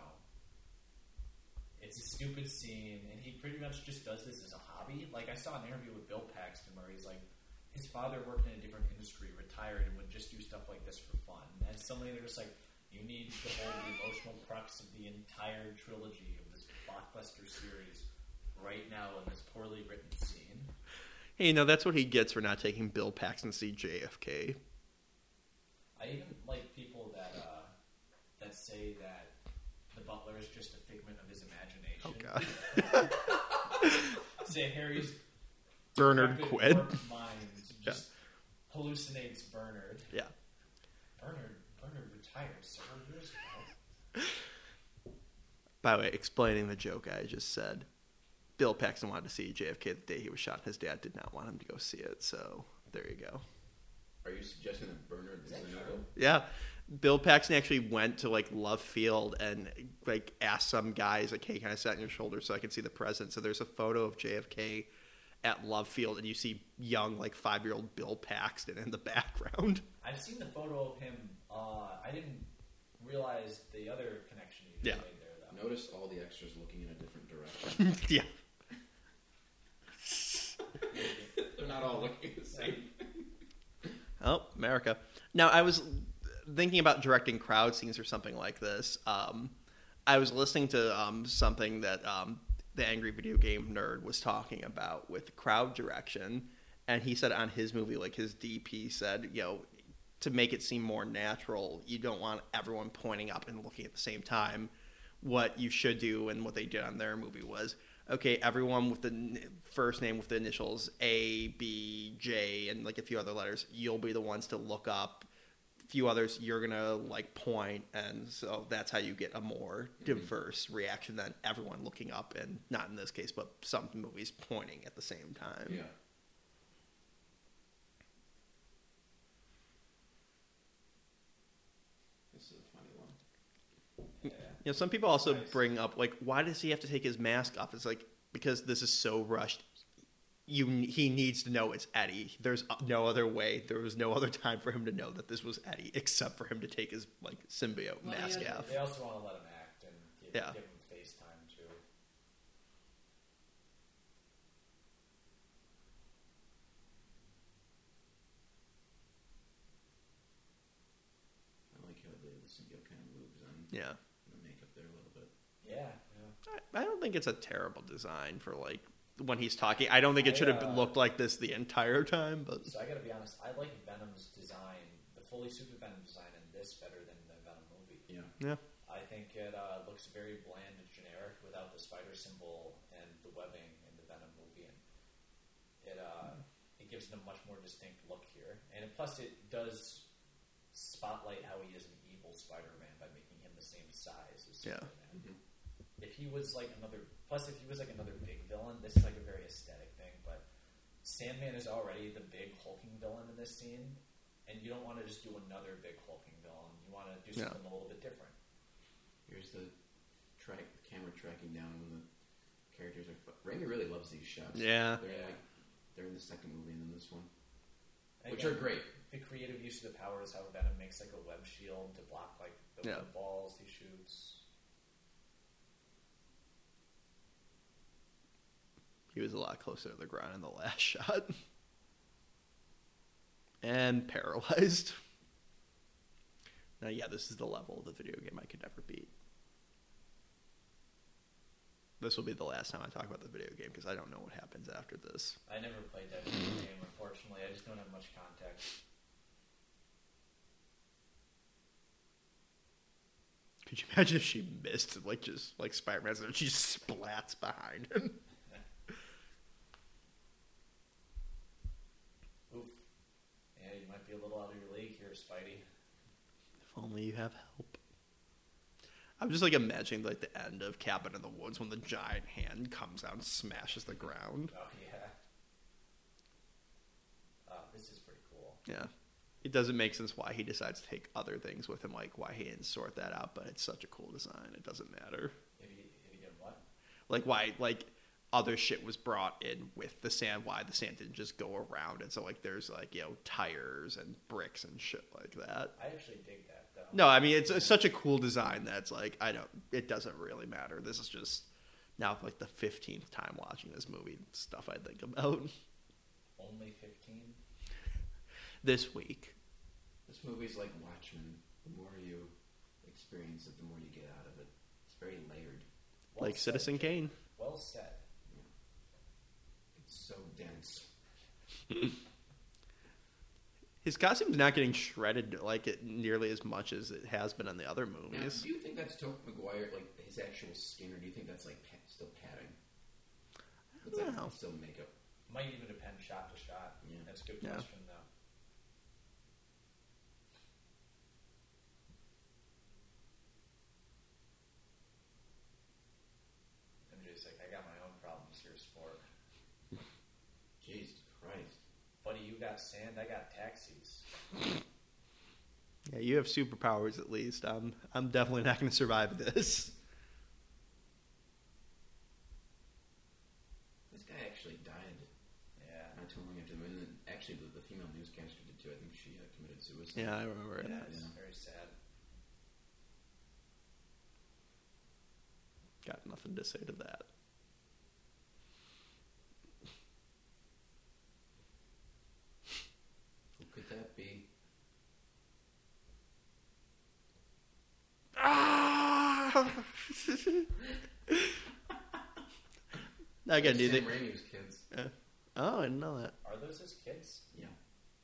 it's a stupid scene and he pretty much just does this as a hobby. Like I saw an interview with Bill Paxton where he's like his father worked in a different industry, retired, and would just do stuff like this for fun. And suddenly they're just like, you need to hold the emotional crux of the entire trilogy of this blockbuster series right now in this poorly written scene. hey, you know that's what he gets for not taking Bill Paxton to see JFK. I even like people that uh, that say that the butler is just a figment of his imagination. Oh God, <laughs> Say Harry's Bernard decrepit, Quid. warped mind just hallucinates Bernard. Yeah. Bernard Bernard retired several years ago. By the way, explaining the joke I just said, Bill Paxton wanted to see JFK the day he was shot. His dad did not want him to go see it, so there you go. Are you suggesting that Bernard Is is that an true? evil? Yeah. Bill Paxton actually went to like Love Field and like asked some guys like, "Hey, can I sit on your shoulder so I can see the president?" So there's a photo of JFK at Love Field, and you see young like five year old Bill Paxton in the background. <laughs> I've seen the photo of him. Uh, I didn't realize the other connection you Yeah. made there, though. Notice all the extras looking in a different direction. <laughs> yeah. <laughs> They're not all looking the same. Oh, America. Now, I was thinking about directing crowd scenes or something like this. Um, I was listening to um, something that um, the Angry Video Game Nerd was talking about with crowd direction, and he said on his movie, like his DP said, you know, to make it seem more natural, you don't want everyone pointing up and looking at the same time. What you should do, and what they did on their movie was, okay, everyone with the first name with the initials A, B, J, and like a few other letters, you'll be the ones to look up few others you're gonna like point, and so that's how you get a more mm-hmm. diverse reaction than everyone looking up, and not in this case, but some movies pointing at the same time. Yeah. This is a funny one. Yeah. You know, some people also Nice. bring up like, why does he have to take his mask off? It's like because this is so rushed. You he needs to know it's Eddie. There's uh, no other way. There was no <laughs> other time for him to know that this was Eddie, except for him to take his like symbiote Well, mask yeah, off. They also want to let him act and give, Yeah. give him face time too. I like how the, the symbiote kind of moves on Yeah, the makeup there a little bit. Yeah, yeah. I, I don't think it's a terrible design for like when he's talking. I don't think it I, should have uh, looked like this the entire time, but So I got to be honest. I like Venom's design, the fully super Venom design in this better than the Venom movie. Yeah. yeah, I think it uh, looks very bland and generic without the spider symbol and the webbing in the Venom movie, and it uh, it gives it a much more distinct look here. And plus, it does spotlight how he is an evil Spider-Man by making him the same size as Yeah. Superman. If he was like another, plus if he was like another big villain, this is like a very aesthetic thing. But Sandman is already the big hulking villain in this scene, and you don't want to just do another big hulking villain. You want to do Yeah. something a little bit different. Here's the track, the camera tracking down when the characters are. Fu- Raimi really loves these shots. Yeah. They're Yeah. like they're in the second movie and then this one, And which are great. The creative use of the power is how Venom makes like a web shield to block like the Yeah. balls he shoots. He was a lot closer to the ground in the last <laughs> shot, and paralyzed. Now, yeah, this is the level of the video game I could never beat. This will be the last time I talk about the video game because I don't know what happens after this. I never played that video game, unfortunately. I just don't have much context. Could you imagine if she missed, like just like Spider Man, and she splats behind him? Oof. Yeah, you might be a little out of your league here, Spidey. If only you have help. I'm just like imagining like the end of Cabin in the Woods when the giant hand comes out and smashes the ground. Oh yeah. Uh, this is pretty cool. Yeah. It doesn't make sense why he decides to take other things with him, like why he didn't sort that out, but it's such a cool design. It doesn't matter. If he, if he did what? Like why like other shit was brought in with the sand, why the sand didn't just go around it. So like there's like, you know, tires and bricks and shit like that. I actually dig that. No, I mean it's, it's such a cool design that's like I don't. It doesn't really matter. This is just now like the fifteenth time watching this movie stuff I think about Only fifteen. this week. This movie's like Watchmen. The more you experience it, the more you get out of it. It's very layered. Well like said, Citizen Kane. Well said. It's so dense. <laughs> His costume's not getting shredded like it nearly as much as it has been in the other Now, movies. do you think that's Tobey Maguire, like his actual skin, or do you think that's like pa- still padding? It's don't like know. still makeup. Might even depend shot to shot. Yeah. That's a good Yeah. question though. MJ's like, I got my own problems here, sport. Jesus Christ. Buddy, you got sand, I got taxis. Yeah, you have superpowers at least. I'm I'm definitely not going to survive this. This guy actually died Yeah. not too long after the. And actually, the, the female newscaster did too. I think she uh, committed suicide. Yeah, I remember it. Yeah, it's Yeah. very sad. Got nothing to say to that. Who could that be? Ah! <laughs> Again, do you Sam think? Raimi's kids. Uh, oh, I didn't know that. Are those his kids? Yeah.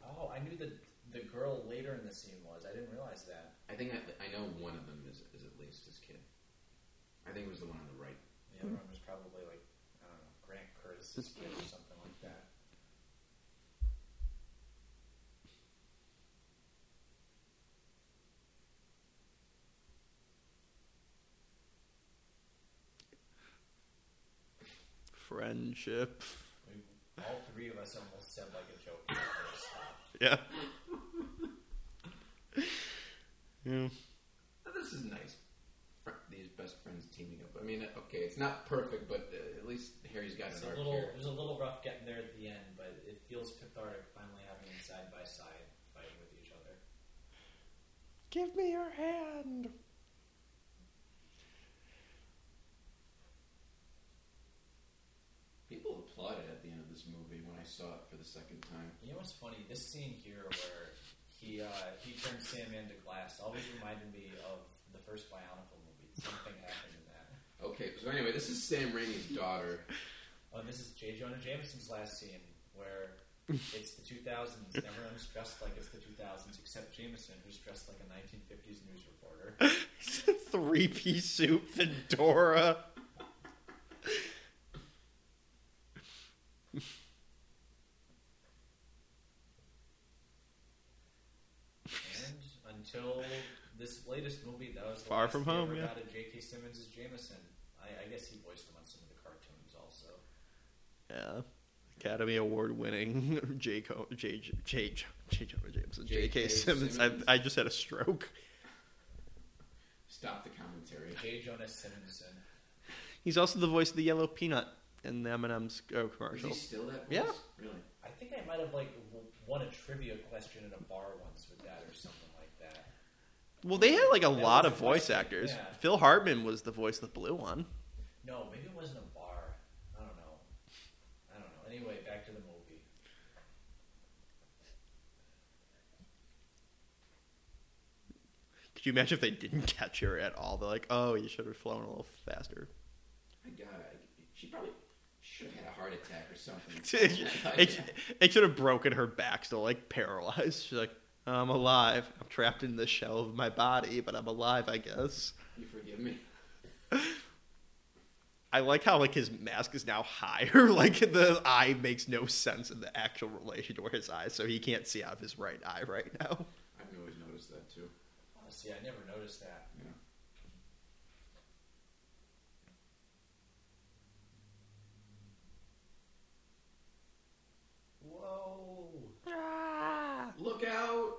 Oh, I knew the the girl later in the scene was. I didn't realize that. I think I, I know one of them is, is at least his kid. I think it was the one on the right. The other one was probably like I don't know Grant Curtis's kid or something like that. Friendship. All three of us almost said like a joke. and then we stopped. Yeah. Yeah. This is nice. Fr- These best friends teaming up. I mean, okay, it's not perfect, but uh, at least Harry's got It's an a arc little, here. it was a little rough getting there at the end, but it feels cathartic finally having them side by side fighting with each other. Give me your hand. People applauded at the end of this movie when I saw it for the second time. You know what's funny? This scene here where he uh, he turned Sam into glass always reminded me of the first Bionicle movie. The same thing happened in that. Okay, so anyway, this is Sam Raimi's daughter. Oh, this is J. Jonah Jameson's last scene where it's the 2000s. and Everyone's dressed like it's the 2000s except Jameson, who's dressed like a 1950s news reporter. <laughs> Three piece suit, fedora. And until this latest movie, that was the Far from Home, yeah. got of J.K. Simmons as Jameson. I, I guess he voiced him on some of the cartoons also. Yeah. Academy Award winning <laughs> J. Co- J. J. J. J. Jonah Jameson. J.K. J.K. Simmons. Simmons. I, I just had a stroke. Stop the commentary. J. Jonah Simonson. He's also the voice of the yellow peanut in the M&M's Is commercial. he still that voice? Yeah. Really? I think I might have like w- won a trivia question in a bar once with that or something like that. Well, they had like a That lot was of a voice question, actors. yeah. Phil Hartman was the voice of the blue one. No, maybe it wasn't a bar. I don't know. I don't know. Anyway, back to the movie. Could you imagine if they didn't <laughs> catch her at all? They're like, oh, you should have flown a little faster. My God, I, she probably should have had a heart attack or something. <laughs> it, it should have broken her back, still like paralyzed. She's like, I'm alive. I'm trapped in the shell of my body, but I'm alive, I guess. you forgive me? I like how like his mask is now higher. <laughs> like the eye makes no sense in the actual relation to where his eyes, so he can't see out of his right eye right now. I've always noticed that too. See, I never noticed that. Yeah. Whoa! Look out!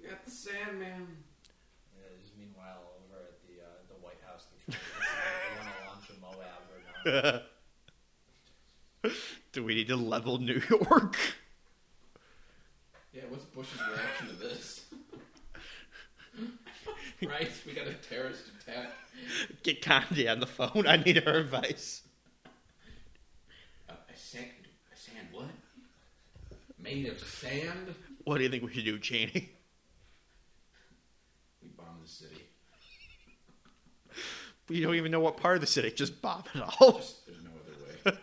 You got the Sandman. Yeah, just meanwhile, over at the uh, the White House, they're trying to, want to launch a Moab or not. <laughs> Do we need to level New York? Yeah, what's Bush's reaction to this? <laughs> right? We got a terrorist attack. Get Kanye on the phone. I need her advice. Uh, a sand, a sand what? Made of sand? What do you think we should do, Cheney? We bomb the city. But you don't even know what part of the city. Just bomb it all. Just, there's no other way.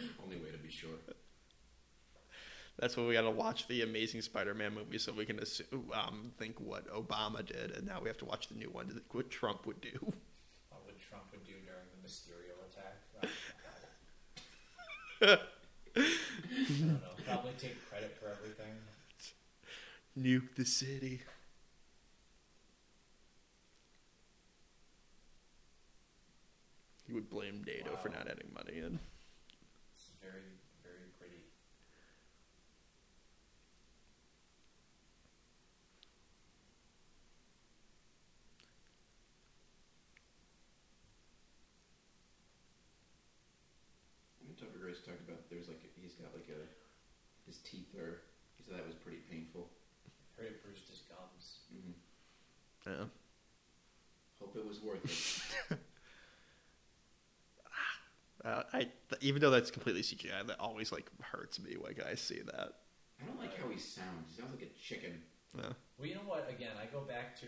<laughs> Only way to be sure. That's why we got to watch the Amazing Spider-Man movie so we can assume, um, think what Obama did, and now we have to watch the new one to think what Trump would do. What would Trump would do during the Mysterio attack? <laughs> I don't know. Probably take credit for everything. Nuke the city. He would blame NATO for not adding money in. It's very, very pretty. When Topher Grace talked about there's like he's got like a his teeth are he said that was pretty painful. Heard it bruised his gums. hmm Yeah. Hope it was worth it. <laughs> Uh, I th- even though that's completely CGI, that always like hurts me when I see that. I don't like how he sounds. He sounds like a chicken. Yeah. Well, you know what? Again, I go back to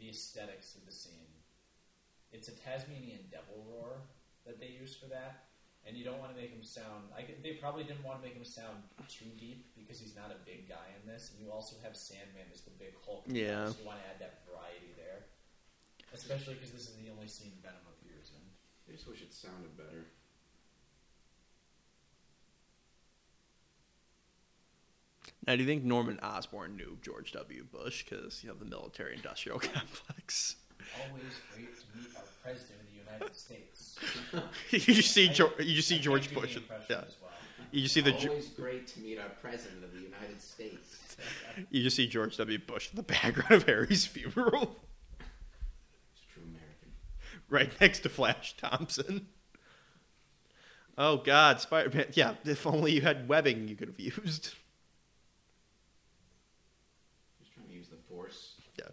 the aesthetics of the scene. It's a Tasmanian devil roar that they use for that, and you don't want to make him sound. I, get- they probably didn't want to make him sound too deep because he's not a big guy in this, and you also have Sandman as the big Hulk. Yeah. So you want to add that variety there, especially because this is the only scene Venom appears in. I just wish it sounded better. Now, do you think Norman Osborn knew George W. Bush because you know the military-industrial <laughs> complex? Always great to meet our president of the United States. <laughs> you just see George, you just see George Bush. Yeah, you just see the Always great to meet our president of the United States. you just see George W. Bush in the background of Harry's funeral, It's true American. right next to Flash Thompson. Oh God, Spider-Man! Yeah, if only you had webbing, you could have used. Just trying to use the force. Yeah,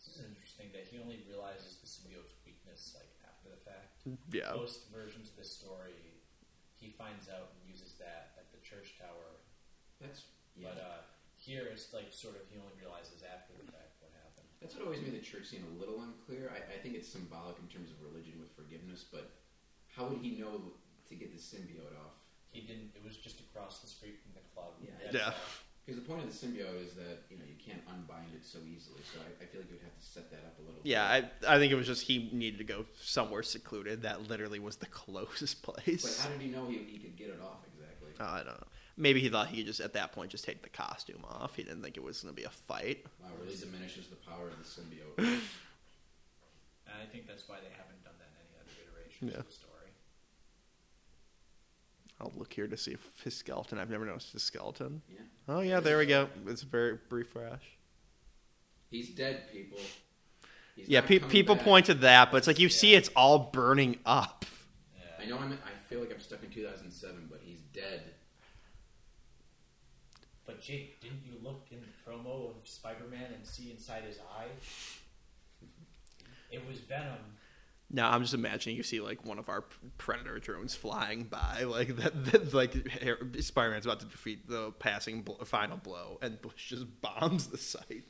This is interesting that he only realizes the symbiote's weakness like after the fact. Yeah, Most versions of this story, he finds out and uses that at the church tower. That's yeah. But uh, here it's like sort of he only realizes after the fact what happened. That's what always made the church scene a little unclear. I, I think it's symbolic in terms of religion with forgiveness, but how would he know to get the symbiote off? He didn't. It was just across the street from the club. Yeah. That's Yeah. All. Because the point of the symbiote is that you know you can't unbind it so easily. So I, I feel like you would have to set that up a little. yeah. bit. I I think it was just he needed to go somewhere secluded. That literally was the <laughs> closest place. But how did he know he, he could get it off exactly? Oh, I don't know. Maybe he thought he could just at that point just take the costume off. He didn't think it was going to be a fight. Wow, really diminishes the power of the symbiote. <laughs> And I think that's why they haven't done that in any other iterations Yeah. of the story. I'll look here to see if his skeleton. I've never noticed his skeleton. yeah, Oh yeah, there we go. It's a very brief flash. he's dead, people. He's Yeah, pe- people back. point to that, but it's like you see it's all burning up. Yeah. I know I'm. I feel like I'm stuck in 2007, but he's dead. But Jake, didn't you look in the promo of Spider-Man and see inside his eye? It was Venom. Now I'm just imagining you see like one of our predator drones flying by, like that, that like Spider-Man's about to defeat the passing bl- final blow, and Bush just bombs the site.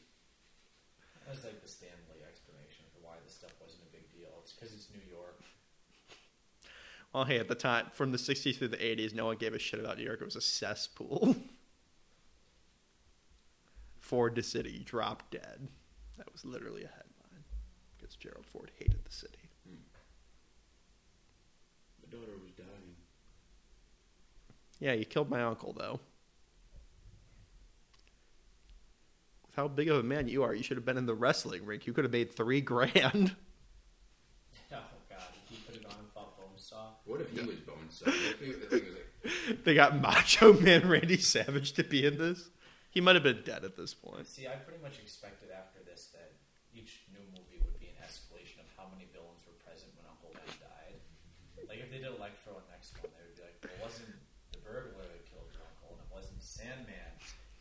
That was like the Stanley explanation for why this stuff wasn't a big deal. It's because it's New York. Well, hey, at the time, from the 60s through the 80s, no one gave a shit about New York. It was a cesspool. <laughs> Ford the city, drop dead. That was literally a headline because Gerald Ford hated the city. My daughter was dying. Yeah, you killed my uncle, though. With how big of a man you are, you should have been in the wrestling ring. You could have made three grand. <laughs> Oh god, he put it on and fought Bonesaw. What if he was bone saw? The thing, the thing was like, they got Macho Man Randy Savage to be in this. He might have been dead at this point. See, I pretty much expected after this that each new movie would be an escalation of how many villains were present when Uncle Ben died. Like if they did Electro in next one, they would be like, well, it wasn't the burglar that killed your uncle, and it wasn't Sandman.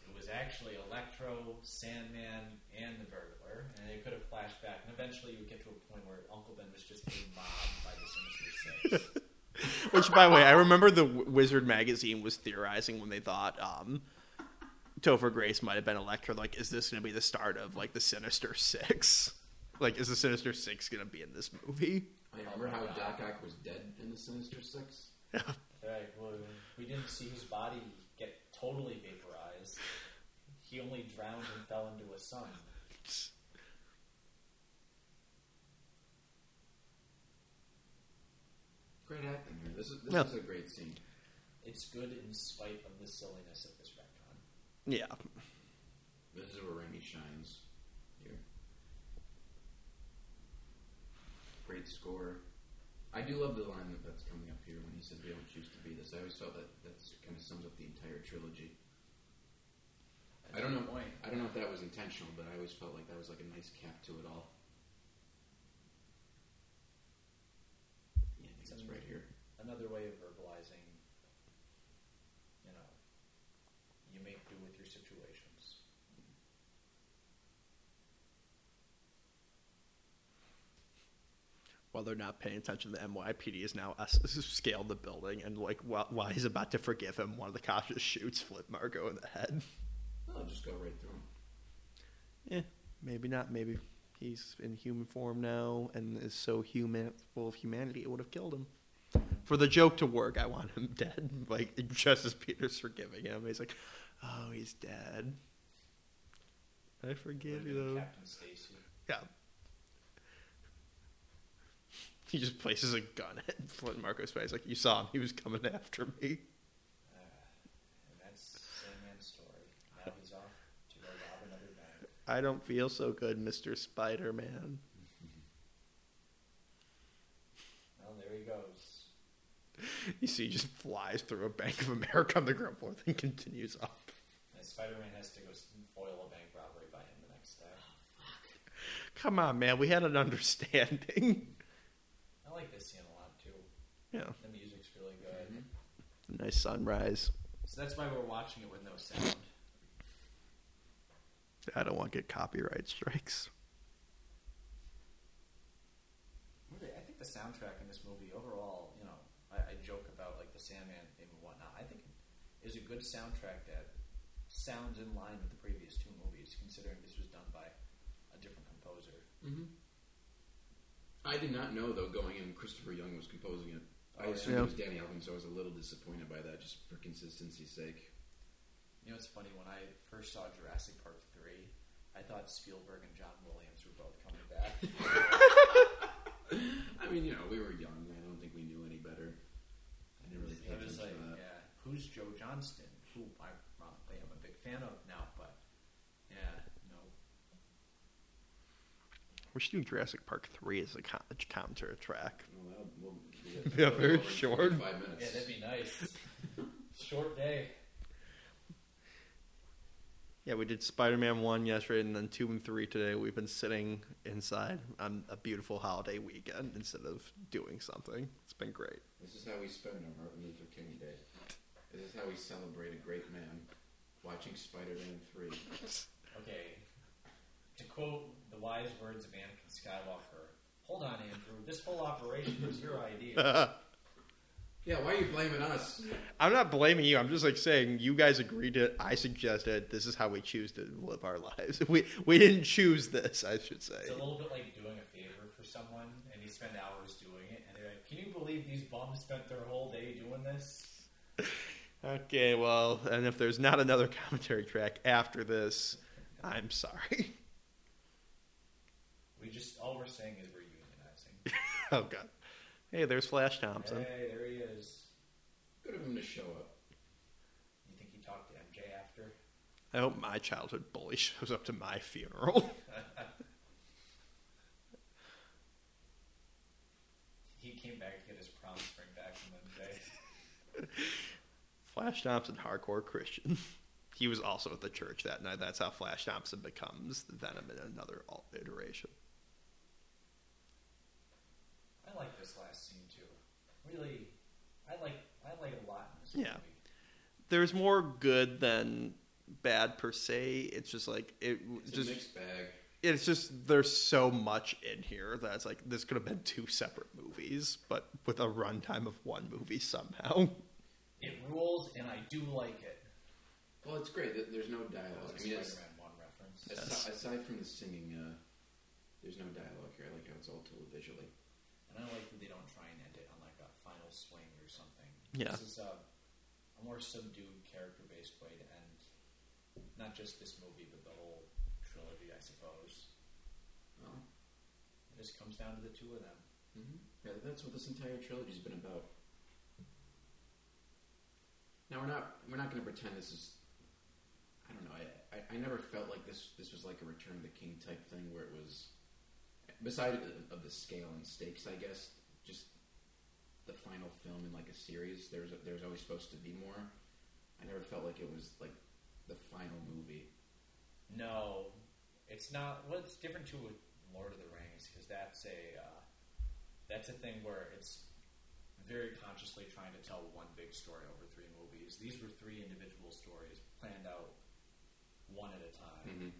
It was actually Electro, Sandman, and the burglar, and they could have flashed back. And eventually, you would get to a point where Uncle Ben was just getting mobbed by the Sinister Six. <laughs> Which, by the way, I remember the Wizard magazine was theorizing when they thought um, Topher Grace might have been Electro. Like, is this going to be the start of like the Sinister Six? Like, is the Sinister Six going to be in this movie? I remember how Doc Ock was dead in the Sinister Six. Right. Well, we didn't see his body get totally vaporized. He only drowned and fell into a sun. Great acting here. This is this Yeah. is a great scene. It's good in spite of the silliness of this retcon. Yeah, This is where Raimi shines. Here. Great score. I do love the line that, that's coming up here when he said, "We don't choose to be this." I always felt that that kind of sums up the entire trilogy. That's I don't know. good Point. I don't know if that was intentional, but I always felt like that was like a nice cap to it all. Yeah, I think it's right here. Another way of verbalizing, you know, you make do with your situations. while they're not paying attention, the NYPD has now s- <laughs> scaled the building, and like while, while he's about to forgive him, one of the cops just shoots Flint Marko in the head. I'll just go right through him. Yeah, maybe not. Maybe he's in human form now and is so human, full of humanity, it would have killed him. For the joke to work, I want him <laughs> dead. Like just as Peter's forgiving him, he's like, "Oh, he's dead. I forgive you." though." Captain Stacy. Yeah. He just places a gun <laughs> at Flint Marko's face. Like you saw him, he was coming after me. I don't feel so good, Mr. Spider Man. Well, there he goes. You see, he just flies through a Bank of America on the ground floor, then continues up. Spider Man has to go foil a bank robbery by him the next day. Come on, man. We had an understanding. I like this scene a lot, too. Yeah. The music's really good. Mm-hmm. Nice sunrise. So that's why we're watching it with no sound. I don't want to get copyright strikes. I think the soundtrack in this movie overall, you know, I, I joke about like the Sandman theme and whatnot. I think it is a good soundtrack that sounds in line with the previous two movies, considering this was done by a different composer. Mm-hmm. I did not know though going in Christopher Young was composing it. I Oh, assumed yeah. it was Danny Elfman, so I was a little disappointed by that, just for consistency's sake. You know, it's funny when I first saw Jurassic Park three, I thought Spielberg and John Williams were both coming back. <laughs> I mean, you know, we were young. I don't think we knew any better. I didn't really pay I was attention like, to that. yeah, who's Joe Johnston? Who I ironically am a big fan of now, but yeah, no. We should do Jurassic Park 3 as a co- counter track. Well, that'll, we'll, <laughs> Yeah, very over short. Five minutes. Yeah, that'd be nice. Short day. Yeah, we did Spider Man 1 yesterday and then 2 and 3 today. We've been sitting inside on a beautiful holiday weekend instead of doing something. It's been great. This is how we spend our Martin Luther King Day. This is how we celebrate a great man. Watching Spider-Man 3. <laughs> Okay. To quote the wise words of Anakin Skywalker, hold on, Andrew. This whole operation was your idea. <laughs> Yeah, why are you blaming us? I'm not blaming you. I'm just like saying you guys agreed to it. I suggested this is how we choose to live our lives. <laughs> We we didn't choose this, I should say. It's a little bit like doing a favor for someone, and you spend hours doing it, and they're like, "Can you believe these bums spent their whole day doing this?" <laughs> Okay, well, and if there's not another commentary track after this, I'm sorry. We just all we're saying is we're unionizing. <laughs> oh god. Hey, there's Flash Thompson. Hey, there he is. Good of him to show up. You think he talked to MJ after? I hope my childhood bully shows up to my funeral. <laughs> He came back to get his promise ring back from MJ. <laughs> Flash Thompson, hardcore Christian. He was also at the church that night. That's how Flash Thompson becomes the Venom in another alt- iteration. I like this last scene too. Really, I like I like a lot in this Yeah. movie. There's more good than bad per se. It's just like it It's just a mixed bag. it's just there's so much in here that's like this could have been two separate movies, but with a runtime of one movie somehow. <laughs> It rules, and I do like it. Well, it's great. that There's no dialogue. was I a mean, it's, Spider-Man one reference. asi- aside from the singing, uh, there's no dialogue here. I like how it's all told visually. And I like that they don't try and end it on like a final swing or something. Yeah. This is a, a more subdued character based way to end not just this movie but the whole trilogy, I suppose. Well, It just comes down to the two of them. hmm yeah, that's what this entire trilogy's been about. Now we're not we're not going to pretend this is. I don't know. I, I I never felt like this this was like a Return of the King type thing where it was. Beside of the scale and stakes, I guess, just the final film in like a series. There's there's always supposed to be more. I never felt like it was like the final movie. No, it's not. What's different to Lord of the Rings because that's a uh, that's a thing where it's very consciously trying to tell one big story over three movies. These were three individual stories planned out one at a time. Mm-hmm.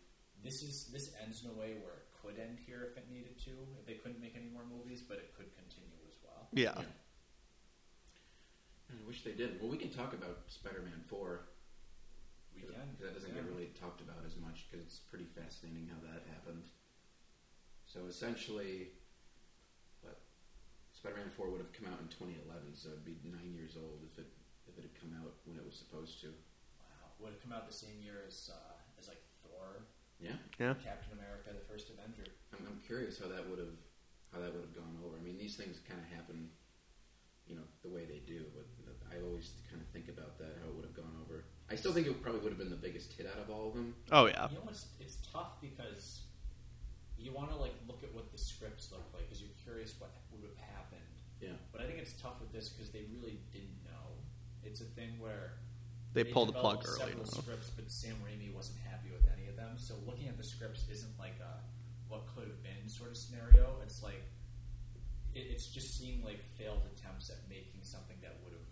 This is this ends in a way where could end here if it needed to, if they couldn't make any more movies, but it could continue as well. Yeah. I wish they did. Well, we can talk about Spider-Man Four. We can. Because That doesn't yeah. get really talked about as much because it's pretty fascinating how that happened. So essentially, what Spider-Man Four would have come out in 2011, so it'd be nine years old if it if it had come out when it was supposed to. Wow, would have come out the same year as uh, as like Thor, Yeah, Yeah. Captain America, the First Avenger. I'm, I'm curious how that would have how that would have gone over. I mean, these things kind of happen, you know, the way they do. But I always kind of think about that how it would have gone over. I still think it probably would have been the biggest hit out of all of them. Oh yeah. You know, it's, it's tough because you want to like look at what the scripts look like because you're curious what would have happened Yeah. But I think it's tough with this because they really didn't know. It's a thing where They pulled the plug early several enough. scripts, but Sam Raimi wasn't happy with any of them. So looking at the scripts isn't like a what could have been sort of scenario. It's like it, it's just seeing like failed attempts at making something that would have,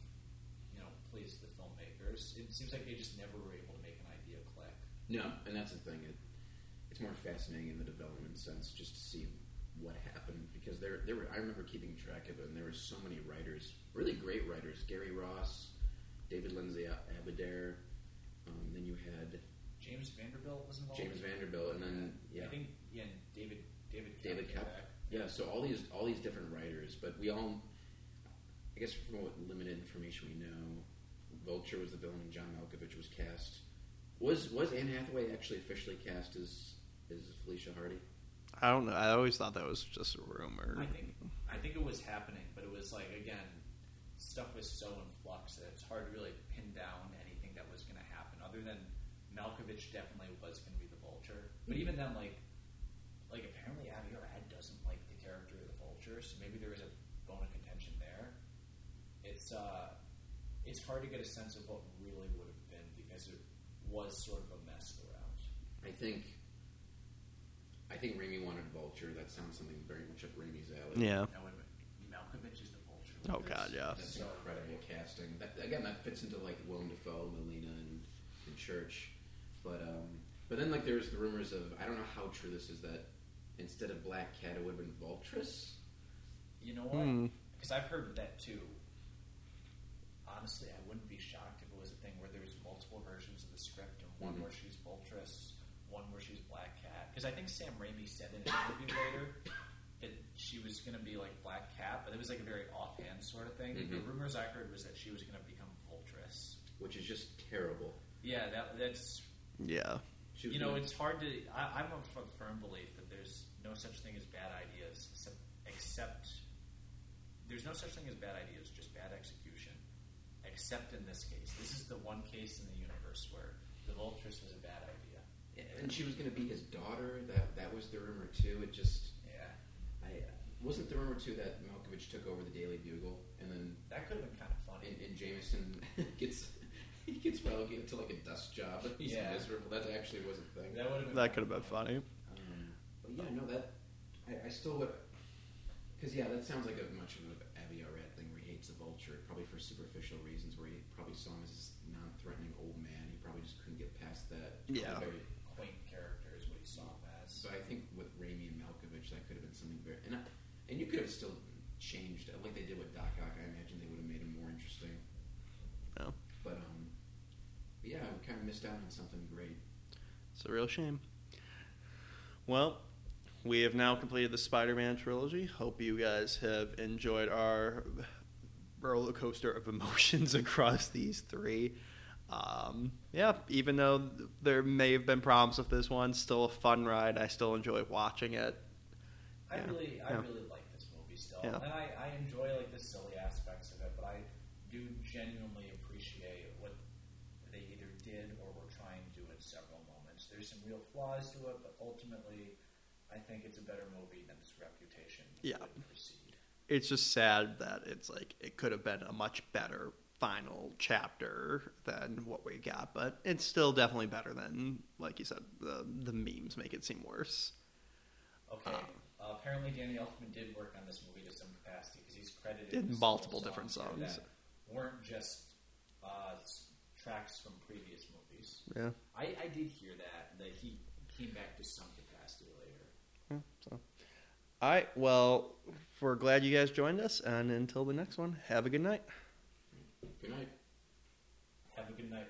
you know, pleased the filmmakers. It seems like they just never were able to make an idea click. No, and that's the thing. It, it's more fascinating in the development sense just to see what happened because there, there were. I remember keeping track of it, and there were so many writers, really great writers. Gary Ross, David Lindsay-Abaire. Um, then you had James Vanderbilt was involved. James Vanderbilt, and then yeah, I think yeah, and David David David came Koepp. back. Yeah, so all these all these different writers, but we all, I guess, from what limited information we know, Vulture was the villain. John Malkovich was cast. Was was Anne Hathaway actually officially cast as as Felicia Hardy? I don't know. I always thought that was just a rumor. I think I think it was happening, but it was like again, stuff was so in flux that it's hard to really pin down anything that was going to happen. Other than Malkovich definitely was going to be the Vulture, but even then, like, like apparently Avi Arad doesn't like the character of the Vulture, so maybe there is a bone of contention there. It's uh, it's hard to get a sense of what really would have been because it was sort of a mess throughout. I think. I think Raimi wanted Vulture. That sounds something very much up Raimi's alley. yeah. Now, wait a. Malkovich is the Vulture. Oh God, yeah. That's So- incredible casting. That, again, that fits into like Willem Dafoe, Molina, and, and Church. But um, but then like there's the rumors of I don't know how true this is that instead of Black Cat it would have been Vultress. You know what? Hmm. Because I've heard that too. Honestly, I wouldn't be shocked if it was a thing where there was multiple versions of the script, and one Mhm. where she's Vultress, one where she's Black Cat. Because I think Sam Raimi said in an interview <coughs> later that she was going to be like Black Cat, but it was like a very offhand sort of thing. The Mhm. rumors I heard was that she was going to become Vultress. which is just terrible. Yeah, that that's Yeah. You know, it's hard to. I, I'm of a firm belief that there's no such thing as bad ideas, except, except there's no such thing as bad ideas, just bad execution. Except in this case, this is the one case in the universe where the Vultress was a bad idea. and she was going to be his daughter. That that was the rumor too. It just Yeah, I uh, wasn't the rumor too that Malkovich took over the Daily Bugle, and then that could have been kind of funny. and, and Jameson <laughs> gets he gets relegated to like a dust job. He's Yeah. miserable. That actually was a thing. that would have been That could have been funny. Um, but yeah, no, that I, I still would because yeah, that sounds like a much of an Avi Arad thing where he hates the vulture, probably for superficial reasons, where he probably saw him as this non-threatening old man. He probably just couldn't get past that. Yeah. Very, quaint character is what he saw him as. so I think with Raimi and Malkovich, that could have been something very and I, and you could have still changed it like they did with Doc Ock. I imagine they would have made him more interesting. Yeah. But um, yeah, we kind of missed out on something great. It's a real shame. Well, we have now completed the Spider-Man trilogy. Hope you guys have enjoyed our roller coaster of <laughs> emotions across these three. Um, yeah, even though there may have been problems with this one, still a fun ride. I still enjoy watching it. I Yeah. really, I Yeah. really like this movie still, Yeah. and I, I enjoy like the silly aspects of it, but I do genuinely appreciate what they either did or were trying to do at several moments. There's some real flaws to it, but ultimately, I think it's a better movie than its reputation Yeah. It's just sad that it's like it could have been a much better final chapter than what we got, but it's still definitely better than, like you said, the the memes make it seem worse. Okay. Um, uh, apparently, Danny Elfman did work on this movie to some capacity because he's credited In multiple several different songs. that weren't just uh, tracks from previous movies. Yeah. I, I did hear that that he came back to some capacity later. Yeah, so. All right. Well, we're glad you guys joined us, and until the next one, have a good night. Good night. Have a good night,